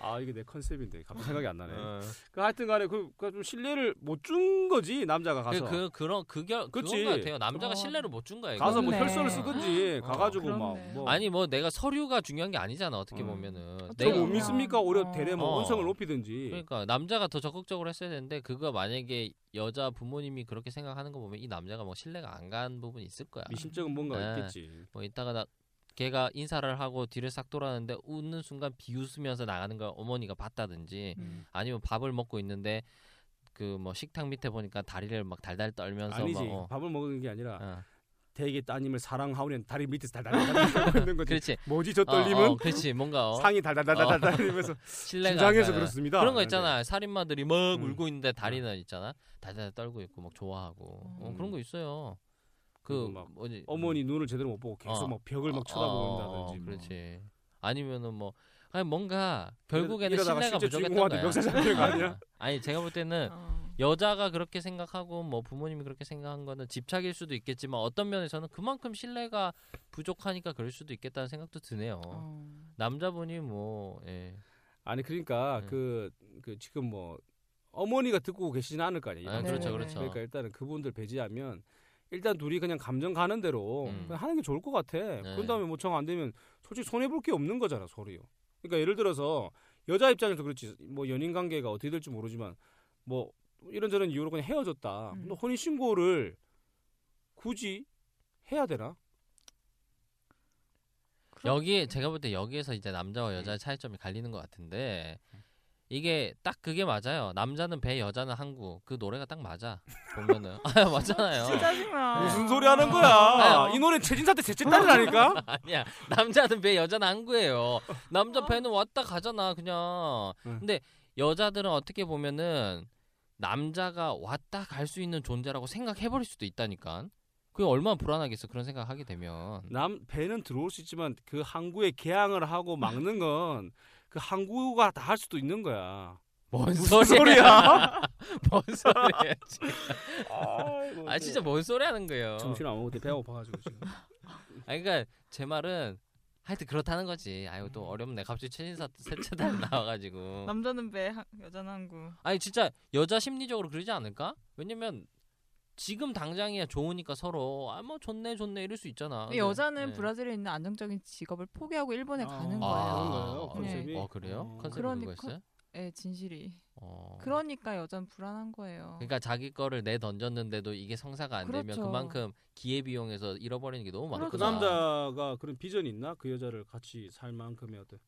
아 이게 내 컨셉인데 갑자기 생각이 안 나네. 어. 그 하여튼간에 그, 그좀 신뢰를 못 준 거지 남자가 가서 그, 그 그런 그결 그치. 그건 것 같아요. 남자가 어. 신뢰를 못 준 거예요. 가서 뭐. 혈서를 쓰든지 어, 가가지고 그렇네. 막뭐 아니 뭐 내가 서류가 중요한 게 아니잖아 어떻게 어. 보면은 어떻게 내가 못 믿습니까? 오히려 어. 대래 뭐 어. 원성을 높이든지. 그러니까 남자가 더 적극적으로 했어야 되는데 그거 만약에 여자 부모님이 그렇게 생각하는 거 보면 이 남자가 뭐 신뢰가 안 간 부분이 있을 거야. 미심쩍은 뭔가 네. 있겠지. 뭐 이따가 나 걔가 인사를 하고 뒤를 싹 돌았는데 웃는 순간 비웃으면서 나가는 걸 어머니가 봤다든지 음. 아니면 밥을 먹고 있는데 그 뭐 식탁 밑에 보니까 다리를 막 달달 떨면서 아니지. 막 어. 밥을 먹는 게 아니라 어. 대개 따님을 사랑하오는 다리 밑에서 달달달달 떨고 [LAUGHS] 있는 거지. 그렇지. 뭐지 저 어, 떨림은? 어, 그렇지. 뭔가 어, 상이 달달달달달 떨리면서 [LAUGHS] [LAUGHS] 신뢰가 안 긴장해서. 그렇습니다. 그런 거 있잖아. 살인마들이 막 음. 울고 있는데 다리는 있잖아. 달달 떨고 있고 막 좋아하고 어, 음. 그런 거 있어요. 그리고 그막 뭐지? 어머니 눈을 제대로 못 보고 계속 어. 막 벽을 막 어, 쳐다보고 어, 있다든지. 뭐. 그렇지. 아니면은 뭐 아니 뭔가 결국에는 신뢰가 부족했던 거야. 멱살 잡히는 거 아니야? [LAUGHS] 아니 제가 볼 때는 어. 여자가 그렇게 생각하고 뭐 부모님이 그렇게 생각한 거는 집착일 수도 있겠지만 어떤 면에서는 그만큼 신뢰가 부족하니까 그럴 수도 있겠다는 생각도 드네요. 어. 남자분이 뭐 예. 아니 그러니까 네. 그, 그 지금 뭐 어머니가 듣고 계시지는 않을 거 아니에요. 아, 이 그렇죠. 그렇죠. 그러니까 일단은 그분들 배제하면 일단 둘이 그냥 감정 가는 대로 음. 그냥 하는 게 좋을 것 같아. 네. 그런 다음에 뭐 정 안 되면 솔직히 손해 볼 게 없는 거잖아 서로요. 그러니까 예를 들어서 여자 입장에서 그렇지 뭐 연인 관계가 어떻게 될지 모르지만 뭐 이런저런 이유로 그냥 헤어졌다. 음. 너 혼인 신고를 굳이 해야 되나? 여기 제가 볼 때 여기에서 이제 남자와 여자의 차이점이 갈리는 것 같은데 이게 딱 그게 맞아요. 남자는 배, 여자는 항구. 그 노래가 딱 맞아. 보면은 [LAUGHS] 아 맞잖아요. 진짜 짜증나. 무슨 소리 하는 거야? 아유. 이 노래 최진사 때 셋째 딸이라니까? [LAUGHS] 아니야. 남자는 배, 여자는 항구예요. 남자 배는 왔다 가잖아, 그냥. 어. 응. 근데 여자들은 어떻게 보면은 남자가 왔다 갈 수 있는 존재라고 생각해 버릴 수도 있다니까. 그게 얼마나 불안하겠어. 그런 생각 하게 되면. 남 배는 들어올 수 있지만 그 항구에 개항을 하고 막는 건 그 항구가 다 할 수도 있는 거야. 뭔 무슨 소리야? [LAUGHS] 뭔 소리야? 지금. 아이고, 아 진짜 뭔 소리 하는 거예요? 정신 안 먹고 배가 고파가지고 지금. [LAUGHS] 아 그러니까 제 말은 하여튼 그렇다는 거지. 아유 또 어렵네. 갑자기 최신사 달 [LAUGHS] 나와가지고. 남자는 배, 하- 여자는 항구. 아니 진짜 여자 심리적으로 그러지 않을까? 왜냐면 지금 당장이야 좋으니까 서로 아 뭐 좋네 좋네 이럴 수 있잖아. 여자는 네. 브라질에 있는 안정적인 직업을 포기하고 일본에 아, 가는 아, 거예요. 그런 거예요, 어, 컨셉이? 어 그래요? 어. 컨셉이 그러니까- 그거였어요? 예, 진실이. 어. 그러니까 여자는 불안한 거예요. 그러니까 자기 거를 내 던졌는데도 이게 성사가 안 되면 그렇죠. 그만큼 기회 비용에서 잃어버리는 게 너무 많구나. 그 그렇죠. 남자가 그런 비전이 있나? 그 여자를 같이 살 만큼의 어떤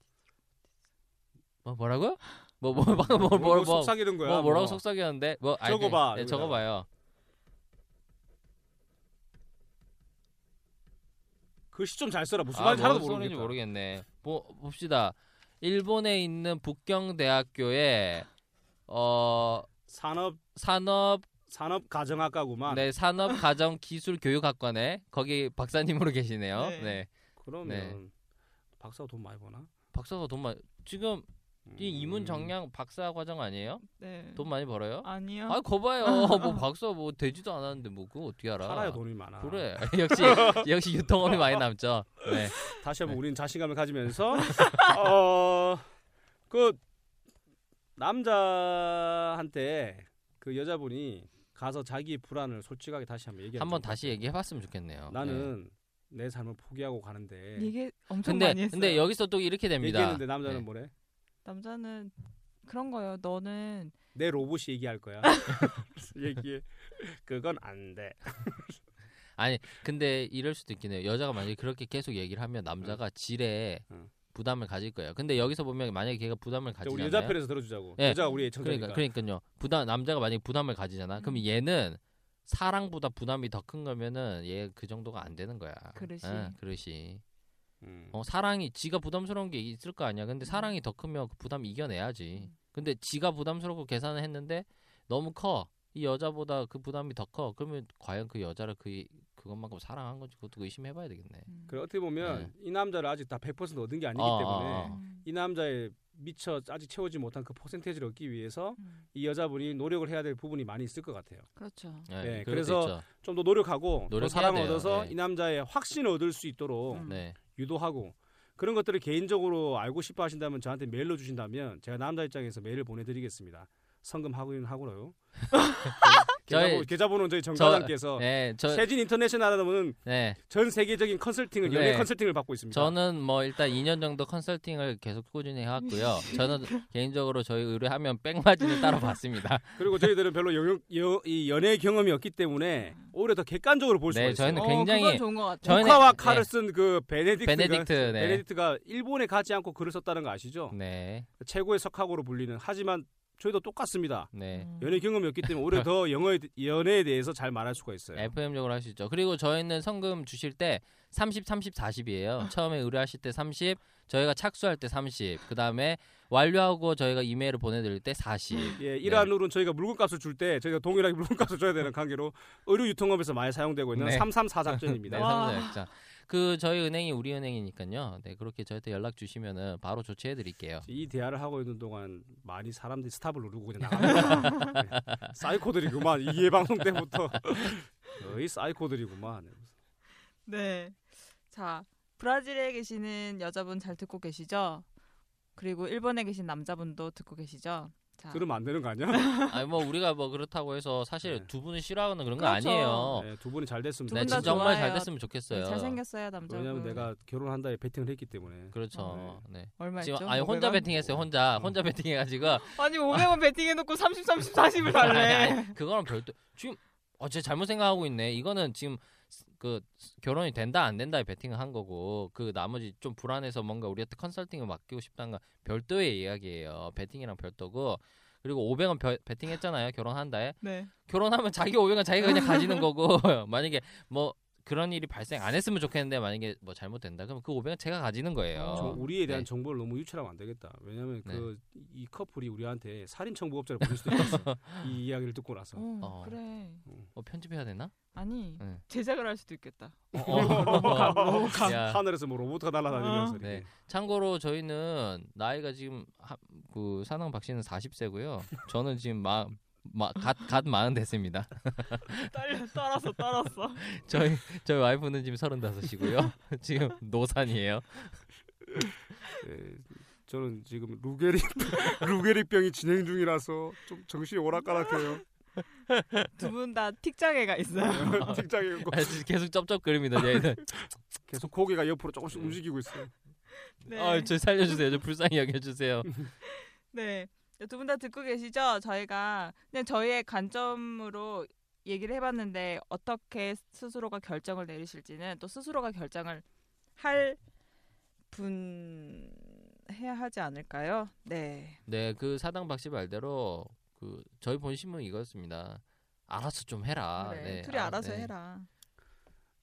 뭐 뭐라고요? 뭐뭐 방금 뭐, 뭐, 뭐, 뭐 뭐, 속삭이는 거야. 뭐 뭐라고 뭐. 속삭이었는데 뭐 아니, 적어봐, 네, 여기다가. 적어봐요. 글씨 좀 잘 써라. 무슨 아, 말인지 하나도 모르겠다. 모르겠네. 보, 봅시다. 일본에 있는 북경 대학교에 어 산업 산업 산업 가정학과구만. 네 산업 가정 기술 교육학과네 거기 박사님으로 계시네요. 네. 네. 그러면 네. 박사가 돈 많이 버나? 박사가 돈 많이 지금 이 음. 이문 정량 박사 과정 아니에요? 네. 돈 많이 벌어요? 아니요. 아 거봐요. [LAUGHS] 뭐 박사 뭐 되지도 않았는데 뭐 그거 어떻게 알아? 살아야 돈이 많아. 그래 [LAUGHS] 역시 역시 유통업이 많이 남죠. 네. 다시 한번 우리는 자신감을 가지면서 [LAUGHS] 어그 남자한테 그 여자분이 가서 자기 불안을 솔직하게 다시 한번 얘기해. 한번 다시 얘기해봤으면 좋겠네요. 나는 내 삶을 포기하고 가는데 얘기 엄청 근데 많이 했어요. 근데 여기서 또 이렇게 됩니다. 얘기했는데 남자는 네. 뭐래? 남자는 그런 거예요. 너는 내 로봇이 얘기할 거야. [LAUGHS] 얘기해. 그건 안 돼. [LAUGHS] 아니 근데 이럴 수도 있긴 해요. 여자가 만약에 그렇게 계속 얘기를 하면 남자가 질에 응. 부담을 가질 거예요. 근데 여기서 보면 만약에 걔가 부담을 자, 가지잖아요. 우리 여자 편에서 들어주자고. 네. 우리의 청자니까. 그러니까 그러니까요. 부담 남자가 만약에 부담을 가지잖아. 그럼 음. 얘는 사랑보다 부담이 더 큰 거면은 얘 그 정도가 안 되는 거야. 그릇이. 예, 그릇이. 음. 어, 사랑이 지가 부담스러운 게 있을 거 아니야. 근데 사랑이 더 크면 그 부담 이겨내야지. 음. 근데 지가 부담스럽고 계산을 했는데 너무 커. 이 여자보다 그 부담이 더 커. 그러면 과연 그 여자를 그 그것만큼 사랑한 건지 그것도 의심해봐야 되겠네. 음. 그 어떻게 보면 이 남자를 아직 다 100% 얻은 게 아니기 어, 때문에 어, 어. 음. 이 남자의 미처 아직 채우지 못한 그 퍼센테이지를 얻기 위해서 음. 이 여자분이 노력을 해야 될 부분이 많이 있을 것 같아요. 그렇죠. 네, 네, 그래서. 좀 더 노력하고 더 사랑을 돼요. 얻어서 네. 이 남자의 확신을 얻을 수 있도록 음. 네. 유도하고 그런 것들을 개인적으로 알고 싶어 하신다면 저한테 메일로 주신다면 제가 남자 입장에서 메일을 보내드리겠습니다. 성금 하고는 하고요. [LAUGHS] 저희- 계좌번호, 계좌번호는 저희 정과장께서 네, 저 세진 인터내셔널하고는 네. 전 세계적인 컨설팅을 연애 네. 컨설팅을 받고 있습니다. 저는 뭐 일단 2년 정도 컨설팅을 계속 꾸준히 해왔고요. 저는 개인적으로 저희 의뢰하면 백마진을 따로 받습니다. [LAUGHS] 그리고 저희들은 별로 영, 여, 이 연애 경험이 없기 때문에 오히려 더 객관적으로 볼 수가 네, 있어요. 저희는 어, 굉장히 그건 좋은 것 같아요. 저희는- 국화와 네. 칼을 쓴 그 베네딕트 베네딕트, 네. 베네딕트가 일본에 가지 않고 글을 썼다는 거 아시죠? 네, 최고의 석학으로 불리는 하지만 저희도 똑같습니다. 네. 음. 연애 경험이 없기 때문에 오히려 [LAUGHS] 더 영어에 연애에 대해서 잘 말할 수가 있어요. FM적으로 할 수 있죠. 그리고 저희는 성금 주실 때 30, 30, 40이에요. 처음에 의뢰하실 때 30, 저희가 착수할 때 30, 그 다음에 완료하고 저희가 이메일을 보내드릴 때 40. 예, 이러한 네. 저희가 물건값을 줄 때 저희가 동일하게 물건값을 줘야 되는 [LAUGHS] 관계로 의류 유통업에서 많이 사용되고 있는 네. 334 작전입니다. 네, 와. 삼성전자. 그 저희 은행이 우리 은행이니까요. 네, 그렇게 저희한테 연락 주시면은 바로 조치해 드릴게요. 이 대화를 하고 있는 동안 많이 사람들이 스탑을 누르고 그냥 나갑니다. [LAUGHS] 네. 사이코들이구만 이해 방송 때부터 거의 사이코들이구만. 네. 자, 브라질에 계시는 여자분 잘 듣고 계시죠? 그리고 일본에 계신 남자분도 듣고 계시죠? 자, 들으면 안 되는 거 아니야? [LAUGHS] 아니 뭐 우리가 뭐 그렇다고 해서 사실 네. 두 분을 싫어하는 그런 거 그렇죠. 아니에요. 네, 두 분이 잘 됐으면 두 네, 진짜 정말 잘. 됐으면 좋겠어요. 잘생겼어요, 남자분. 왜냐면 내가 결혼한다 에 베팅을 했기 때문에. 그렇죠. 네. 얼마였죠? 지금 아니 혼자 500원? 베팅했어요. 혼자 혼자 베팅해가지고 [LAUGHS] 아니 500원 베팅해놓고 30, 30, 40을 달래. 아니, 아니, 그거는 별도 지금 어, 제가 잘못 생각하고 있네. 이거는 지금 그 결혼이 된다 안 된다에 베팅을 한 거고 그 나머지 좀 불안해서 뭔가 우리한테 컨설팅을 맡기고 싶다는 건 별도의 이야기예요. 베팅이랑 별도고 그리고 500원 벼- 베팅했잖아요. 결혼한다에 네. 결혼하면 자기 500원 자기가 그냥 가지는 거고 [LAUGHS] 만약에 뭐 그런 일이 발생 안 했으면 좋겠는데 만약에 뭐 잘못된다 그러면 그 500원 제가 가지는 거예요. 저 우리에 대한 네. 정보를 너무 유출하면 안 되겠다. 왜냐면 네. 그이 커플이 우리한테 살인 청부업자를 보낼 수도 있어. [LAUGHS] 이 이야기를 듣고 나서. 어, 어. 그래. 어, 편집해야 되나? 아니 네. 제작을 할 수도 있겠다. 어, 어. [LAUGHS] 야. 하늘에서 뭐 로봇가 날아다니면서 어. 네. 참고로 저희는 나이가 지금 하, 그 사당 박 씨는 40세고요. 저는 지금 마 갓갓 마흔 됐습니다. [LAUGHS] 떨었어 떨었어. [LAUGHS] 저희 저희 와이프는 지금 35이고요. [LAUGHS] 지금 노산이에요. 네, 저는 지금 루게리 루게리병이 진행 중이라서 좀 정신이 오락가락해요. 두 분 다 틱장애가 있어요. 아, 지금 계속 쩝쩝거립니다. 저희는. 계속 고개가 옆으로 조금씩 움직이고 있어요. 네. 아, 저 살려주세요. 저 불쌍히 여겨주세요. 네. 두 분 다 듣고 계시죠? 저희가 그냥 저희의 관점으로 얘기를 해봤는데 어떻게 스스로가 결정을 내리실지는 또 스스로가 결정을 할 분 해야 하지 않을까요? 네. 네, 그 사당 박씨 말대로 그 저희 본심은 이거였습니다. 알아서 좀 해라. 그래. 네, 둘이 아, 알아서 네. 해라.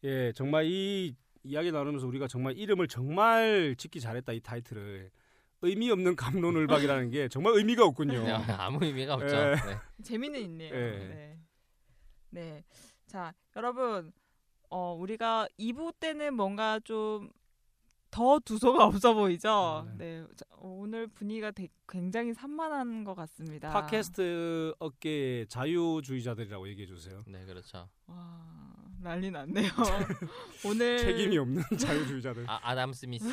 예, 정말 이 이야기 나누면서 우리가 정말 이름을 정말 짓기 잘했다 이 타이틀을 의미 없는 감론을박이라는 게 정말 의미가 없군요. 네, [LAUGHS] 아무 의미가 없죠. 예. 네. 재미는 있네요. 네. 네. 네. 자, 여러분, 어, 우리가 2부 때는 뭔가 좀 더 두서가 없어 보이죠? 네. 자, 오늘 분위기가 되- 굉장히 산만한 것 같습니다. 팟캐스트 업계의 자유주의자들이라고 얘기해 주세요. 네, 그렇죠. 와, 난리 났네요. [LAUGHS] 오늘 책임이 없는 자유주의자들. 아, 아담 스미스.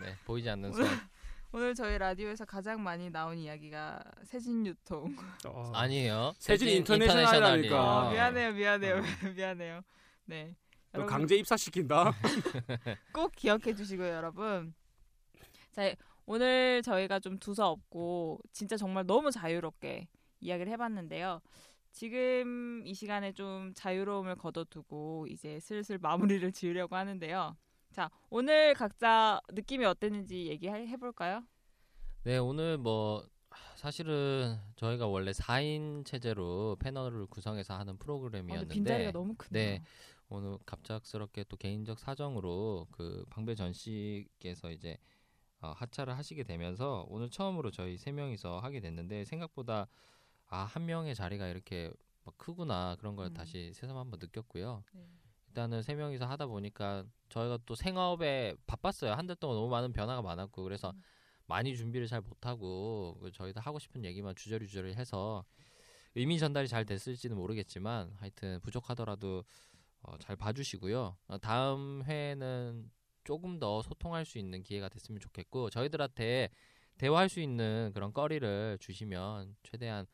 네, 보이지 않는 손. [LAUGHS] 오늘 저희 라디오에서 가장 많이 나온 이야기가 세진 유통. 어. 아니에요. 세진. 인터내셔널이에요. 아, 미안해요, 미안해요, 어. [LAUGHS] 미안해요. 네. 너 여러분 강제 입사시킨다. [LAUGHS] 꼭 기억해 주시고요, 여러분. 자, 오늘 저희가 좀 두서 없고 진짜 정말 너무 자유롭게 이야기를 해봤는데요. 지금 이 시간에 좀 자유로움을 거둬두고 이제 슬슬 마무리를 지으려고 하는데요. 자, 오늘 각자 느낌이 어땠는지 얘기해 볼까요? 네, 오늘 뭐 사실은 저희가 원래 4인 체제로 패널을 구성해서 하는 어, 프로그램이었는데 빈자리가 너무. 네. 오늘 갑작스럽게 또 개인적 사정으로 그 방배전 씨께서 이제 어, 하차를 하시게 되면서 오늘 처음으로 저희 세 명이서 하게 됐는데 생각보다 아 한 명의 자리가 이렇게 막 크구나 그런 걸 음. 다시 새삼 한번 느꼈고요. 네. 일단은 세 명이서 하다 보니까 저희가 또 생업에 바빴어요. 한 달 동안 너무 많은 변화가 많았고 그래서 음. 많이 준비를 잘 못하고 그 저희도 하고 싶은 얘기만 주저리 주저리 해서 의미 전달이 잘 됐을지는 모르겠지만 하여튼 부족하더라도 어, 잘 봐주시고요. 어, 다음 회에는 조금 더 소통할 수 있는 기회가 됐으면 좋겠고 저희들한테 대화할 수 있는 그런 거리를 주시면 최대한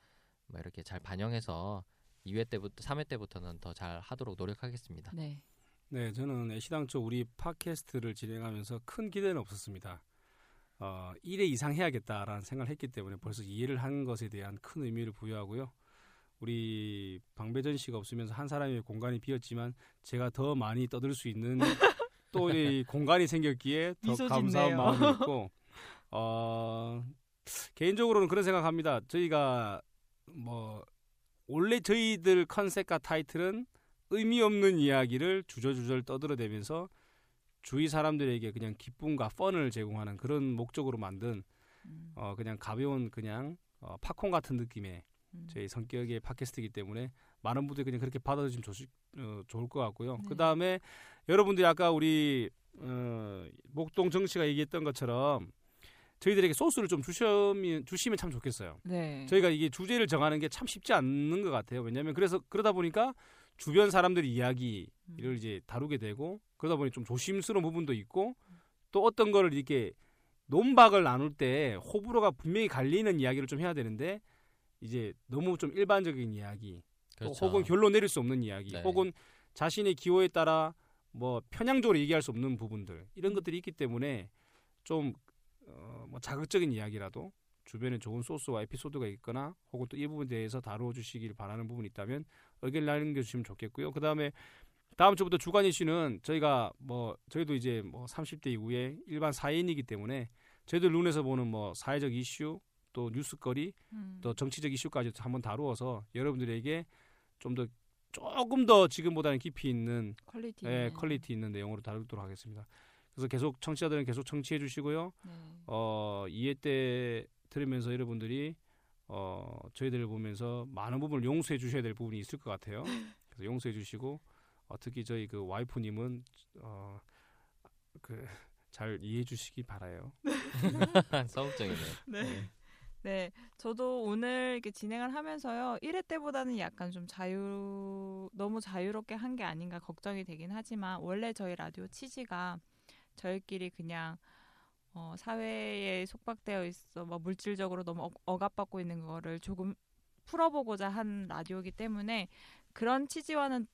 뭐 이렇게 잘 반영해서 2회 때부터 3회 때부터는 더 잘 하도록 노력하겠습니다. 네. 네, 저는 애시당초 우리 팟캐스트를 진행하면서 큰 기대는 없었습니다. 어, 1회 이상 해야겠다라는 생각을 했기 때문에 벌써 이해를 한 것에 대한 큰 의미를 부여하고요. 우리 방배전 씨가 없으면서 한 사람의 공간이 비었지만 제가 더 많이 떠들 수 있는 [LAUGHS] 또 이 공간이 생겼기에 더 감사한. 마음이 있고 [LAUGHS] 어, 개인적으로는 그런 생각합니다. 저희가 뭐 원래 저희들 컨셉과 타이틀은 의미 없는 이야기를 주저주절 떠들어대면서 주위 사람들에게 그냥 기쁨과 펀을 제공하는 그런 목적으로 만든 음, 어 그냥 가벼운 그냥 어 팝콘 같은 느낌의 음. 저희 성격의 팟캐스트이기 때문에 많은 분들이 그냥 그렇게 받아들이시면 좋, 어, 좋을 것 같고요. 네. 그 다음에 여러분들이 아까 우리 어, 목동 정 씨가 얘기했던 것처럼 저희들에게 소스를 좀 주시면 주시면 참 좋겠어요. 네. 저희가 이게 주제를 정하는 게 참 쉽지 않는 것 같아요. 왜냐하면 그래서 그러다 보니까 주변 사람들의 이야기를 음. 이제 다루게 되고 그러다 보니 좀 조심스러운 부분도 있고 또 어떤 거를 이렇게 논박을 나눌 때 호불호가 분명히 갈리는 이야기를 좀 해야 되는데 이제 너무 좀 일반적인 이야기 또 그렇죠. 혹은 결론 내릴 수 없는 이야기 네. 혹은 자신의 기호에 따라 뭐 편향적으로 얘기할 수 없는 부분들 이런 것들이 있기 때문에 좀 어, 뭐 자극적인 이야기라도 주변에 좋은 소스와 에피소드가 있거나 혹은 또 이 부분에 대해서 다루어 주시길 바라는 부분이 있다면 의견 남겨 주시면 좋겠고요. 그 다음에 다음 주부터 주간 이슈는 저희가 뭐 저희도 이제 뭐 30대 이후에 일반 사회인이기 때문에 저희들 눈에서 보는 뭐 사회적 이슈 또 뉴스거리 음. 또 정치적 이슈까지 한번 다루어서 여러분들에게 좀 더 조금 더 지금보다는 깊이 있는 quality. 예, 있는. quality 있는 내용으로 다루도록 하겠습니다. 그래서 계속 청취자들은 계속 청취해 주시고요. 네. 어, 2회 때 들으면서 여러분들이 어, 저희들을 보면서 많은 부분을 용서해 주셔야 될 부분이 있을 것 같아요. 그래서 용서해 주시고 어, 특히 저희 그 와이프님은 어, 그 잘 이해해 주시기 바라요. [LAUGHS] 서울적이네요. 네. 네, 저도 오늘 이렇게 진행을 하면서요. 1회 때보다는 약간 좀 자유, 너무 자유롭게 한 게 아닌가 걱정이 되긴 하지만 원래 저희 라디오 취지가 저희끼리 그냥 어, 사회에 속박되어 있어, 뭐 물질적으로 너무 억- 억압받고 있는 거를 조금 풀어보고자 한 라디오이기 때문에 그런 취지와는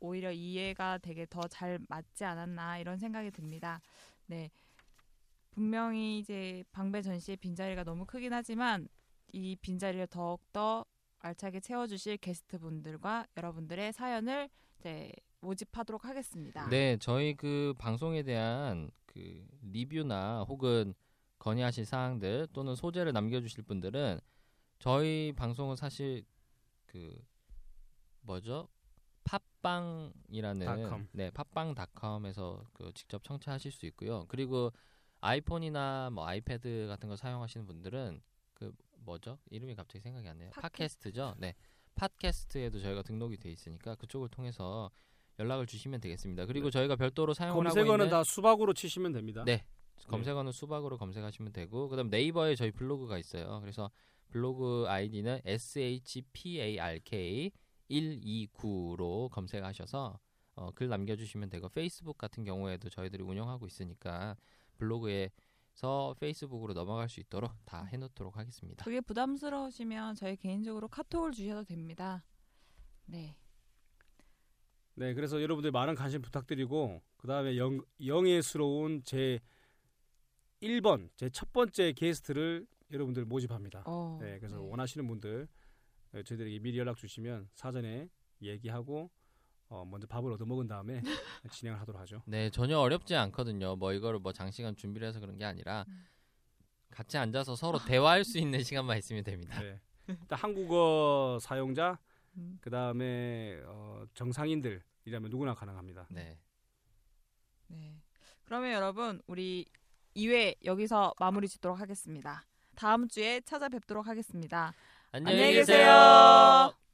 오히려 이해가 되게 더 잘 맞지 않았나 이런 생각이 듭니다. 네. 분명히 이제 방배 전시의 빈자리가 너무 크긴 하지만 이 빈자리를 더욱더 알차게 채워주실 게스트분들과 여러분들의 사연을 이제 모집하도록 하겠습니다. 네, 저희 그 방송에 대한 그 리뷰나 혹은 건의하실 사항들 또는 소재를 남겨주실 분들은 저희 방송은 사실 그 뭐죠? 팟빵이라는 닷컴. 네 팟빵닷컴에서 그 직접 청취하실 수 있고요. 그리고 아이폰이나 뭐 아이패드 같은 거 사용하시는 분들은 그 뭐죠? 이름이 갑자기 생각이 안 나요. 팟캐- 팟캐스트죠. 네, 팟캐스트에도 저희가 등록이 돼 있으니까 그쪽을 통해서 연락을 주시면 되겠습니다. 그리고 저희가 별도로 사용을 하고 검색어는 있는 다 수박으로 치시면 됩니다. 네. 검색어는 수박으로 검색하시면 되고 그다음 네이버에 저희 블로그가 있어요. 그래서 블로그 아이디는 shpark 129로 검색하셔서 어, 글 남겨주시면 되고 페이스북 같은 경우에도 저희들이 운영하고 있으니까 블로그에서 페이스북으로 넘어갈 수 있도록 다 해놓도록 하겠습니다. 그게 부담스러우시면 저희 개인적으로 카톡을 주셔도 됩니다. 네. 네, 그래서 여러분들 많은 관심 부탁드리고 그 다음에 영, 영예스러운 제 1번 제 첫 번째 게스트를 여러분들 모집합니다. 어, 네, 그래서 네. 원하시는 분들 어, 저희들에게 미리 연락 주시면 사전에 얘기하고 어, 먼저 밥을 얻어 먹은 다음에 [LAUGHS] 진행을 하도록 하죠. 네, 전혀 어렵지 않거든요. 뭐 이거를 뭐 장시간 준비를 해서 그런 게 아니라 음. 같이 앉아서 서로 대화할 수 있는 시간만 있으면 됩니다. 네. 일단 한국어 사용자 음. 그 다음에 어, 정상인들이라면 누구나 가능합니다. 네. 네. 그러면 여러분 우리 2회 여기서 마무리 짓도록 하겠습니다. 다음 주에 찾아뵙도록 하겠습니다. 안녕히 안녕히 계세요. 계세요.